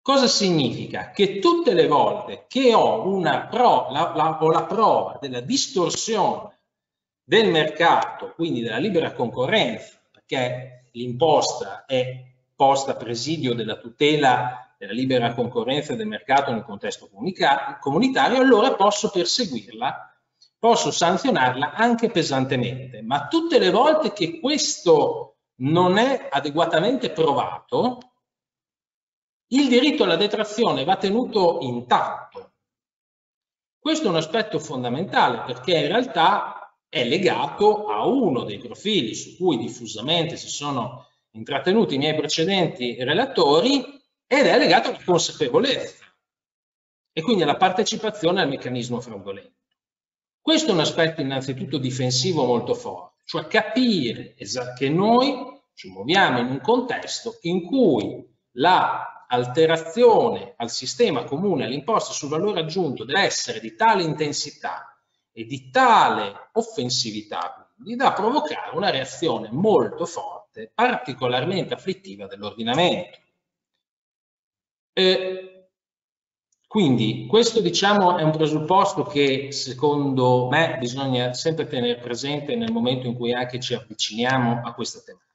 Cosa significa? Che tutte le volte che ho, una pro, la, la, ho la prova della distorsione del mercato, quindi della libera concorrenza, perché l'imposta è posta a presidio della tutela della libera concorrenza del mercato nel contesto comunitario, allora posso perseguirla, posso sanzionarla anche pesantemente. Ma tutte le volte che questo non è adeguatamente provato, il diritto alla detrazione va tenuto intatto. Questo è un aspetto fondamentale perché in realtà è legato a uno dei profili su cui diffusamente si sono intrattenuti i miei precedenti relatori ed è legato alla consapevolezza e quindi alla partecipazione al meccanismo fraudolento. Questo è un aspetto innanzitutto difensivo molto forte, cioè capire che noi ci muoviamo in un contesto in cui la alterazione al sistema comune all'imposta sul valore aggiunto deve essere di tale intensità e di tale offensività quindi, da provocare una reazione molto forte, particolarmente afflittiva dell'ordinamento. Eh, quindi questo diciamo è un presupposto che secondo me bisogna sempre tenere presente nel momento in cui anche ci avviciniamo a questa tematica.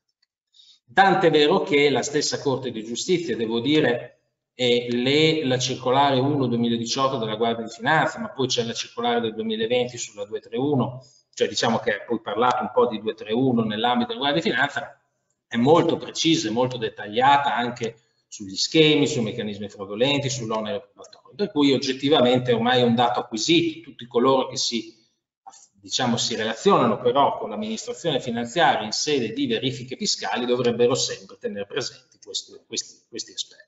Tant'è vero che la stessa Corte di Giustizia, devo dire, le, la circolare 1-2018 della Guardia di Finanza, ma poi c'è la circolare del 2020 sulla 231, cioè diciamo che ha poi parlato un po' di 231 nell'ambito della Guardia di Finanza, è molto precisa e molto dettagliata anche sugli schemi, sui meccanismi fraudolenti, sull'onere probatorio, per cui oggettivamente ormai è un dato acquisito, tutti coloro che si diciamo, si relazionano però con l'amministrazione finanziaria in sede di verifiche fiscali dovrebbero sempre tenere presenti questi, questi, questi aspetti.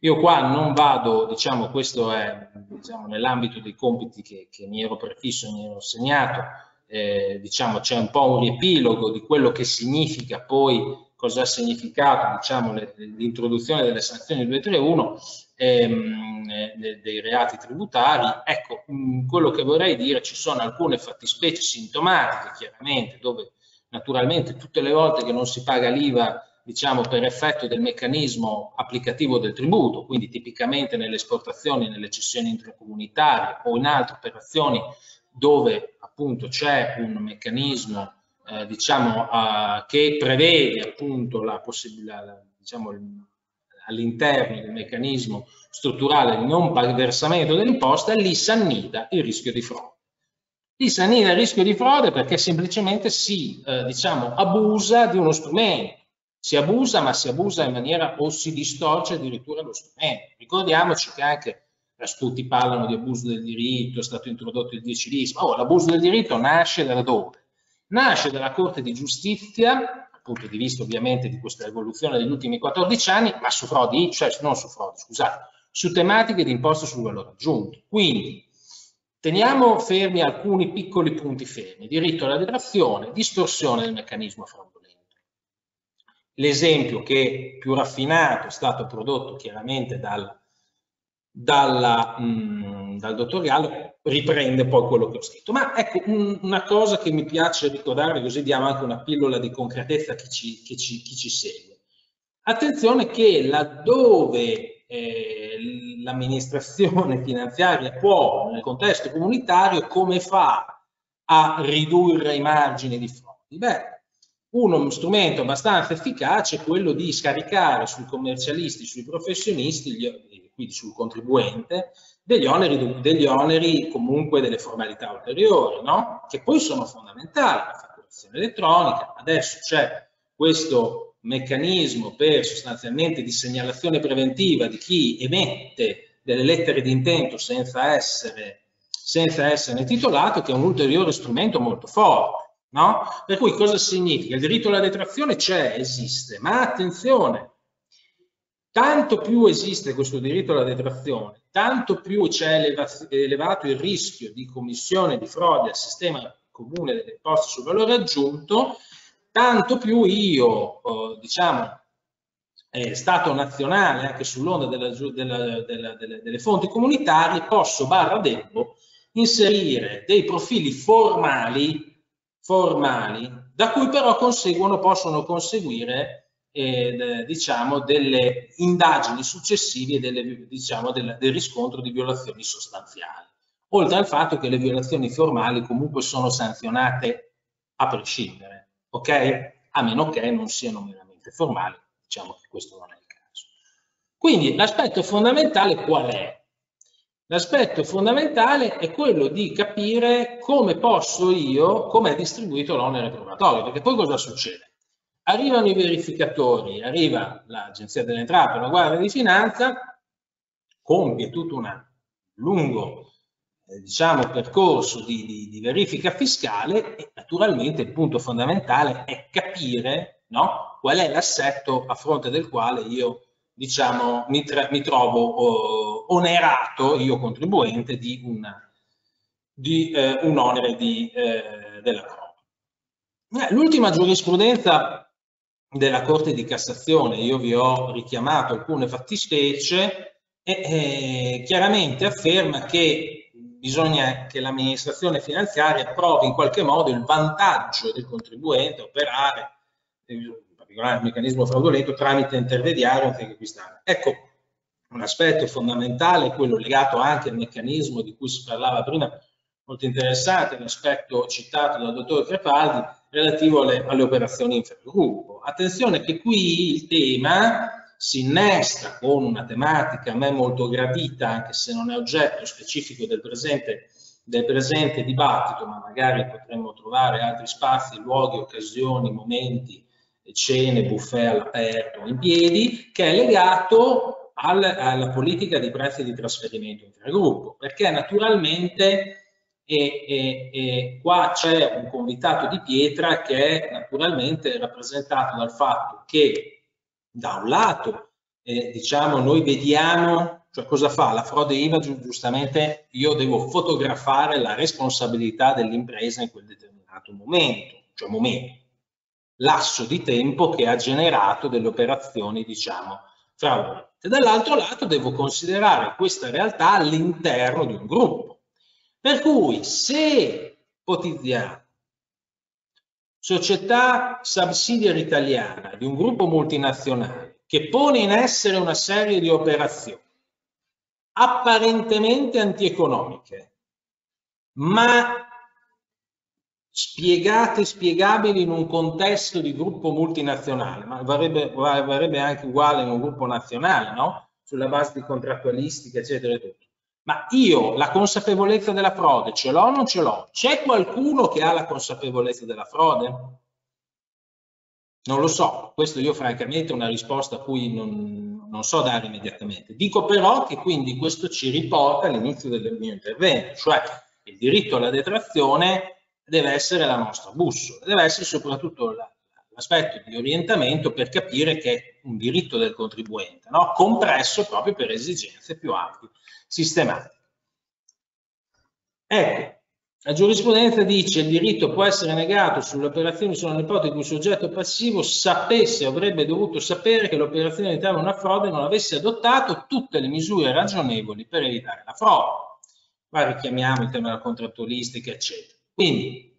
Io qua non vado, diciamo, questo è diciamo, nell'ambito dei compiti che, che, mi ero prefisso, mi ero segnato, eh, diciamo, c'è un po' un riepilogo di quello che significa poi, cosa ha significato, diciamo, l'introduzione delle sanzioni 231 ehm, eh, dei reati tributari. Ecco, mm, quello che vorrei dire, ci sono alcune fattispecie sintomatiche, chiaramente, dove naturalmente tutte le volte che non si paga l'IVA diciamo per effetto del meccanismo applicativo del tributo, quindi tipicamente nelle esportazioni, nelle cessioni intracomunitarie o in altre operazioni dove appunto c'è un meccanismo eh, diciamo uh, che prevede appunto la possibilità diciamo all'interno del meccanismo strutturale di non versamento dell'imposta, lì si annida il rischio di frode. Lì si annida il rischio di frode perché semplicemente si, eh, diciamo, abusa di uno strumento. Si abusa, ma si abusa in maniera o si distorce addirittura lo strumento. Ricordiamoci che anche tutti parlano di abuso del diritto, è stato introdotto il 10 bis, oh, l'abuso del diritto nasce da dove? Nasce dalla Corte di Giustizia punto di vista ovviamente di questa evoluzione degli ultimi 14 anni, ma su frodi, cioè non su frodi, scusate, su tematiche di imposta sul valore aggiunto. Quindi teniamo fermi alcuni piccoli punti fermi, diritto alla detrazione, distorsione del meccanismo fraudolento. L'esempio che più raffinato è stato prodotto chiaramente dal, dalla, mh, dal dottor Gallo riprende poi quello che ho scritto. Ma ecco, un, una cosa che mi piace ricordare, così diamo anche una pillola di concretezza a chi ci, chi chi ci segue. Attenzione che laddove eh, l'amministrazione finanziaria può, nel contesto comunitario, come fa a ridurre i margini di frodi? Beh, uno strumento abbastanza efficace è quello di scaricare sui commercialisti, sui professionisti, gli, quindi sul contribuente, degli oneri, degli oneri comunque delle formalità ulteriori, no? che poi sono fondamentali, la fatturazione elettronica, adesso c'è questo meccanismo per sostanzialmente di segnalazione preventiva di chi emette delle lettere di intento senza essere, senza essere titolato, che è un ulteriore strumento molto forte. No? Per cui cosa significa? Il diritto alla detrazione c'è, esiste, ma attenzione, tanto più esiste questo diritto alla detrazione, tanto più c'è elevato il rischio di commissione di frode al sistema comune delle imposte sul valore aggiunto, tanto più io, eh, diciamo, eh, Stato nazionale, anche sull'onda delle fonti comunitarie, posso, barra debbo, inserire dei profili formali formali, da cui però possono conseguire eh, diciamo, delle indagini successive delle, diciamo, del, del riscontro di violazioni sostanziali. Oltre al fatto che le violazioni formali comunque sono sanzionate a prescindere, ok? A meno che non siano meramente formali, diciamo che questo non è il caso. Quindi l'aspetto fondamentale qual è? L'aspetto fondamentale è quello di capire come posso io, come è distribuito l'onere probatorio, perché poi cosa succede? Arrivano i verificatori, arriva l'Agenzia delle Entrate, la Guardia di Finanza, compie tutto un lungo eh, diciamo, percorso di, di, di, verifica fiscale e naturalmente il punto fondamentale è capire no, qual è l'assetto a fronte del quale io diciamo, mi, mi trovo uh, onerato, io contribuente, di, una, di eh, un onere eh, della prova. Eh, l'ultima giurisprudenza della Corte di Cassazione, io vi ho richiamato alcune fattispecie, e eh, chiaramente afferma che bisogna che l'amministrazione finanziaria provi in qualche modo il vantaggio del contribuente a operare particolare il meccanismo fraudolento tramite intermediario anziché acquistare. Ecco, un aspetto fondamentale quello legato anche al meccanismo di cui si parlava prima, molto interessante, l'aspetto citato dal dottor Crepaldi relativo alle, alle operazioni in gruppo. Attenzione che qui il tema si innesta con una tematica a me molto gradita, anche se non è oggetto specifico del presente, del presente dibattito, ma magari potremmo trovare altri spazi, luoghi, occasioni, momenti cene, buffet all'aperto, in piedi, che è legato al, alla politica di prezzi di trasferimento intergruppo, perché naturalmente e, e, e qua c'è un convitato di pietra che è naturalmente rappresentato dal fatto che da un lato eh, diciamo noi vediamo cioè cosa fa la frode IVA giustamente io devo fotografare la responsabilità dell'impresa in quel determinato momento cioè momento lasso di tempo che ha generato delle operazioni, diciamo, fraudolente. Dall'altro lato devo considerare questa realtà all'interno di un gruppo. Per cui se ipotizziamo società subsidiaria italiana di un gruppo multinazionale che pone in essere una serie di operazioni apparentemente antieconomiche, ma spiegate e spiegabili in un contesto di gruppo multinazionale, ma varrebbe, varrebbe anche uguale in un gruppo nazionale, no? Sulla base di contrattualistica, eccetera, eccetera. Ma io la consapevolezza della frode ce l'ho o non ce l'ho? C'è qualcuno che ha la consapevolezza della frode? Non lo so, questo io francamente è una risposta a cui non, non so dare immediatamente. Dico però che quindi questo ci riporta all'inizio del mio intervento, cioè il diritto alla detrazione deve essere la nostra bussola, deve essere soprattutto l'aspetto di orientamento per capire che è un diritto del contribuente, no? compresso proprio per esigenze più ampie, sistematiche. Ecco, la giurisprudenza dice che il diritto può essere negato sulle operazioni sulla ipotesi di cui il soggetto passivo sapesse o avrebbe dovuto sapere che l'operazione evitava una frode non avesse adottato tutte le misure ragionevoli per evitare la frode. Qua richiamiamo il tema della contrattualistica, eccetera. Quindi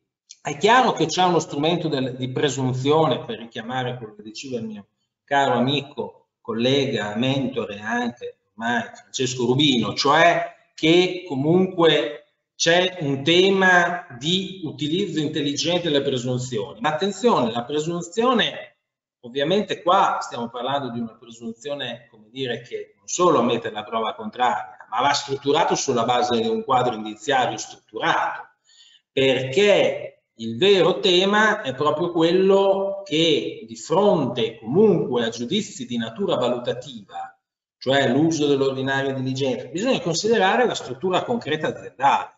è chiaro che c'è uno strumento del, di presunzione, per richiamare quello che diceva il mio caro amico, collega, mentore anche, ormai Francesco Rubino, cioè che comunque c'è un tema di utilizzo intelligente delle presunzioni. Ma attenzione, la presunzione, ovviamente qua stiamo parlando di una presunzione, come dire, che non solo ammette la prova contraria, ma va strutturato sulla base di un quadro indiziario strutturato, perché il vero tema è proprio quello che di fronte comunque a giudizi di natura valutativa, cioè l'uso dell'ordinaria diligenza, bisogna considerare la struttura concreta aziendale.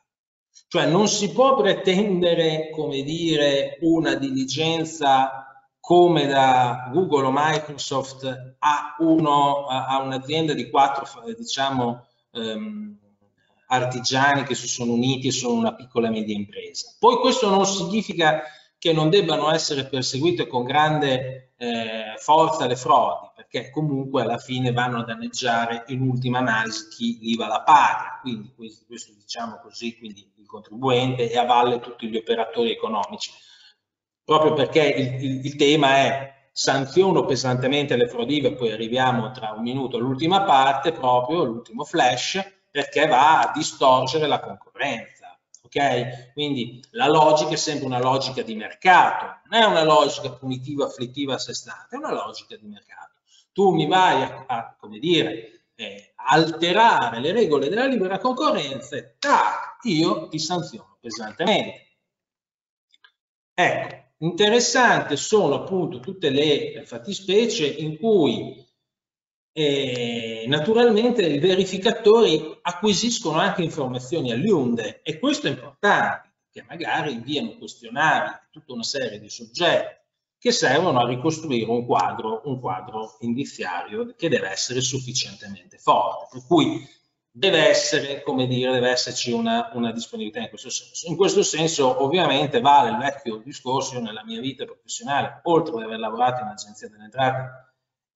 Cioè non si può pretendere, come dire, una diligenza come da Google o Microsoft a, uno, a un'azienda di quattro, diciamo, ehm, artigiani che si sono uniti e sono una piccola e media impresa. Poi questo non significa che non debbano essere perseguite con grande eh, forza le frodi, perché comunque alla fine vanno a danneggiare in ultima analisi chi l'IVA la paga, quindi questo, questo diciamo così, quindi il contribuente e a valle tutti gli operatori economici, proprio perché il, il, il tema è sanziono pesantemente le frodive, poi arriviamo tra un minuto all'ultima parte, proprio l'ultimo flash, perché va a distorcere la concorrenza. Ok? Quindi la logica è sempre una logica di mercato, non è una logica punitiva, afflittiva a sé stante, è una logica di mercato. Tu mi vai a, a come dire, eh, alterare le regole della libera concorrenza e tac, io ti sanziono pesantemente. Ecco, interessante sono appunto tutte le fattispecie in cui eh, naturalmente i verificatori acquisiscono anche informazioni all'IUNDE e questo è importante, che magari inviano questionari a tutta una serie di soggetti che servono a ricostruire un quadro, un quadro indiziario che deve essere sufficientemente forte, per cui deve essere, come dire, deve esserci una, una, disponibilità in questo senso. In questo senso ovviamente vale il vecchio discorso, io nella mia vita professionale, oltre ad aver lavorato in agenzia delle entrate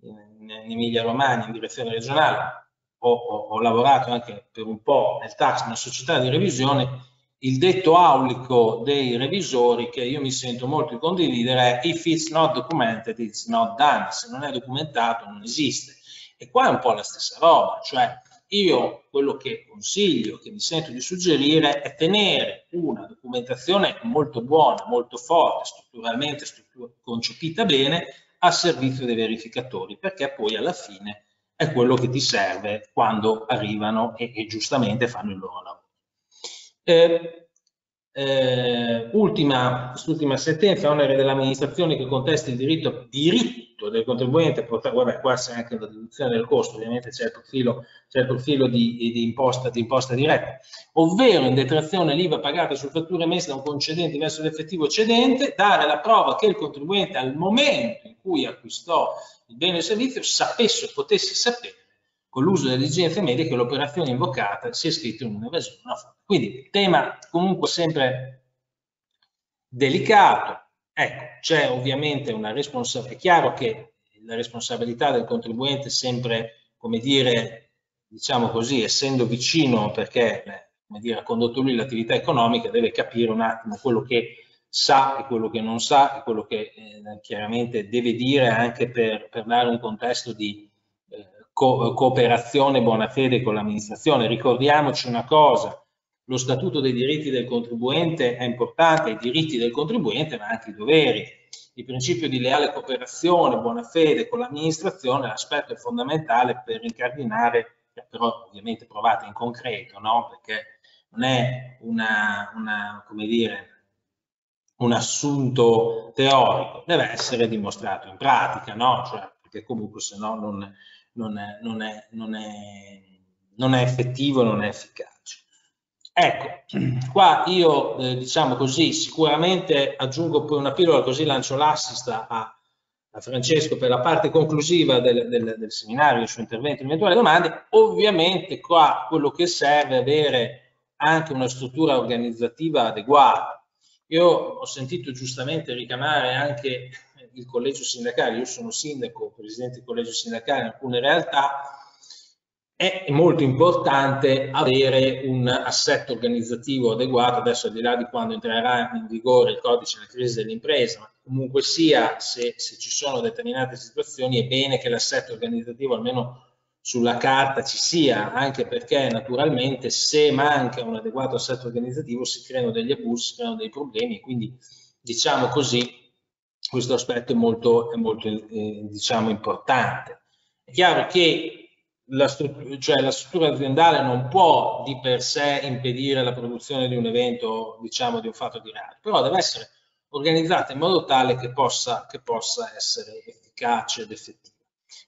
in, in Emilia Romagna, in direzione regionale, ho, ho, ho, lavorato anche per un po' nel tax, una società di revisione, il detto aulico dei revisori che io mi sento molto di condividere è if it's not documented, it's not done. Se non è documentato non esiste. E qua è un po' la stessa roba, cioè io quello che consiglio, che mi sento di suggerire è tenere una documentazione molto buona, molto forte, strutturalmente struttura, concepita bene, a servizio dei verificatori, perché poi alla fine è quello che ti serve quando arrivano e, e giustamente fanno il loro lavoro. Eh, eh, ultima, quest'ultima sentenza, onere dell'amministrazione che contesta il diritto, diritto del contribuente, vabbè, qua c'è anche la deduzione del costo, ovviamente c'è il profilo, il profilo di, di, imposta, di, imposta, diretta, ovvero in detrazione l'IVA pagata su fatture emesse da un concedente verso l'effettivo cedente, dare la prova che il contribuente al momento in cui acquistò il bene o il servizio sapesse o potesse sapere con l'uso delle medie che l'operazione invocata sia scritta in un'evasione. Quindi tema comunque sempre delicato. Ecco, c'è ovviamente una responsabilità, è chiaro che la responsabilità del contribuente è sempre, come dire, diciamo così, essendo vicino perché, come dire, ha condotto lui l'attività economica, deve capire un attimo quello che sa e quello che non sa e quello che eh, chiaramente deve dire anche per, per dare un contesto di co cooperazione buona fede con l'amministrazione. Ricordiamoci una cosa, lo statuto dei diritti del contribuente è importante, i diritti del contribuente ma anche i doveri. Il principio di leale cooperazione, buona fede con l'amministrazione è l'aspetto fondamentale per incardinare, però ovviamente provate in concreto, no? perché non è una, una, come dire, un assunto teorico, deve essere dimostrato in pratica, no? cioè, perché comunque se no non, non, è, non, è, non, è, non è effettivo, non è efficace. Ecco, qua io eh, diciamo così, sicuramente aggiungo poi una pillola così lancio l'assist a, a, Francesco per la parte conclusiva del, del, del seminario, il suo intervento, eventuali domande. Ovviamente qua quello che serve è avere anche una struttura organizzativa adeguata. Io ho sentito giustamente richiamare anche il collegio sindacale, io sono sindaco, presidente del collegio sindacale in alcune realtà, è molto importante avere un assetto organizzativo adeguato, adesso al di là di quando entrerà in vigore il codice della crisi dell'impresa, comunque sia, se, se, ci sono determinate situazioni, è bene che l'assetto organizzativo almeno sulla carta ci sia, anche perché naturalmente se manca un adeguato assetto organizzativo si creano degli abusi, si creano dei problemi quindi diciamo così questo aspetto è molto, è molto eh, diciamo, importante. È chiaro che la struttura, cioè la struttura aziendale non può di per sé impedire la produzione di un evento, diciamo, di un fatto di reato, però deve essere organizzata in modo tale che possa, che possa essere efficace ed effettiva.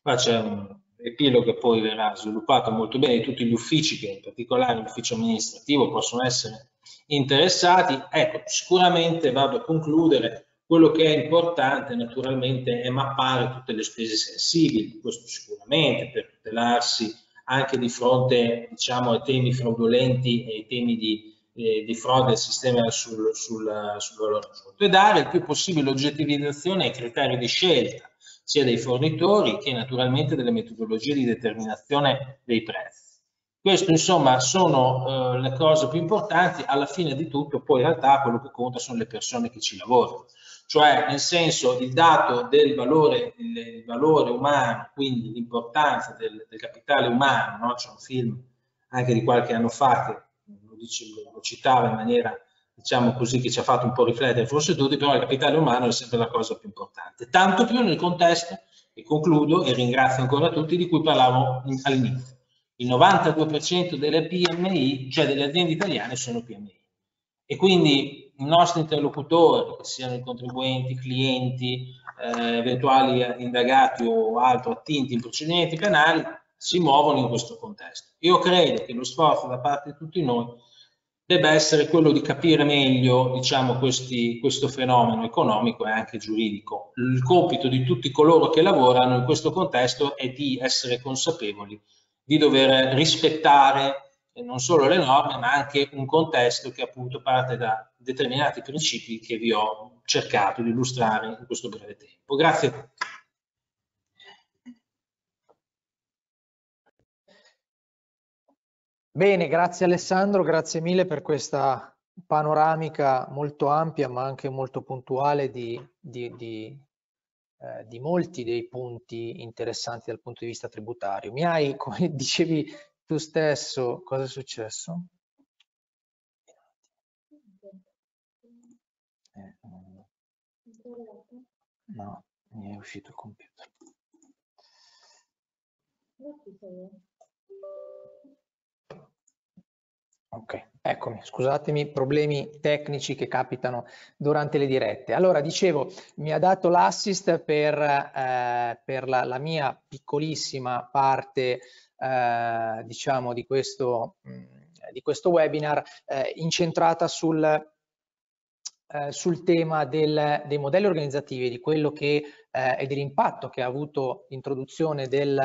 Qua c'è un epilogo che poi verrà sviluppato molto bene di tutti gli uffici che in particolare l'ufficio amministrativo possono essere interessati. Ecco, sicuramente vado a concludere quello che è importante naturalmente è mappare tutte le spese sensibili, questo sicuramente per tutelarsi anche di fronte diciamo, ai temi fraudolenti e ai temi di, eh, di frode del sistema sul, sul, sul valore aggiunto. E dare il più possibile oggettivizzazione ai criteri di scelta sia dei fornitori che naturalmente delle metodologie di determinazione dei prezzi. Questo insomma sono eh, le cose più importanti, alla fine di tutto poi in realtà quello che conta sono le persone che ci lavorano cioè nel senso il dato del valore, il, valore umano, quindi l'importanza del, del, capitale umano, no? c'è un film anche di qualche anno fa che lo, dice, lo, citava in maniera diciamo così che ci ha fatto un po' riflettere forse tutti, però il capitale umano è sempre la cosa più importante, tanto più nel contesto, e concludo e ringrazio ancora tutti, di cui parlavo all'inizio. Il 92% delle PMI, cioè delle aziende italiane, sono PMI. E quindi i nostri interlocutori, che siano i contribuenti, clienti, eh, eventuali indagati o altro attinti in procedimenti penali, si muovono in questo contesto. Io credo che lo sforzo da parte di tutti noi debba essere quello di capire meglio diciamo, questi, questo fenomeno economico e anche giuridico. Il compito di tutti coloro che lavorano in questo contesto è di essere consapevoli di dover rispettare non solo le norme, ma anche un contesto che appunto parte da determinati principi che vi ho cercato di illustrare in questo breve tempo. Grazie a tutti. Bene, grazie Alessandro, grazie mille per questa panoramica molto ampia ma anche molto puntuale di, di, di, eh, di molti dei punti interessanti dal punto di vista tributario. Mi hai, come dicevi tu stesso, cosa è successo? No, mi è uscito il computer. Ok, eccomi, scusatemi, problemi tecnici che capitano durante le dirette. Allora, dicevo, mi ha dato l'assist per, eh, per la, la, mia piccolissima parte eh, diciamo di questo, mm, di questo webinar eh, incentrata sul, eh, sul tema del, dei modelli organizzativi, di quello che eh, e dell'impatto che ha avuto l'introduzione del,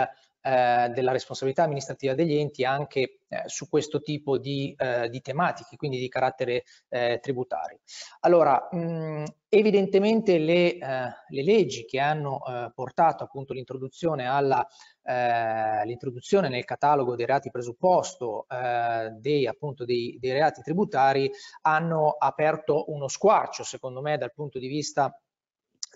eh, della responsabilità amministrativa degli enti anche eh, su questo tipo di, eh, di, tematiche, quindi di carattere eh, tributario. Allora, mh, evidentemente le, eh, le, leggi che hanno portato appunto l'introduzione alla l'introduzione nel catalogo dei reati presupposto dei, appunto, dei, dei reati tributari hanno aperto uno squarcio, secondo me, dal punto di vista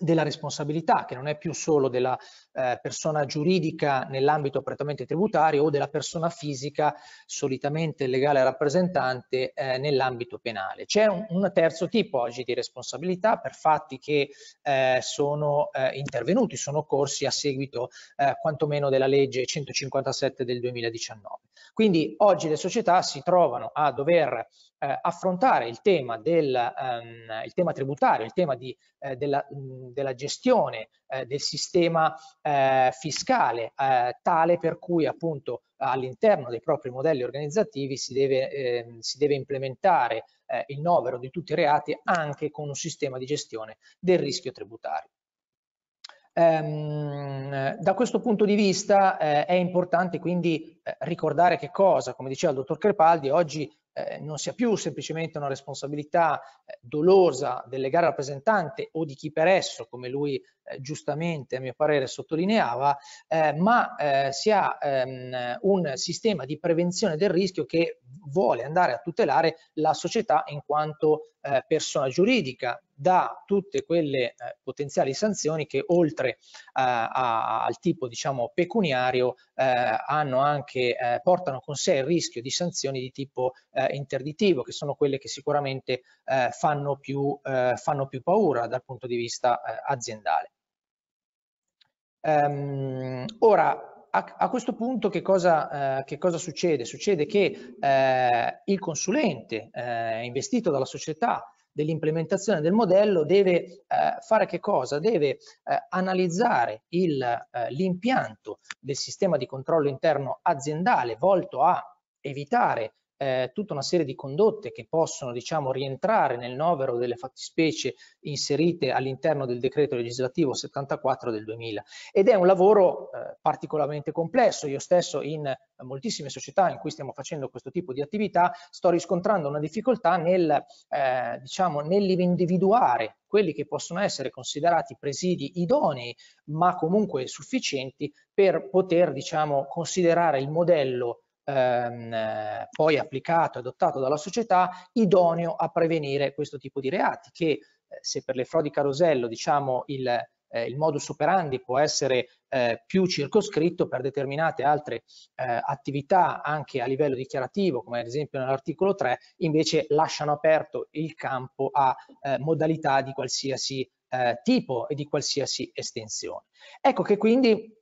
della responsabilità, che non è più solo della eh, persona giuridica nell'ambito prettamente tributario o della persona fisica, solitamente legale rappresentante, eh, nell'ambito penale. C'è un, un, terzo tipo oggi di responsabilità per fatti che eh, sono eh, intervenuti, sono occorsi a seguito eh, quantomeno della legge 157 del 2019. Quindi oggi le società si trovano a dover eh, affrontare il tema, del, um, il tema tributario, il tema di, della, mh, della, gestione del sistema eh, fiscale eh, tale per cui appunto all'interno dei propri modelli organizzativi si deve, ehm, si deve implementare eh, il novero di tutti i reati anche con un sistema di gestione del rischio tributario. Um, da questo punto di vista eh, è importante quindi eh, ricordare che cosa, come diceva il dottor Crepaldi, oggi eh, non sia più semplicemente una responsabilità eh, dolosa del legale rappresentante o di chi per esso, come lui eh, giustamente a mio parere sottolineava, eh, ma eh, si ha ehm, un sistema di prevenzione del rischio che vuole andare a tutelare la società in quanto eh, persona giuridica da tutte quelle eh, potenziali sanzioni che oltre eh, a, al tipo diciamo pecuniario eh, hanno anche, eh, portano con sé il rischio di sanzioni di tipo eh, interdittivo che sono quelle che sicuramente fanno più, fanno, più, paura dal punto di vista aziendale. Um, ora a, a, questo punto che cosa, eh, che cosa, succede? Succede che eh, il consulente eh, investito dalla società dell'implementazione del modello deve eh, fare che cosa? Deve eh, analizzare eh, l'impianto del sistema di controllo interno aziendale volto a evitare eh, tutta una serie di condotte che possono diciamo, rientrare nel novero delle fattispecie inserite all'interno del decreto legislativo 74 del 2000 ed è un lavoro eh, particolarmente complesso. Io stesso in moltissime società in cui stiamo facendo questo tipo di attività sto riscontrando una difficoltà nel, eh, diciamo, nell'individuare quelli che possono essere considerati presidi idonei ma comunque sufficienti per poter diciamo, considerare il modello ehm, poi applicato e adottato dalla società idoneo a prevenire questo tipo di reati che eh, se per le frodi carosello diciamo il, eh, il modus operandi può essere eh, più circoscritto per determinate altre eh, attività anche a livello dichiarativo come ad esempio nell'articolo 3 invece lasciano aperto il campo a eh, modalità di qualsiasi tipo e di qualsiasi estensione. Ecco che quindi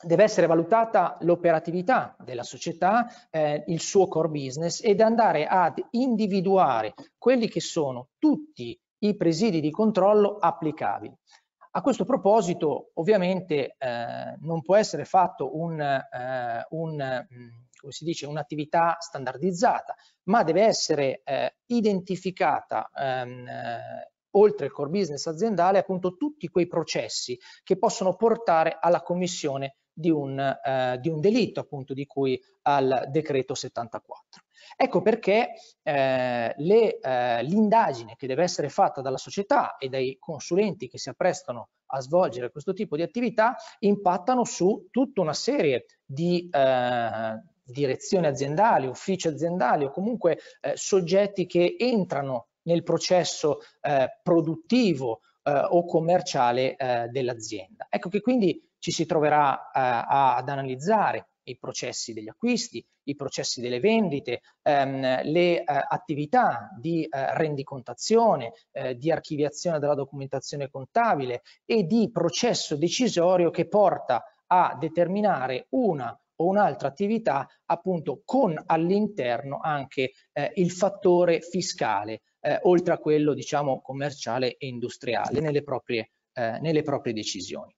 deve essere valutata l'operatività della società, eh, il suo core business ed andare ad individuare quelli che sono tutti i presidi di controllo applicabili. A questo proposito ovviamente eh, non può essere fatto un, eh, un mm, come si dice, un'attività standardizzata, ma deve essere eh, identificata ehm, eh, oltre il core business aziendale appunto tutti quei processi che possono portare alla commissione di un, eh, di un delitto appunto di cui al decreto 74. Ecco perché eh, eh, l'indagine che deve essere fatta dalla società e dai consulenti che si apprestano a svolgere questo tipo di attività impattano su tutta una serie di eh, direzioni aziendali, uffici aziendali o comunque eh, soggetti che entrano nel processo eh, produttivo eh, o commerciale eh, dell'azienda. Ecco che quindi ci si troverà eh, ad analizzare i processi degli acquisti, i processi delle vendite, ehm, le eh, attività di eh, rendicontazione, eh, di archiviazione della documentazione contabile e di processo decisorio che porta a determinare una o un'altra attività appunto con all'interno anche eh, il fattore fiscale eh, oltre a quello diciamo commerciale e industriale nelle proprie, nelle proprie decisioni.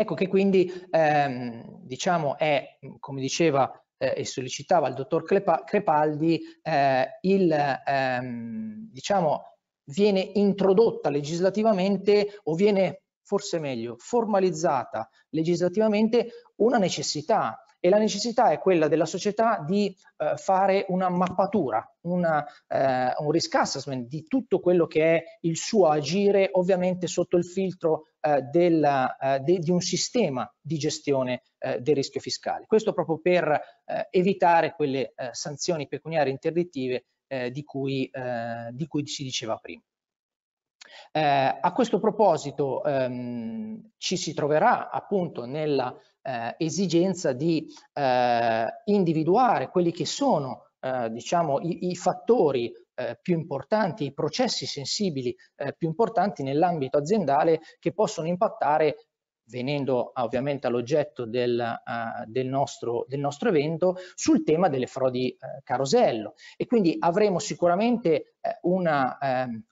Ecco che quindi ehm, diciamo è, come diceva eh, e sollecitava il dottor Crepaldi, eh, il, ehm, diciamo, viene introdotta legislativamente o viene forse meglio formalizzata legislativamente una necessità e la necessità è quella della società di eh, fare una mappatura, una, eh, un risk assessment di tutto quello che è il suo agire, ovviamente sotto il filtro eh, della, eh, de, di un sistema di gestione eh, del rischio fiscale. Questo proprio per eh, evitare quelle sanzioni pecuniarie interdittive di cui, di, cui, si diceva prima. Eh, a questo proposito ehm, ci si troverà appunto nella eh, esigenza di eh, individuare quelli che sono eh, diciamo, i, i fattori eh, più importanti, i processi sensibili eh, più importanti nell'ambito aziendale che possono impattare venendo ovviamente all'oggetto del, uh, del, nostro, del, nostro, evento, sul tema delle frodi uh, carosello. E quindi avremo sicuramente uh,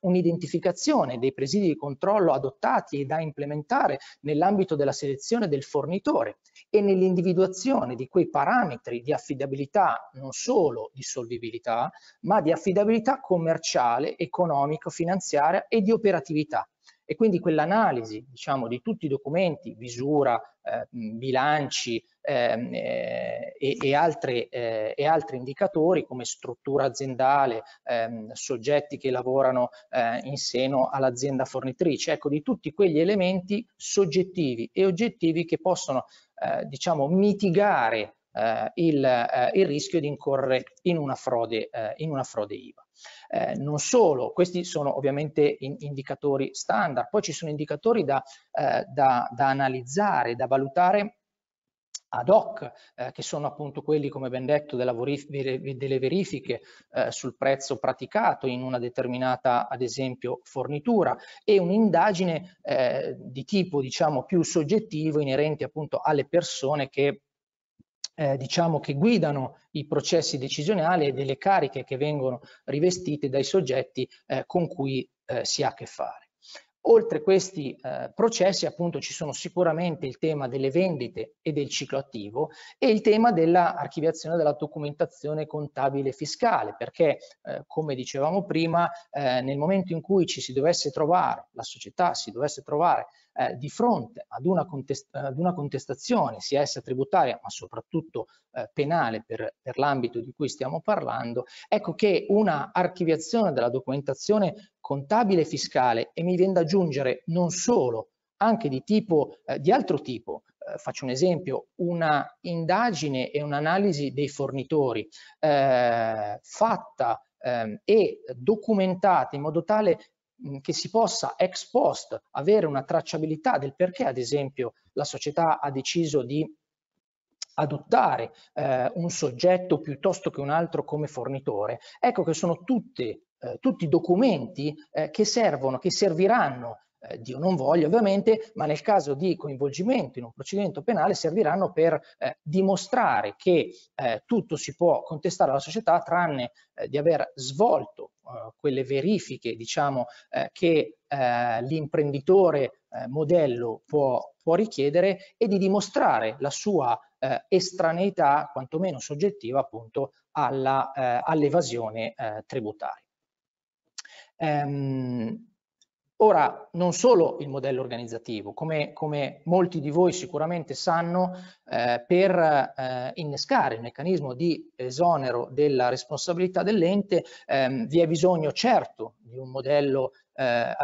un'identificazione un dei presidi di controllo adottati e da implementare nell'ambito della selezione del fornitore e nell'individuazione di quei parametri di affidabilità, non solo di solvibilità, ma di affidabilità commerciale, economico, finanziaria e di operatività e quindi quell'analisi diciamo, di tutti i documenti, visura, eh, bilanci ehm, eh, e, e, altre, eh, e, altri indicatori come struttura aziendale, ehm, soggetti che lavorano eh, in seno all'azienda fornitrice, ecco di tutti quegli elementi soggettivi e oggettivi che possono eh, diciamo mitigare eh, il, il, rischio di incorrere in una frode, in una frode IVA. Eh, non solo, questi sono ovviamente in, indicatori standard, poi ci sono indicatori da, eh, da, da analizzare, da valutare ad hoc, eh, che sono appunto quelli, come ben detto, delle verifiche eh, sul prezzo praticato in una determinata, ad esempio, fornitura e un'indagine eh, di tipo, diciamo, più soggettivo inerente appunto alle persone che eh, diciamo che guidano i processi decisionali e delle cariche che vengono rivestite dai soggetti eh, con cui eh, si ha a che fare. Oltre questi eh, processi appunto ci sono sicuramente il tema delle vendite e del ciclo attivo e il tema dell'archiviazione della documentazione contabile fiscale perché eh, come dicevamo prima eh, nel momento in cui ci si dovesse trovare, la società si dovesse trovare eh, di fronte ad una, contest ad una, contestazione, sia essa tributaria ma soprattutto eh, penale per, per l'ambito di cui stiamo parlando, ecco che una archiviazione della documentazione contabile e fiscale e mi viene da aggiungere non solo, anche di, tipo, eh, di altro tipo, eh, faccio un esempio, una indagine e un'analisi dei fornitori eh, fatta ehm, e documentata in modo tale che si possa ex post avere una tracciabilità del perché ad esempio la società ha deciso di adottare eh, un soggetto piuttosto che un altro come fornitore, ecco che sono tutte, eh, tutti documenti eh, che servono, che serviranno eh, Dio non voglia ovviamente, ma nel caso di coinvolgimento in un procedimento penale serviranno per eh, dimostrare che eh, tutto si può contestare alla società tranne eh, di aver svolto eh, quelle verifiche diciamo, eh, che l'imprenditore modello può, può, richiedere e di dimostrare la sua estraneità, quantomeno soggettiva, appunto all'evasione tributaria. Um, Ora, non solo il modello organizzativo, come, come molti di voi sicuramente sanno, eh, per eh, innescare il meccanismo di esonero della responsabilità dell'ente ehm, vi è bisogno certo di un modello eh, eh,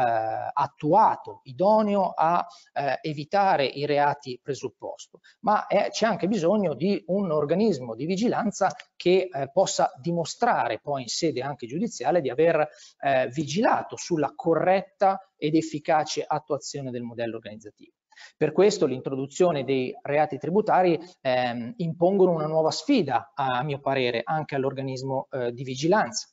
attuato, idoneo a eh, evitare i reati presupposto, ma c'è anche bisogno di un organismo di vigilanza che eh, possa dimostrare poi in sede anche giudiziale di aver eh, vigilato sulla corretta ed efficace attuazione del modello organizzativo. Per questo l'introduzione dei reati tributari ehm, impongono una nuova sfida, a mio parere, anche all'organismo eh, di vigilanza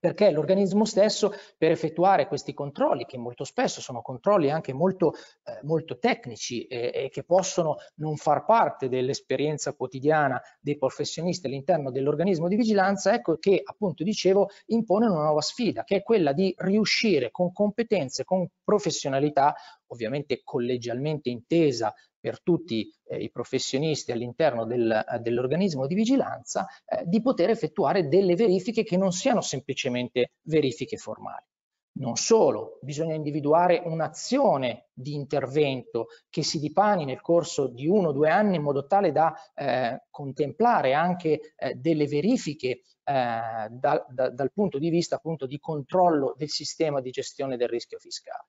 perché l'organismo stesso per effettuare questi controlli, che molto spesso sono controlli anche molto, eh, molto tecnici e, e, che possono non far parte dell'esperienza quotidiana dei professionisti all'interno dell'organismo di vigilanza, ecco che appunto dicevo impone una nuova sfida, che è quella di riuscire con competenze, con professionalità, ovviamente collegialmente intesa per tutti eh, i professionisti all'interno del, eh, dell'organismo di vigilanza eh, di poter effettuare delle verifiche che non siano semplicemente verifiche formali. Non solo, bisogna individuare un'azione di intervento che si dipani nel corso di uno o due anni in modo tale da eh, contemplare anche eh, delle verifiche eh, da, da, dal punto di vista appunto di controllo del sistema di gestione del rischio fiscale.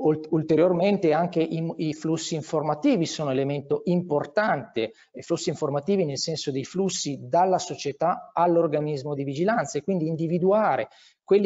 Ulteriormente anche i, i, flussi informativi sono elemento importante, i flussi informativi nel senso dei flussi dalla società all'organismo di vigilanza e quindi individuare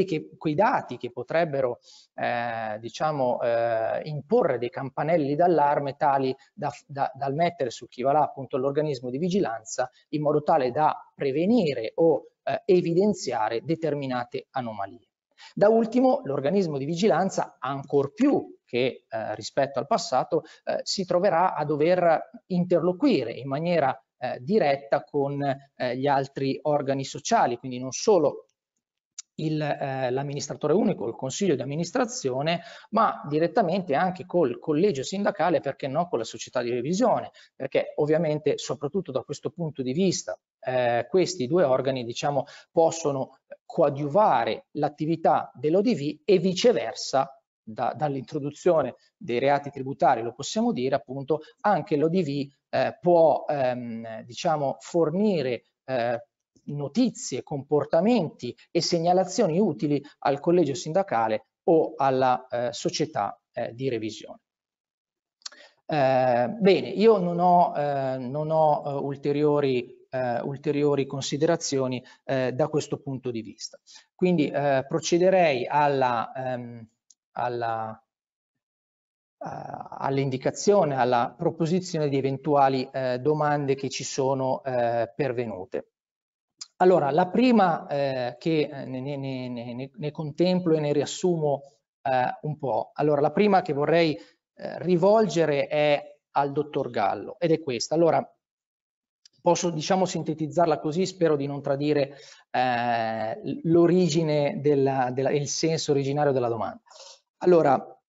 che, quei dati che potrebbero eh, diciamo, eh, imporre dei campanelli d'allarme tali da, da, dal mettere su chi va là appunto l'organismo di vigilanza in modo tale da prevenire o eh, evidenziare determinate anomalie. Da ultimo, l'organismo di vigilanza, ancor più che eh, rispetto al passato, eh, si troverà a dover interloquire in maniera eh, diretta con eh, gli altri organi sociali, quindi non solo eh, l'amministratore unico, il consiglio di amministrazione, ma direttamente anche col collegio sindacale, perché no con la società di revisione, perché ovviamente soprattutto da questo punto di vista eh, questi due organi diciamo, possono coadiuvare l'attività dell'ODV e viceversa da, dall'introduzione dei reati tributari, lo possiamo dire appunto, anche l'ODV eh, può ehm, diciamo, fornire eh, notizie, comportamenti e segnalazioni utili al collegio sindacale o alla eh, società eh, di revisione. Eh, bene, io non ho, eh, non ho eh, ulteriori Uh, ulteriori considerazioni uh, da questo punto di vista. Quindi uh, procederei alla, um, alla, all'indicazione, alla proposizione di eventuali domande che ci sono pervenute. Allora, la prima che ne, ne, ne, ne, contemplo e ne riassumo un po'. Allora, la prima che vorrei eh, rivolgere è al dottor Gallo ed è questa. Allora, posso diciamo sintetizzarla così, spero di non tradire eh, l'origine e il senso originario della domanda. Allora,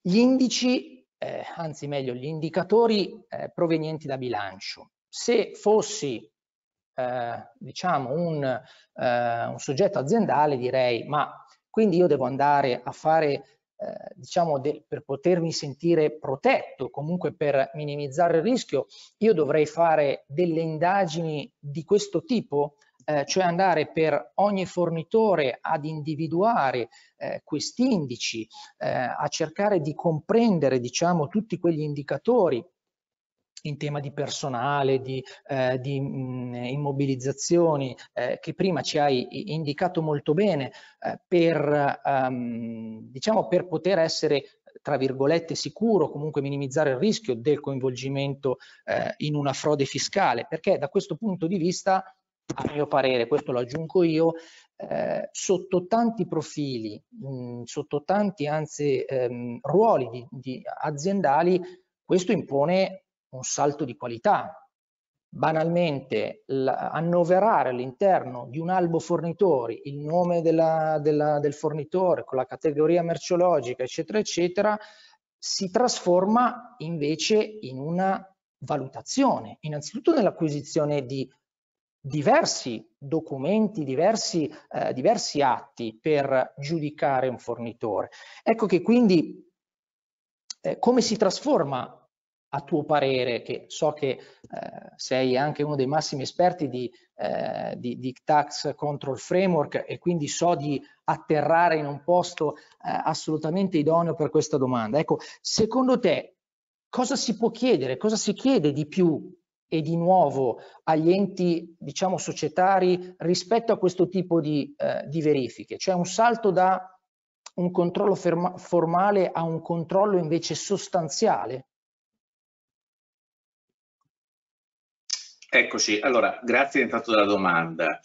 gli indici, eh, anzi meglio, gli indicatori eh, provenienti da bilancio. Se fossi eh, diciamo un, eh, un soggetto aziendale direi ma quindi io devo andare a fare eh, diciamo per potermi sentire protetto, comunque per minimizzare il rischio, io dovrei fare delle indagini di questo tipo, eh, cioè andare per ogni fornitore ad individuare eh, questi indici, eh, a cercare di comprendere diciamo tutti quegli indicatori in tema di personale, di, eh, di mh, immobilizzazioni eh, che prima ci hai indicato molto bene eh, per, um, diciamo per poter essere tra virgolette sicuro, comunque minimizzare il rischio del coinvolgimento eh, in una frode fiscale, perché da questo punto di vista, a mio parere, questo lo aggiungo io, eh, sotto tanti profili, mh, sotto tanti anzi ehm, ruoli di, di aziendali, questo impone un salto di qualità. Banalmente, annoverare all'interno di un albo fornitori il nome della, della, del fornitore con la categoria merceologica, eccetera, eccetera, si trasforma invece in una valutazione, innanzitutto nell'acquisizione di diversi documenti, diversi, eh, diversi atti per giudicare un fornitore. Ecco che quindi eh, come si trasforma a tuo parere, che so che eh, sei anche uno dei massimi esperti di, eh, di, di, Tax Control Framework e quindi so di atterrare in un posto eh, assolutamente idoneo per questa domanda. Ecco, secondo te cosa si può chiedere, cosa si chiede di più e di nuovo agli enti, diciamo, societari rispetto a questo tipo di, eh, di verifiche? Cioè un salto da un controllo formale a un controllo invece sostanziale? Eccoci, allora grazie intanto della domanda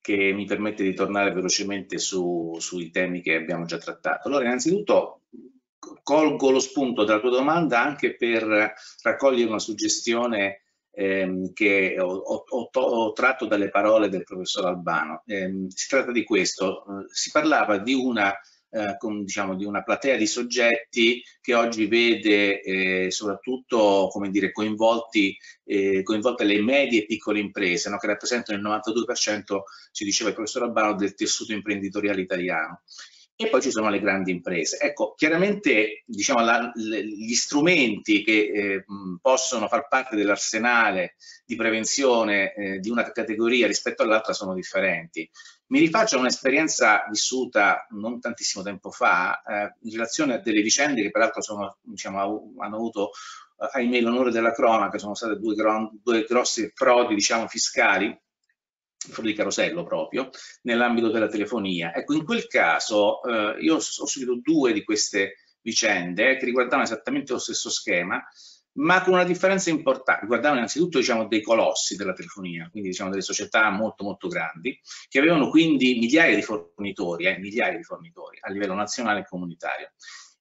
che mi permette di tornare velocemente su, sui temi che abbiamo già trattato. Allora innanzitutto colgo lo spunto della tua domanda anche per raccogliere una suggestione ehm, che ho, ho, ho, tratto dalle parole del professor Albano. Eh, si tratta di questo, eh, si parlava di una eh, con, diciamo, di una platea di soggetti che oggi vede eh, soprattutto come dire, coinvolti, eh, coinvolte le medie e piccole imprese, no? che rappresentano il 92%, ci diceva il professor Albano, del tessuto imprenditoriale italiano e poi ci sono le grandi imprese. Ecco, chiaramente diciamo, la, gli strumenti che eh, possono far parte dell'arsenale di prevenzione eh, di una categoria rispetto all'altra sono differenti. Mi rifaccio a un'esperienza vissuta non tantissimo tempo fa eh, in relazione a delle vicende che peraltro sono, diciamo, hanno avuto eh, ahimè l'onore della cronaca, sono state due, due grosse frodi diciamo, fiscali di carosello proprio, nell'ambito della telefonia. Ecco, in quel caso eh, io ho seguito due di queste vicende che riguardavano esattamente lo stesso schema, ma con una differenza importante. Riguardavano innanzitutto diciamo, dei colossi della telefonia, quindi diciamo, delle società molto molto grandi, che avevano quindi migliaia di fornitori, eh, migliaia di fornitori a livello nazionale e comunitario.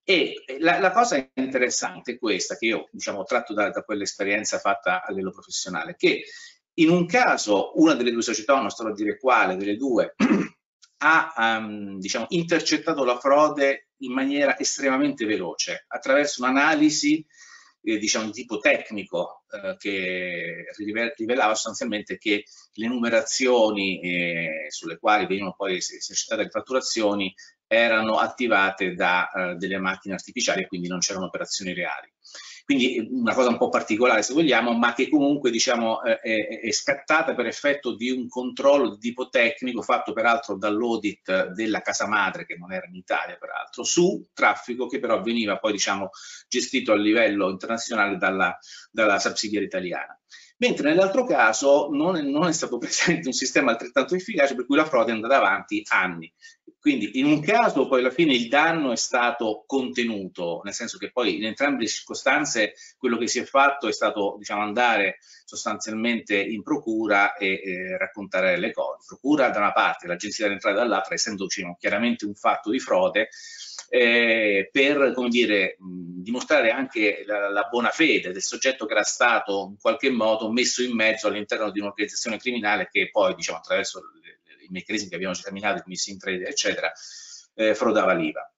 E la, la, cosa interessante è questa, che io diciamo, tratto da, da quell'esperienza fatta a livello professionale, che in un caso una delle due società, non sto a dire quale delle due, ha um, diciamo, intercettato la frode in maniera estremamente veloce attraverso un'analisi eh, diciamo, di tipo tecnico eh, che rivelava sostanzialmente che le numerazioni eh, sulle quali venivano poi esercitate le fatturazioni erano attivate da uh, delle macchine artificiali e quindi non c'erano operazioni reali. Quindi una cosa un po' particolare se vogliamo, ma che comunque diciamo, è, è, scattata per effetto di un controllo di tipo tecnico fatto peraltro dall'audit della casa madre, che non era in Italia peraltro, su traffico che però veniva poi diciamo, gestito a livello internazionale dalla, dalla subsidiaria italiana mentre nell'altro caso non è, non è, stato presente un sistema altrettanto efficace per cui la frode è andata avanti anni. Quindi in un caso poi alla fine il danno è stato contenuto, nel senso che poi in entrambe le circostanze quello che si è fatto è stato diciamo, andare sostanzialmente in procura e eh, raccontare le cose. Procura da una parte, l'agenzia delle entrate dall'altra, essendo diciamo, chiaramente un fatto di frode, eh, per come dire, dimostrare anche la, la, buona fede del soggetto che era stato in qualche modo messo in mezzo all'interno di un'organizzazione criminale che poi, diciamo, attraverso i meccanismi che abbiamo esaminato, come Sintrade, eccetera, eh, frodava l'IVA.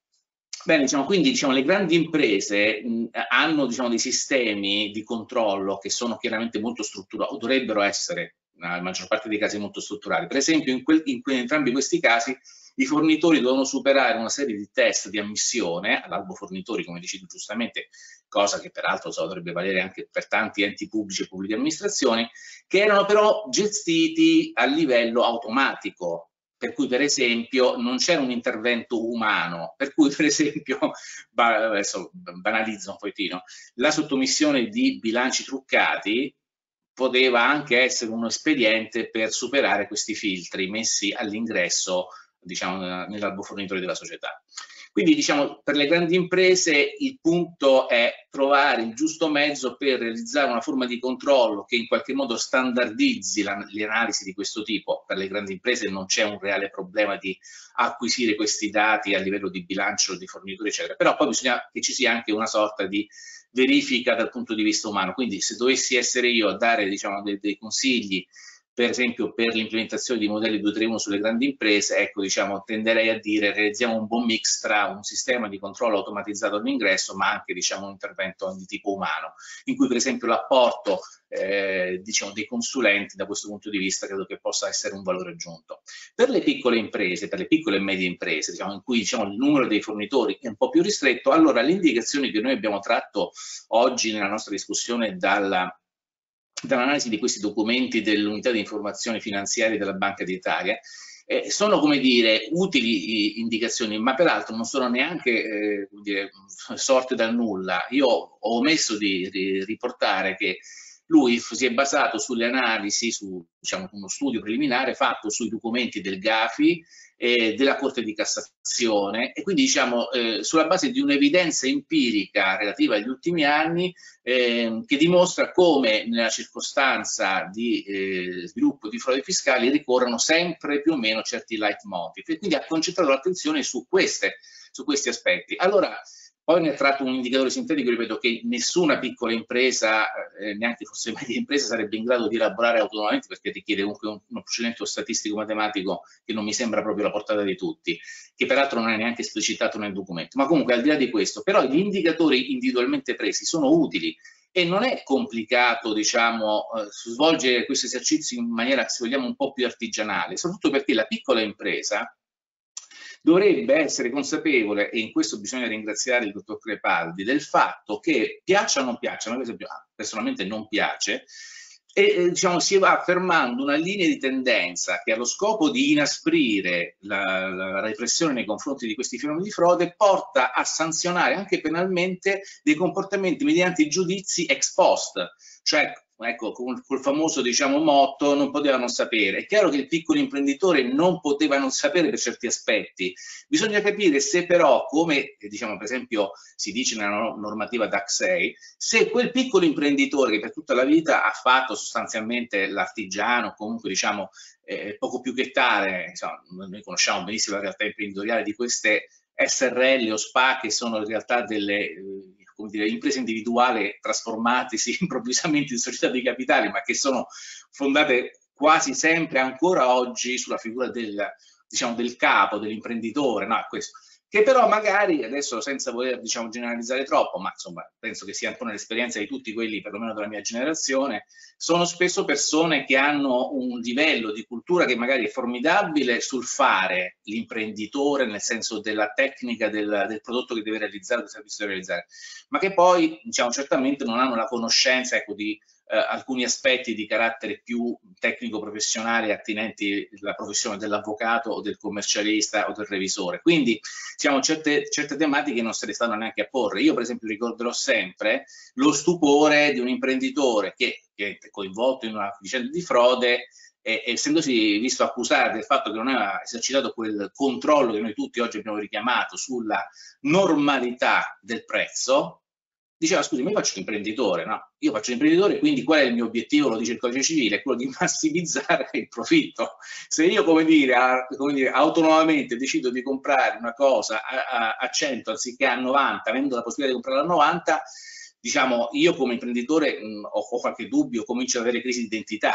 Bene, diciamo, quindi diciamo, le grandi imprese mh, hanno diciamo, dei sistemi di controllo che sono chiaramente molto strutturati, o dovrebbero essere, nella maggior parte dei casi, molto strutturati. Per esempio, in, quel, in, in entrambi questi casi i fornitori devono superare una serie di test di ammissione all'albo fornitori, come dici tu giustamente, cosa che peraltro so, dovrebbe valere anche per tanti enti pubblici e pubbliche amministrazioni, che erano però gestiti a livello automatico, per cui per esempio non c'era un intervento umano, per cui per esempio, adesso banalizzo un pochettino, la sottomissione di bilanci truccati poteva anche essere uno espediente per superare questi filtri messi all'ingresso diciamo, nell'albo fornitore della società. Quindi diciamo, per le grandi imprese il punto è trovare il giusto mezzo per realizzare una forma di controllo che in qualche modo standardizzi le analisi di questo tipo. Per le grandi imprese non c'è un reale problema di acquisire questi dati a livello di bilancio di fornitori, eccetera. Però poi bisogna che ci sia anche una sorta di verifica dal punto di vista umano. Quindi se dovessi essere io a dare diciamo, dei, dei consigli per esempio per l'implementazione di modelli 231 sulle grandi imprese, ecco, diciamo, tenderei a dire realizziamo un buon mix tra un sistema di controllo automatizzato all'ingresso, ma anche diciamo, un intervento di tipo umano, in cui per esempio l'apporto eh, diciamo, dei consulenti da questo punto di vista credo che possa essere un valore aggiunto. Per le piccole imprese, per le piccole e medie imprese, diciamo, in cui diciamo, il numero dei fornitori è un po' più ristretto, allora le indicazioni che noi abbiamo tratto oggi nella nostra discussione dalla dall'analisi di questi documenti dell'unità di informazione finanziaria della Banca d'Italia, eh, sono come dire utili indicazioni, ma peraltro non sono neanche eh, dire, sorte dal nulla. Io ho omesso di, di riportare che lui si è basato sulle analisi, su diciamo, uno studio preliminare fatto sui documenti del GAFI e della Corte di Cassazione e quindi diciamo eh, sulla base di un'evidenza empirica relativa agli ultimi anni eh, che dimostra come nella circostanza di eh, sviluppo di frodi fiscali ricorrono sempre più o meno certi leitmotiv e quindi ha concentrato l'attenzione su, su questi aspetti. Allora, poi ne tratto un indicatore sintetico, ripeto, che nessuna piccola impresa, eh, neanche forse media impresa, sarebbe in grado di elaborare autonomamente perché richiede comunque un, uno procedimento statistico-matematico che non mi sembra proprio la portata di tutti, che peraltro non è neanche esplicitato nel documento. Ma comunque al di là di questo, però gli indicatori individualmente presi sono utili e non è complicato diciamo, eh, svolgere questo esercizio in maniera, se vogliamo, un po' più artigianale, soprattutto perché la piccola impresa dovrebbe essere consapevole, e in questo bisogna ringraziare il dottor Crepaldi, del fatto che piaccia o non piaccia, a me esempio personalmente non piace, e diciamo, si va affermando una linea di tendenza che ha lo scopo di inasprire la, la, repressione nei confronti di questi fenomeni di frode porta a sanzionare anche penalmente dei comportamenti mediante giudizi ex post, cioè ecco, col, col famoso diciamo, motto non poteva non sapere. È chiaro che il piccolo imprenditore non poteva non sapere per certi aspetti. Bisogna capire se però, come diciamo, per esempio si dice nella normativa DAC 6, se quel piccolo imprenditore che per tutta la vita ha fatto sostanzialmente l'artigiano, comunque diciamo eh, poco più che tale, insomma, noi conosciamo benissimo la realtà imprenditoriale di queste SRL o SPA che sono in realtà delle eh, come dire, imprese individuali trasformatesi improvvisamente in società di capitali, ma che sono fondate quasi sempre ancora oggi sulla figura del, diciamo, del capo, dell'imprenditore. No, questo. Che però magari, adesso senza voler diciamo, generalizzare troppo, ma insomma penso che sia un po' nell'esperienza di tutti quelli, perlomeno della mia generazione, sono spesso persone che hanno un livello di cultura che magari è formidabile sul fare l'imprenditore, nel senso della tecnica del, del prodotto che deve realizzare, del servizio da realizzare, ma che poi diciamo, certamente non hanno la conoscenza ecco, di eh, alcuni aspetti di carattere più tecnico-professionale attinenti alla professione dell'avvocato o del commercialista o del revisore. Quindi diciamo, certe, certe tematiche non se le stanno neanche a porre. Io per esempio ricorderò sempre lo stupore di un imprenditore che, che è coinvolto in una vicenda di frode e, essendosi visto accusare del fatto che non aveva esercitato quel controllo che noi tutti oggi abbiamo richiamato sulla normalità del prezzo, diceva scusi, ma io faccio l'imprenditore, no? Io faccio l'imprenditore, quindi qual è il mio obiettivo? Lo dice il codice civile, è quello di massimizzare il profitto. Se io, come dire, a, come dire autonomamente decido di comprare una cosa a, a, a 100 anziché a 90, avendo la possibilità di comprarla a 90, diciamo, io come imprenditore mh, ho, ho qualche dubbio, comincio ad avere crisi di identità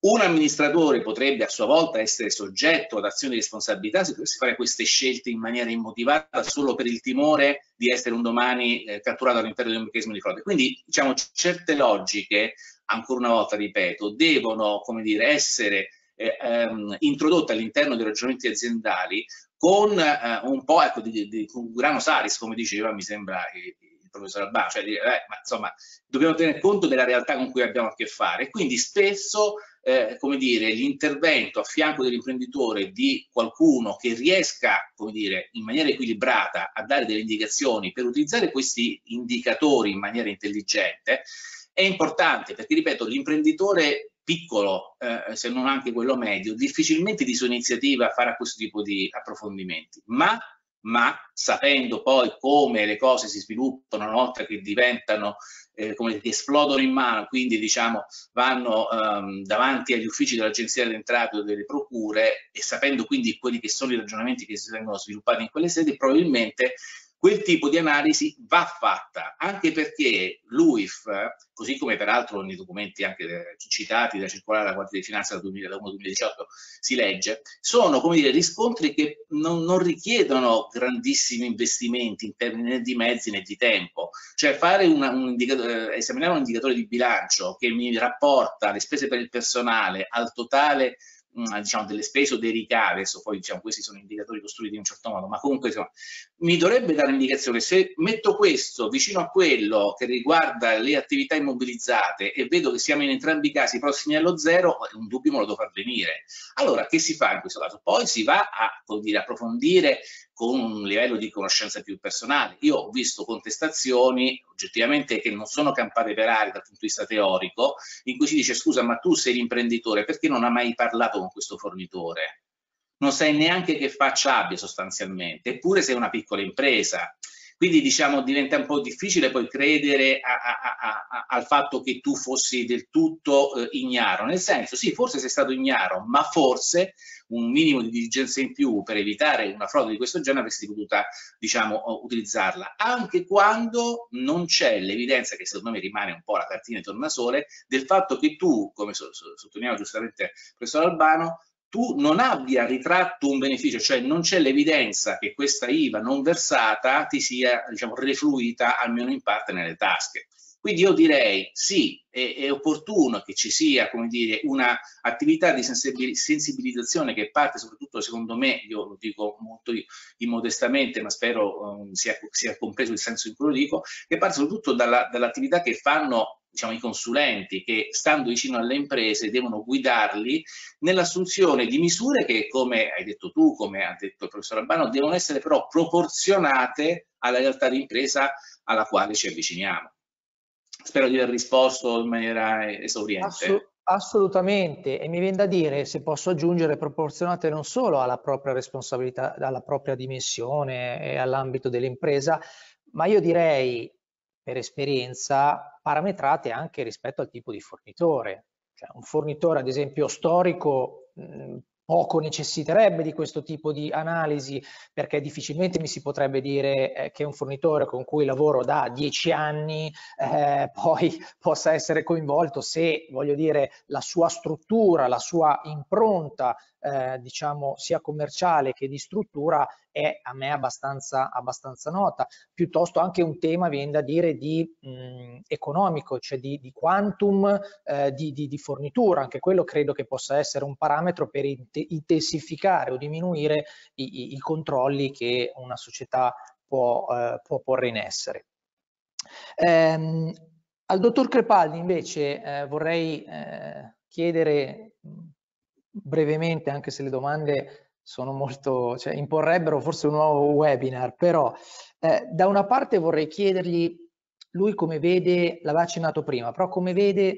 un amministratore potrebbe a sua volta essere soggetto ad azioni di responsabilità se dovesse fare queste scelte in maniera immotivata solo per il timore di essere un domani eh, catturato all'interno di un meccanismo di frode. Quindi diciamo certe logiche, ancora una volta ripeto, devono come dire, essere eh, ehm, introdotte all'interno dei ragionamenti aziendali con eh, un po' ecco, di, di, di grano salis, come diceva, mi sembra il professor Albano, cioè eh, ma insomma dobbiamo tenere conto della realtà con cui abbiamo a che fare. Quindi spesso eh, come dire, l'intervento a fianco dell'imprenditore di qualcuno che riesca, come dire, in maniera equilibrata a dare delle indicazioni per utilizzare questi indicatori in maniera intelligente è importante perché, ripeto, l'imprenditore piccolo, eh, se non anche quello medio, difficilmente di sua iniziativa farà questo tipo di approfondimenti, ma ma sapendo poi come le cose si sviluppano una volta che diventano eh, come che esplodono in mano, quindi diciamo vanno um, davanti agli uffici dell'Agenzia delle Entrate o delle procure e sapendo quindi quelli che sono i ragionamenti che si vengono sviluppati in quelle sedi, probabilmente quel tipo di analisi va fatta, anche perché l'UIF, così come peraltro nei documenti anche citati da circolare della Guardia di Finanza del 2018 si legge, sono come dire riscontri che non, non, richiedono grandissimi investimenti in termini né di mezzi né di tempo, cioè fare una, un indicatore, esaminare un indicatore di bilancio che mi rapporta le spese per il personale al totale diciamo, delle spese o dei ricavi, adesso poi diciamo, questi sono indicatori costruiti in un certo modo, ma comunque insomma, mi dovrebbe dare un'indicazione, se metto questo vicino a quello che riguarda le attività immobilizzate e vedo che siamo in entrambi i casi prossimi allo zero, un dubbio me lo devo far venire. Allora, che si fa in questo caso? Poi si va a dire, approfondire con un livello di conoscenza più personale. Io ho visto contestazioni oggettivamente che non sono campate per aria dal punto di vista teorico, in cui si dice scusa ma tu sei l'imprenditore, perché non hai mai parlato con questo fornitore? Non sai neanche che faccia abbia sostanzialmente, eppure sei una piccola impresa. Quindi diciamo diventa un po' difficile poi credere a, a, a, al fatto che tu fossi del tutto eh, ignaro, nel senso sì, forse sei stato ignaro, ma forse un minimo di diligenza in più per evitare una frode di questo genere avresti potuta diciamo utilizzarla, anche quando non c'è l'evidenza che secondo me rimane un po' la cartina di tornasole del fatto che tu, come so, so, sottolineava giustamente il professor Albano, tu non abbia ritratto un beneficio, cioè non c'è l'evidenza che questa IVA non versata ti sia diciamo, refluita almeno in parte nelle tasche. Quindi io direi sì, è, è opportuno che ci sia un'attività di sensibilizzazione che parte soprattutto, secondo me, io lo dico molto immodestamente, ma spero um, sia, sia, compreso il senso in cui lo dico, che parte soprattutto dall'attività dall che fanno diciamo, i consulenti che stando vicino alle imprese devono guidarli nell'assunzione di misure che, come hai detto tu, come ha detto il professor Albano, devono essere però proporzionate alla realtà di impresa alla quale ci avviciniamo. Spero di aver risposto in maniera esauriente. Assolutamente, e mi viene da dire, se posso aggiungere, proporzionate non solo alla propria responsabilità, alla propria dimensione e all'ambito dell'impresa, ma io direi per esperienza parametrate anche rispetto al tipo di fornitore. Cioè, un fornitore, ad esempio, storico, mh, poco necessiterebbe di questo tipo di analisi perché difficilmente mi si potrebbe dire eh, che un fornitore con cui lavoro da dieci anni eh, poi possa essere coinvolto se, voglio dire, la sua struttura, la sua impronta eh, diciamo sia commerciale che di struttura è a me abbastanza, abbastanza nota, piuttosto anche un tema viene da dire di mh, economico, cioè di, di quantum eh, di, di, di, fornitura, anche quello credo che possa essere un parametro per intensificare o diminuire i, i, i controlli che una società può, eh, può porre in essere. Ehm, al dottor Crepaldi invece eh, vorrei eh, chiedere brevemente, anche se le domande sono molto, cioè imporrebbero forse un nuovo webinar, però eh, da una parte vorrei chiedergli lui come vede, l'aveva accennato prima, però come vede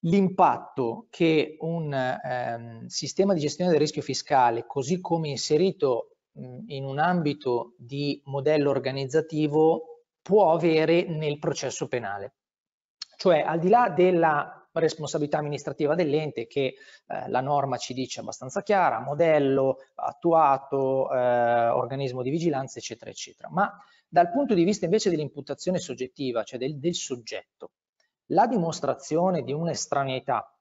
l'impatto che un ehm, sistema di gestione del rischio fiscale, così come inserito mh, in un ambito di modello organizzativo, può avere nel processo penale. Cioè, al di là della responsabilità amministrativa dell'ente che eh, la norma ci dice abbastanza chiara, modello, attuato, eh, organismo di vigilanza, eccetera, eccetera. Ma dal punto di vista invece dell'imputazione soggettiva, cioè del, del soggetto, la dimostrazione di un'estraneità,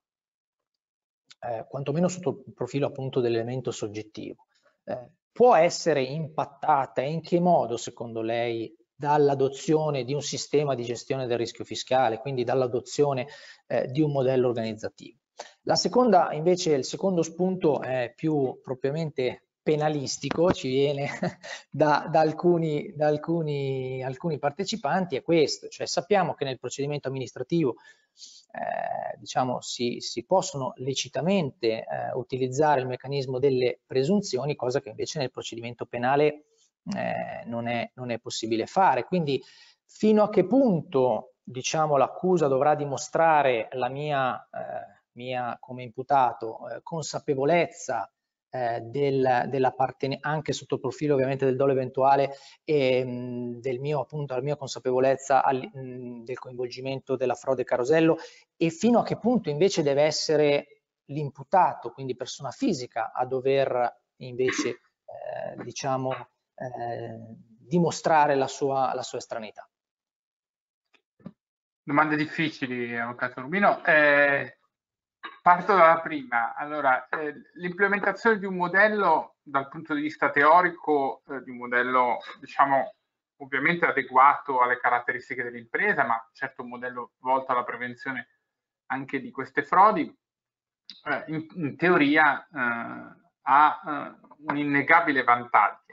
eh, quantomeno sotto il profilo appunto dell'elemento soggettivo, eh, può essere impattata e in che modo secondo lei dall'adozione di un sistema di gestione del rischio fiscale, quindi dall'adozione eh, di un modello organizzativo. La seconda, invece, il secondo spunto è più propriamente penalistico, ci viene da, da, alcuni, da alcuni, alcuni, partecipanti, è questo, cioè sappiamo che nel procedimento amministrativo eh, diciamo, si, si, possono lecitamente eh, utilizzare il meccanismo delle presunzioni, cosa che invece nel procedimento penale eh, non, è, non, è, possibile fare. Quindi fino a che punto diciamo, l'accusa dovrà dimostrare la mia, eh, mia come imputato eh, consapevolezza eh, del, anche sotto il profilo ovviamente del dolo eventuale e mh, del mio appunto la mia consapevolezza al, mh, del coinvolgimento della frode carosello e fino a che punto invece deve essere l'imputato, quindi persona fisica, a dover invece eh, diciamo dimostrare la sua, la sua estraneità. Domande difficili, Avvocato Rubino. Eh, parto dalla prima. Allora, eh, l'implementazione di un modello dal punto di vista teorico, eh, di un modello, diciamo, ovviamente adeguato alle caratteristiche dell'impresa, ma certo un modello volto alla prevenzione anche di queste frodi, eh, in, in, teoria eh, ha un innegabile vantaggio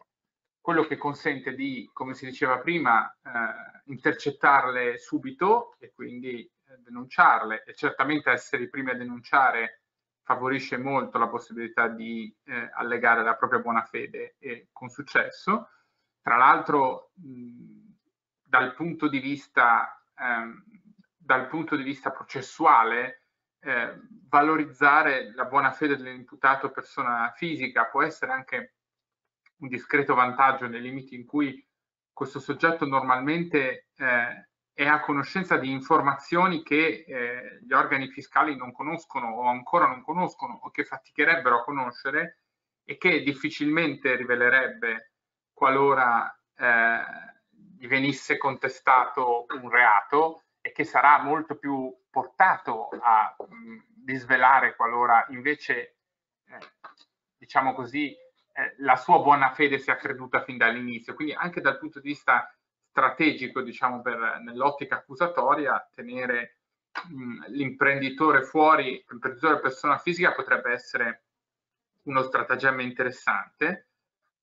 quello che consente di, come si diceva prima, eh, intercettarle subito e quindi eh, denunciarle e certamente essere i primi a denunciare favorisce molto la possibilità di eh, allegare la propria buona fede e con successo. Tra l'altro, dal punto di vista, ehm, dal punto di vista processuale, eh, valorizzare la buona fede dell'imputato persona fisica può essere anche un discreto vantaggio nei limiti in cui questo soggetto normalmente eh, è a conoscenza di informazioni che eh, gli organi fiscali non conoscono o ancora non conoscono o che faticherebbero a conoscere e che difficilmente rivelerebbe qualora eh, gli venisse contestato un reato e che sarà molto più portato a mh, mm, disvelare qualora invece, eh, diciamo così, eh, la sua buona fede sia creduta fin dall'inizio. Quindi anche dal punto di vista strategico, diciamo, nell'ottica accusatoria, tenere l'imprenditore fuori, l'imprenditore persona fisica potrebbe essere uno stratagemma interessante.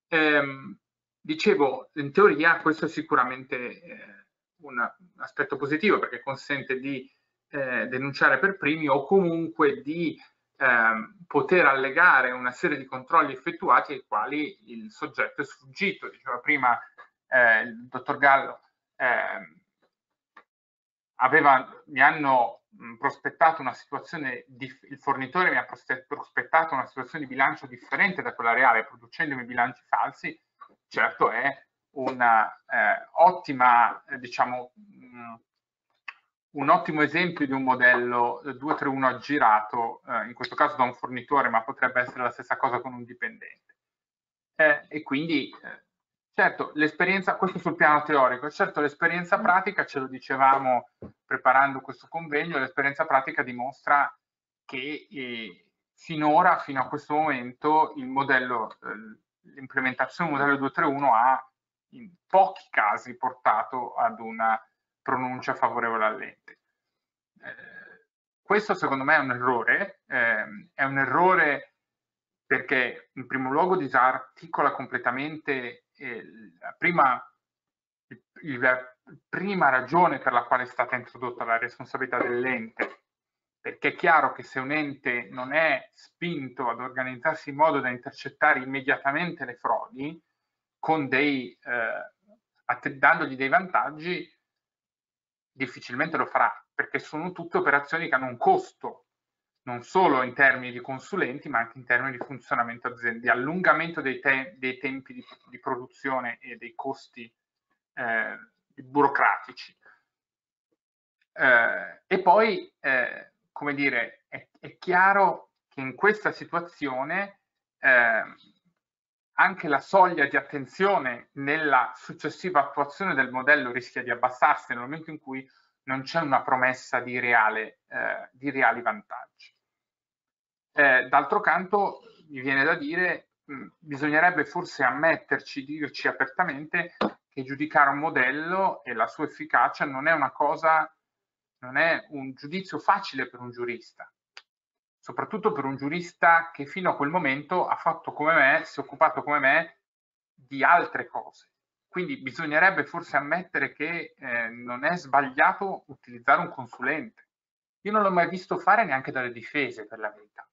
Ehm, dicevo, in teoria questo è sicuramente eh, un aspetto positivo perché consente di eh, denunciare per primi o comunque di eh, poter allegare una serie di controlli effettuati ai quali il soggetto è sfuggito. Diceva prima eh, il dottor Gallo, eh, aveva, mi hanno prospettato una situazione, di, il fornitore mi ha prospettato una situazione di bilancio differente da quella reale, producendomi bilanci falsi, certo è una eh, ottima, eh, diciamo, mh, un ottimo esempio di un modello 231 aggirato, eh, in questo caso da un fornitore, ma potrebbe essere la stessa cosa con un dipendente. Eh, e quindi, eh, certo, l'esperienza, questo sul piano teorico, certo l'esperienza pratica, ce lo dicevamo preparando questo convegno, l'esperienza pratica dimostra che eh, finora, fino a questo momento, eh, l'implementazione del modello 231 ha in pochi casi portato ad una pronuncia favorevole all'ente. Eh, questo secondo me è un errore, eh, è un errore perché in primo luogo disarticola completamente eh, la, prima, la prima ragione per la quale è stata introdotta la responsabilità dell'ente, perché è chiaro che se un ente non è spinto ad organizzarsi in modo da intercettare immediatamente le frodi, dei, eh, dandogli dei vantaggi, difficilmente lo farà, perché sono tutte operazioni che hanno un costo, non solo in termini di consulenti, ma anche in termini di funzionamento aziendale, di allungamento dei, te dei tempi di, di, produzione e dei costi eh, burocratici. Eh, e poi, eh, come dire, è, è, chiaro che in questa situazione eh, anche la soglia di attenzione nella successiva attuazione del modello rischia di abbassarsi nel momento in cui non c'è una promessa di, reale, eh, di reali vantaggi. Eh, D'altro canto, mi viene da dire, mh, bisognerebbe forse ammetterci, dirci apertamente che giudicare un modello e la sua efficacia non è una cosa, non è un giudizio facile per un giurista soprattutto per un giurista che fino a quel momento ha fatto come me, si è occupato come me di altre cose. Quindi bisognerebbe forse ammettere che eh, non è sbagliato utilizzare un consulente. Io non l'ho mai visto fare neanche dalle difese, per la verità.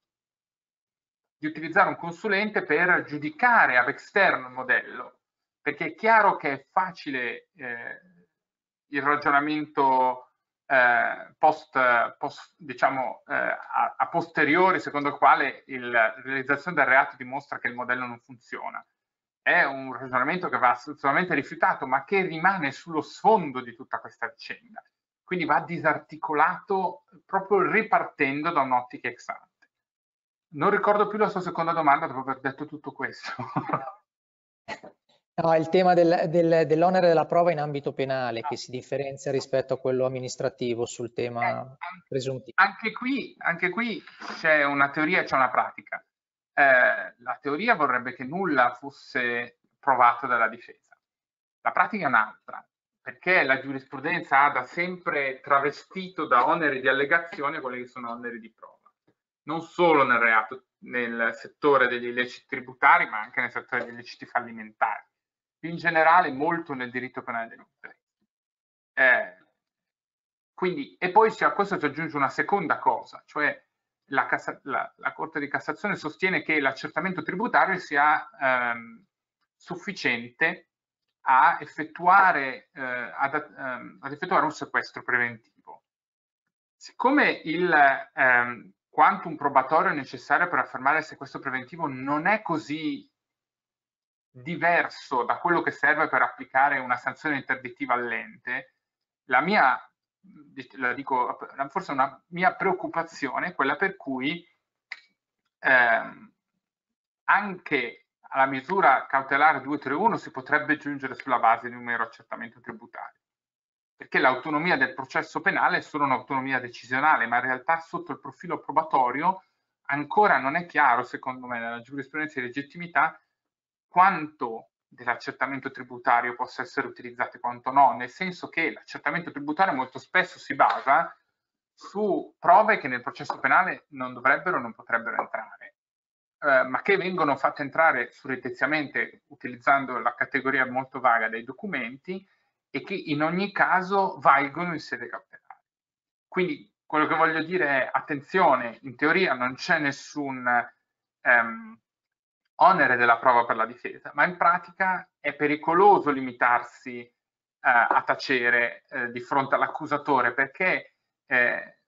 Di utilizzare un consulente per giudicare ab externo il modello, perché è chiaro che è facile eh, il ragionamento eh, post, post, diciamo, eh, a, a, posteriori, secondo il quale il, la realizzazione del reato dimostra che il modello non funziona. È un ragionamento che va assolutamente rifiutato, ma che rimane sullo sfondo di tutta questa vicenda. Quindi va disarticolato proprio ripartendo da un'ottica ex ante. Non ricordo più la sua seconda domanda dopo aver detto tutto questo. No, il tema del, del, dell'onere della prova in ambito penale che si differenzia rispetto a quello amministrativo sul tema eh, presuntivo. Anche qui, anche qui c'è una teoria e c'è una pratica. Eh, la teoria vorrebbe che nulla fosse provato dalla difesa. La pratica è un'altra, perché la giurisprudenza ha da sempre travestito da oneri di allegazione quelli che sono oneri di prova. Non solo nel reato, nel settore degli illeciti tributari, ma anche nel settore degli illeciti fallimentari più in generale molto nel diritto penale dell'impresa. Eh, quindi, e poi a questo si aggiunge una seconda cosa, cioè la, la, la Corte di Cassazione sostiene che l'accertamento tributario sia ehm, sufficiente a effettuare, eh, ad, ehm, ad, effettuare, un sequestro preventivo. Siccome il ehm, quantum probatorio necessario per affermare il sequestro preventivo non è così diverso da quello che serve per applicare una sanzione interdittiva all'ente, la mia, la dico, forse una mia preoccupazione è quella per cui ehm, anche alla misura cautelare 231 si potrebbe giungere sulla base di un mero accertamento tributario, perché l'autonomia del processo penale è solo un'autonomia decisionale, ma in realtà sotto il profilo probatorio ancora non è chiaro, secondo me, nella giurisprudenza di legittimità, quanto dell'accertamento tributario possa essere utilizzato e quanto no, nel senso che l'accertamento tributario molto spesso si basa su prove che nel processo penale non dovrebbero non potrebbero entrare, eh, ma che vengono fatte entrare surrettiziamente utilizzando la categoria molto vaga dei documenti e che in ogni caso valgono in sede cautelare. Quindi quello che voglio dire è attenzione, in teoria non c'è nessun ehm, onere della prova per la difesa, ma in pratica è pericoloso limitarsi eh, a tacere eh, di fronte all'accusatore perché eh,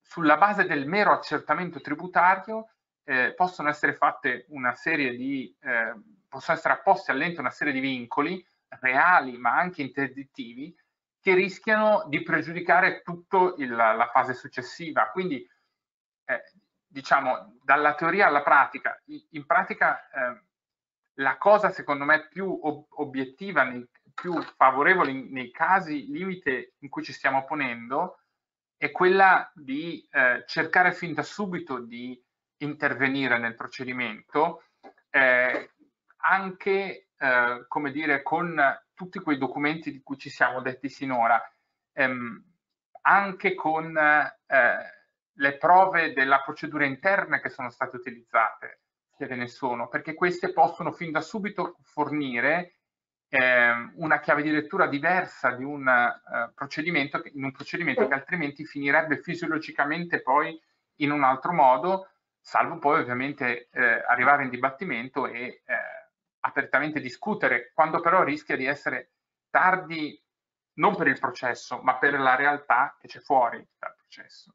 sulla base del mero accertamento tributario eh, possono essere fatte una serie di, eh, possono essere apposti all'ente una serie di vincoli reali ma anche interdittivi che rischiano di pregiudicare tutta la fase successiva. Quindi, diciamo, dalla teoria alla pratica, in pratica eh, la cosa secondo me più ob obiettiva, nei, più favorevole nei casi limite in cui ci stiamo ponendo, è quella di eh, cercare fin da subito di intervenire nel procedimento, eh, anche, eh, come dire, con tutti quei documenti di cui ci siamo detti sinora, ehm, anche con eh, le prove della procedura interna che sono state utilizzate, se ve ne sono, perché queste possono fin da subito fornire eh, una chiave di lettura diversa di un uh, procedimento, in un procedimento che altrimenti finirebbe fisiologicamente poi in un altro modo, salvo poi ovviamente eh, arrivare in dibattimento e eh, apertamente discutere, quando però rischia di essere tardi non per il processo, ma per la realtà che c'è fuori dal processo.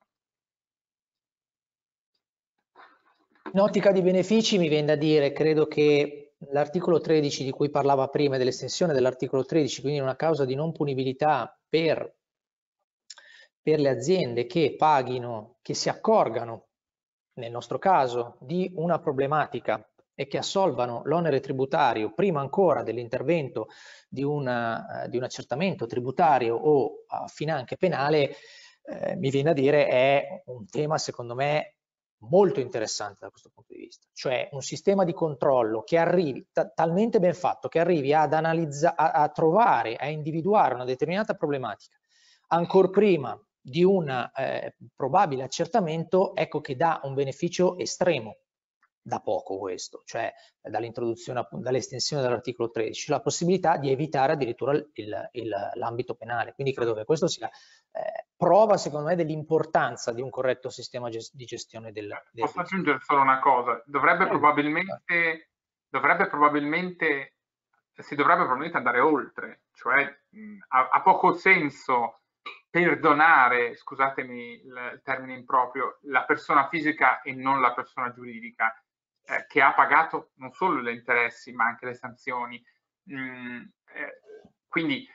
In ottica di benefici mi viene da dire, credo che l'articolo 13 di cui parlava prima, dell'estensione dell'articolo 13, quindi una causa di non punibilità per, per le aziende che paghino, che si accorgano, nel nostro caso, di una problematica e che assolvano l'onere tributario prima ancora dell'intervento di, uh, di, un accertamento tributario o uh, finanche penale, eh, mi viene a dire è un tema secondo me molto interessante da questo punto di vista, cioè un sistema di controllo che arrivi, talmente ben fatto, che arrivi ad analizzare, a, a trovare, a individuare una determinata problematica, ancora prima di un eh, probabile accertamento, ecco che dà un beneficio estremo da poco questo, cioè dall'introduzione, dall'estensione dell'articolo 13, la possibilità di evitare addirittura l'ambito penale. Quindi credo che questo sia eh, prova, secondo me, dell'importanza di un corretto sistema gest di gestione del, del Posso aggiungere solo una cosa? Dovrebbe eh, probabilmente, dovrebbe probabilmente, si dovrebbe probabilmente andare oltre, cioè mh, ha, ha poco senso perdonare, scusatemi il termine improprio, la persona fisica e non la persona giuridica eh, che ha pagato non solo gli interessi ma anche le sanzioni. Mm, eh, quindi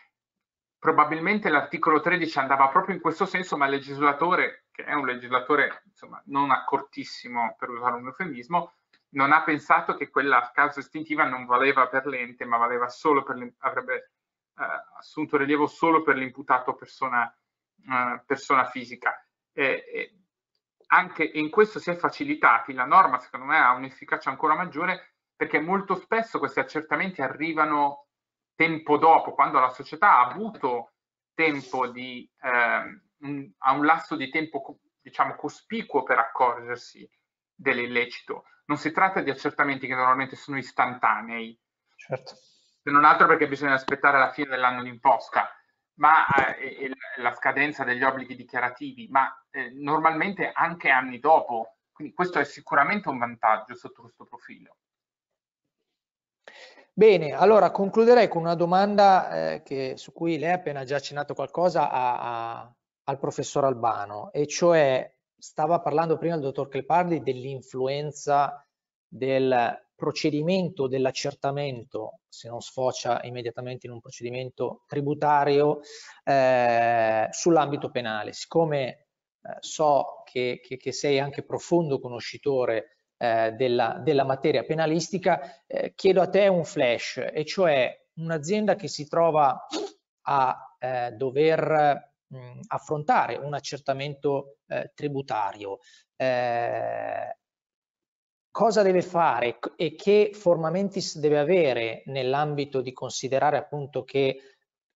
probabilmente l'articolo 13 andava proprio in questo senso, ma il legislatore, che è un legislatore insomma, non accortissimo per usare un eufemismo, non ha pensato che quella causa istintiva non valeva per l'ente, ma valeva solo per avrebbe eh, assunto rilievo solo per l'imputato persona, eh, persona fisica. E, anche in questo si è facilitati, la norma secondo me ha un'efficacia ancora maggiore perché molto spesso questi accertamenti arrivano tempo dopo, quando la società ha avuto tempo di, eh, un, ha un lasso di tempo diciamo cospicuo per accorgersi dell'illecito. Non si tratta di accertamenti che normalmente sono istantanei, certo. se non altro perché bisogna aspettare la fine dell'anno d'imposta ma eh, la scadenza degli obblighi dichiarativi, ma eh, normalmente anche anni dopo. Quindi questo è sicuramente un vantaggio sotto questo profilo. Bene, allora concluderei con una domanda eh, che, su cui lei ha appena già accennato qualcosa a, a, al professor Albano, e cioè stava parlando prima il dottor Clepardi dell'influenza del procedimento dell'accertamento, se non sfocia immediatamente in un procedimento tributario, eh, sull'ambito penale. Siccome eh, so che, che, che, sei anche profondo conoscitore eh, della, della, materia penalistica, eh, chiedo a te un flash, e cioè un'azienda che si trova a eh, dover mh, affrontare un accertamento eh, tributario, cosa deve fare e che formamentis deve avere nell'ambito di considerare appunto che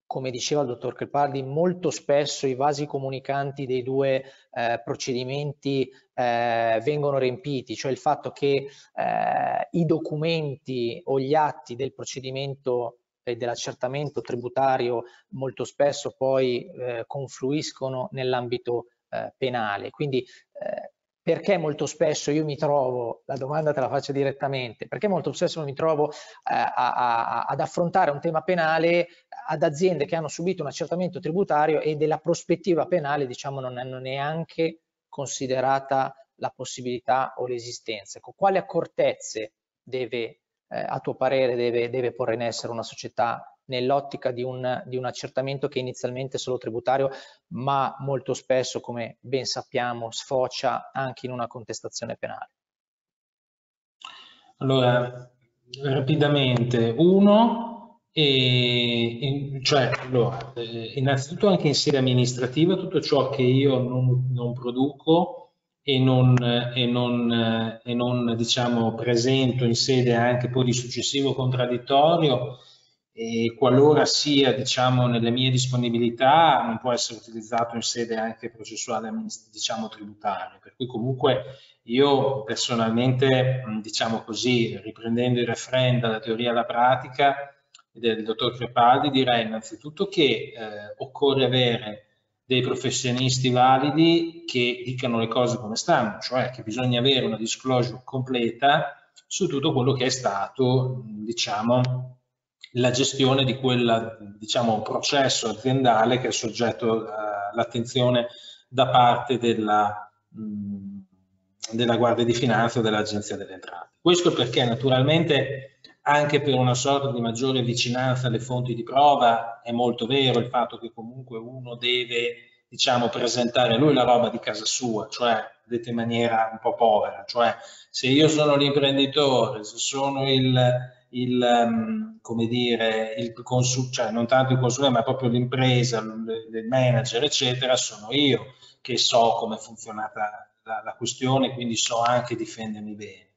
come diceva il dottor Crepaldi, molto spesso i vasi comunicanti dei due eh, procedimenti eh, vengono riempiti, cioè il fatto che eh, i documenti o gli atti del procedimento e dell'accertamento tributario molto spesso poi eh, confluiscono nell'ambito eh, penale. Quindi eh, perché molto spesso io mi trovo, la domanda te la faccio direttamente, perché molto spesso mi trovo eh, a, a, ad affrontare un tema penale ad aziende che hanno subito un accertamento tributario e della prospettiva penale diciamo non hanno neanche considerata la possibilità o l'esistenza. Ecco, quali accortezze deve, eh, a tuo parere, deve, deve porre in essere una società nell'ottica di un, di un accertamento che inizialmente è solo tributario, ma molto spesso, come ben sappiamo, sfocia anche in una contestazione penale. Allora, rapidamente, uno, e, cioè, allora, eh, innanzitutto anche in sede amministrativa tutto ciò che io non, non produco e non, e non, e non diciamo, presento in sede anche poi di successivo contraddittorio e qualora sia diciamo, nelle mie disponibilità non può essere utilizzato in sede anche processuale diciamo, tributaria. Per cui comunque io personalmente, diciamo così, riprendendo il refrain dalla teoria alla pratica del dottor Crepaldi, direi innanzitutto che eh, occorre avere dei professionisti validi che dicano le cose come stanno, cioè che bisogna avere una disclosure completa su tutto quello che è stato, diciamo, la gestione di quel diciamo, processo aziendale che è soggetto all'attenzione da parte della, della Guardia di Finanza o dell'Agenzia delle Entrate. Questo perché naturalmente anche per una sorta di maggiore vicinanza alle fonti di prova è molto vero il fatto che comunque uno deve diciamo, presentare lui la roba di casa sua, cioè detto in maniera un po' povera, cioè se io sono l'imprenditore, se sono il, il, um, come dire, il consul, cioè non tanto il consulente, ma proprio l'impresa, il manager, eccetera, sono io che so come è funzionata la, la questione, quindi so anche difendermi bene.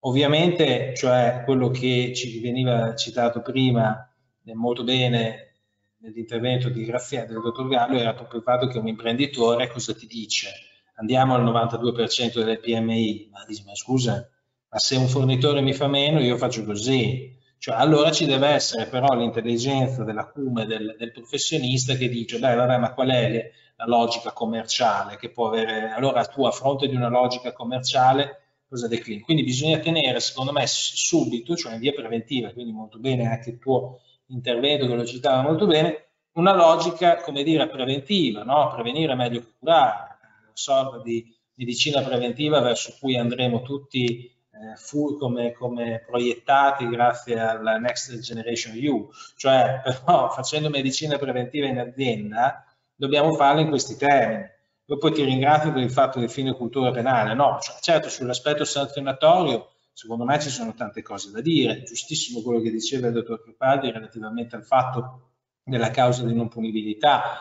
Ovviamente, cioè quello che ci veniva citato prima eh, molto bene nell'intervento di Graziani del dottor Gallo era proprio il fatto che un imprenditore cosa ti dice? Andiamo al 92% delle PMI, ma dici ma scusa, se un fornitore mi fa meno io faccio così. Cioè, allora ci deve essere però l'intelligenza dell'acume del, del professionista che dice, dai vabbè, ma qual è la logica commerciale che può avere? Allora tu a fronte di una logica commerciale cosa declini? Quindi bisogna tenere, secondo me, subito, cioè in via preventiva, quindi molto bene anche il tuo intervento che lo citava molto bene, una logica, come dire, preventiva, no? prevenire è meglio che curare, una sorta di medicina preventiva verso cui andremo tutti eh, come, come, proiettati grazie alla Next Generation EU, cioè però facendo medicina preventiva in azienda dobbiamo farlo in questi termini. Io poi ti ringrazio per il fatto del fine cultura penale, no, cioè, certo sull'aspetto sanzionatorio secondo me ci sono tante cose da dire, giustissimo quello che diceva il dottor Crepaldi relativamente al fatto della causa di non punibilità,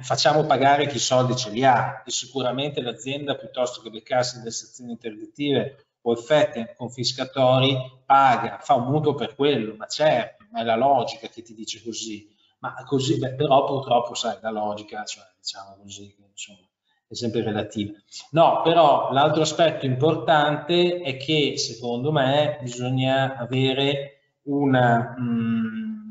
facciamo pagare chi i soldi ce li ha. E sicuramente l'azienda piuttosto che beccarsi delle sezioni interdittive o effetti confiscatori paga, fa un mutuo per quello, ma certo, ma è la logica che ti dice così, ma così, beh, però purtroppo sai, la logica, cioè, diciamo così, insomma, è sempre relativa. No, però l'altro aspetto importante è che secondo me bisogna avere una, mh,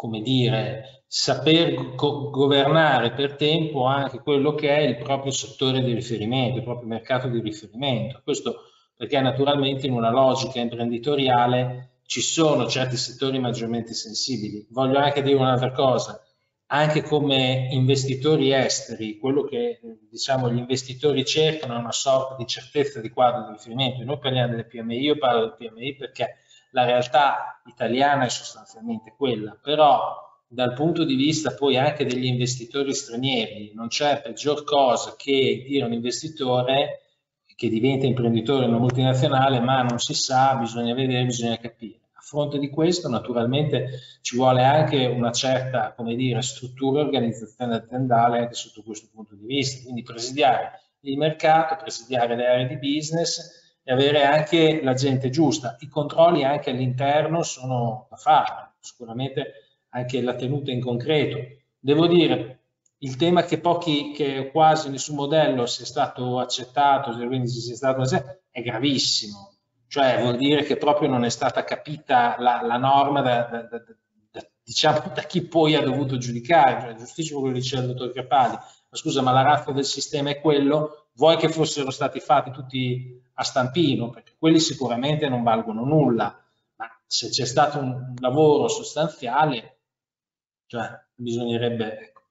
come dire, saper go governare per tempo anche quello che è il proprio settore di riferimento, il proprio mercato di riferimento. Questo perché naturalmente in una logica imprenditoriale ci sono certi settori maggiormente sensibili. Voglio anche dire un'altra cosa, anche come investitori esteri, quello che diciamo, gli investitori cercano è una sorta di certezza di quadro di riferimento. Noi parliamo delle PMI, io parlo del PMI perché la realtà italiana è sostanzialmente quella, però dal punto di vista poi anche degli investitori stranieri, non c'è peggior cosa che dire un investitore che diventa imprenditore in una multinazionale, ma non si sa, bisogna vedere, bisogna capire. A fronte di questo, naturalmente, ci vuole anche una certa, come dire, struttura e organizzazione aziendale anche sotto questo punto di vista. Quindi presidiare il mercato, presidiare le aree di business avere anche la gente giusta. I controlli anche all'interno sono da fare, sicuramente anche la tenuta in concreto. Devo dire, il tema che pochi, che quasi nessun modello sia stato accettato, quindi sia stato è gravissimo, cioè vuol dire che proprio non è stata capita la, la norma da, da, da, da, diciamo, da chi poi ha dovuto giudicare, cioè, giustissimo quello che diceva il dottor Capali, ma scusa, ma la razza del sistema è quello, vuoi che fossero stati fatti tutti a stampino, perché quelli sicuramente non valgono nulla, ma se c'è stato un lavoro sostanziale, cioè bisognerebbe, ecco.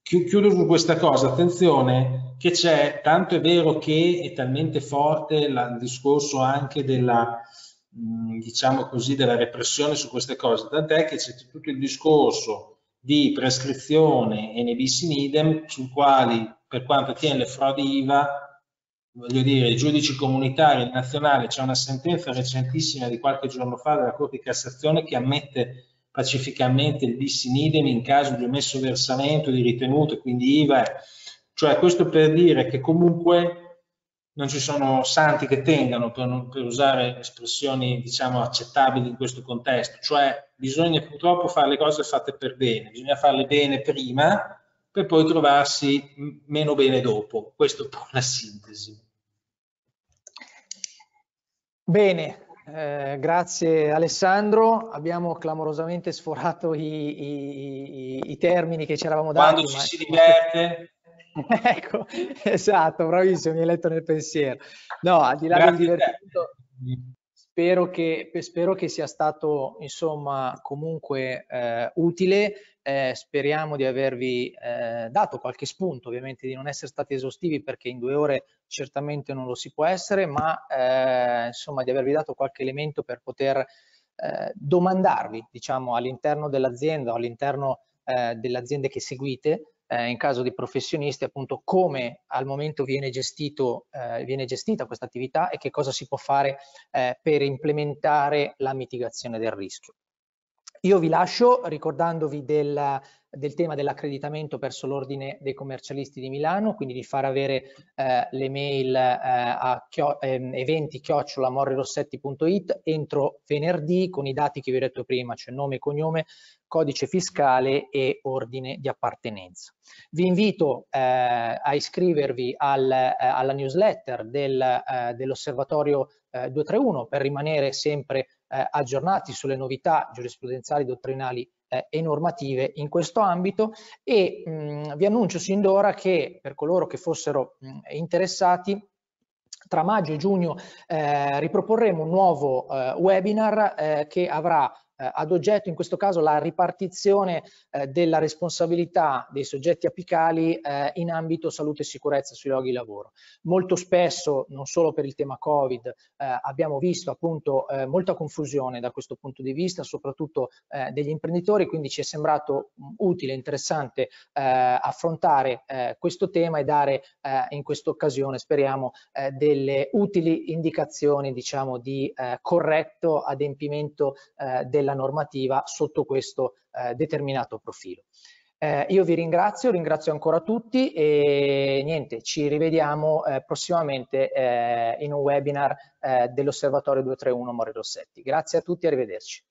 chiudo su questa cosa, attenzione che c'è, tanto è vero che è talmente forte la, il discorso anche della, diciamo così, della repressione su queste cose, tant'è che c'è tutto il discorso di prescrizione e ne bis in idem, sul quali, per quanto attiene le frodi IVA, voglio dire, i giudici comunitari nazionali, c'è una sentenza recentissima di qualche giorno fa della Corte di Cassazione che ammette pacificamente il bis in idem in caso di omesso versamento di ritenuto, quindi IVA, cioè questo per dire che comunque non ci sono santi che tengano, per, non, per usare espressioni diciamo accettabili in questo contesto, cioè bisogna purtroppo fare le cose fatte per bene, bisogna farle bene prima per poi trovarsi meno bene dopo, questo è un po' la sintesi. Bene, eh, grazie Alessandro, abbiamo clamorosamente sforato i, i, i, i termini che ci eravamo dati. Quando ci si diverte ecco, esatto, bravissimo, mi hai letto nel pensiero. No, al di là Grazie del divertimento, spero che, spero che, sia stato, insomma, comunque eh, utile. Eh, speriamo di avervi eh, dato qualche spunto, ovviamente di non essere stati esaustivi perché in due ore certamente non lo si può essere, ma eh, insomma di avervi dato qualche elemento per poter eh, domandarvi, diciamo, all'interno dell'azienda o all'interno eh, delle aziende che seguite, eh, in caso di professionisti appunto come al momento viene, gestito, eh, viene gestita questa attività e che cosa si può fare eh, per implementare la mitigazione del rischio. Io vi lascio ricordandovi del, del tema dell'accreditamento verso l'ordine dei commercialisti di Milano, quindi di far avere eh, le mail eh, a chio, eh, eventi chiocciolamorrirossetti.it entro venerdì con i dati che vi ho detto prima, cioè nome e cognome, codice fiscale e ordine di appartenenza. Vi invito eh, a iscrivervi al, eh, alla newsletter del, eh, dell'osservatorio 231 per rimanere sempre aggiornati sulle novità giurisprudenziali, dottrinali eh, e normative in questo ambito. E mh, vi annuncio sin d'ora che per coloro che fossero mh, interessati tra maggio e giugno eh, riproporremo un nuovo eh, webinar eh, che avrà eh, ad oggetto in questo caso la ripartizione eh, della responsabilità dei soggetti apicali eh, in ambito salute e sicurezza sui luoghi di lavoro. Molto spesso, non solo per il tema Covid, eh, abbiamo visto appunto eh, molta confusione da questo punto di vista, soprattutto eh, degli imprenditori, quindi ci è sembrato mh, utile, interessante affrontare questo tema e dare in questa occasione, speriamo, delle utili indicazioni diciamo di corretto adempimento del della normativa sotto questo eh, determinato profilo. Eh, io vi ringrazio, ringrazio ancora tutti e niente, ci rivediamo eh, prossimamente eh, in un webinar eh, dell'Osservatorio 231 More Rossetti. Grazie a tutti, arrivederci.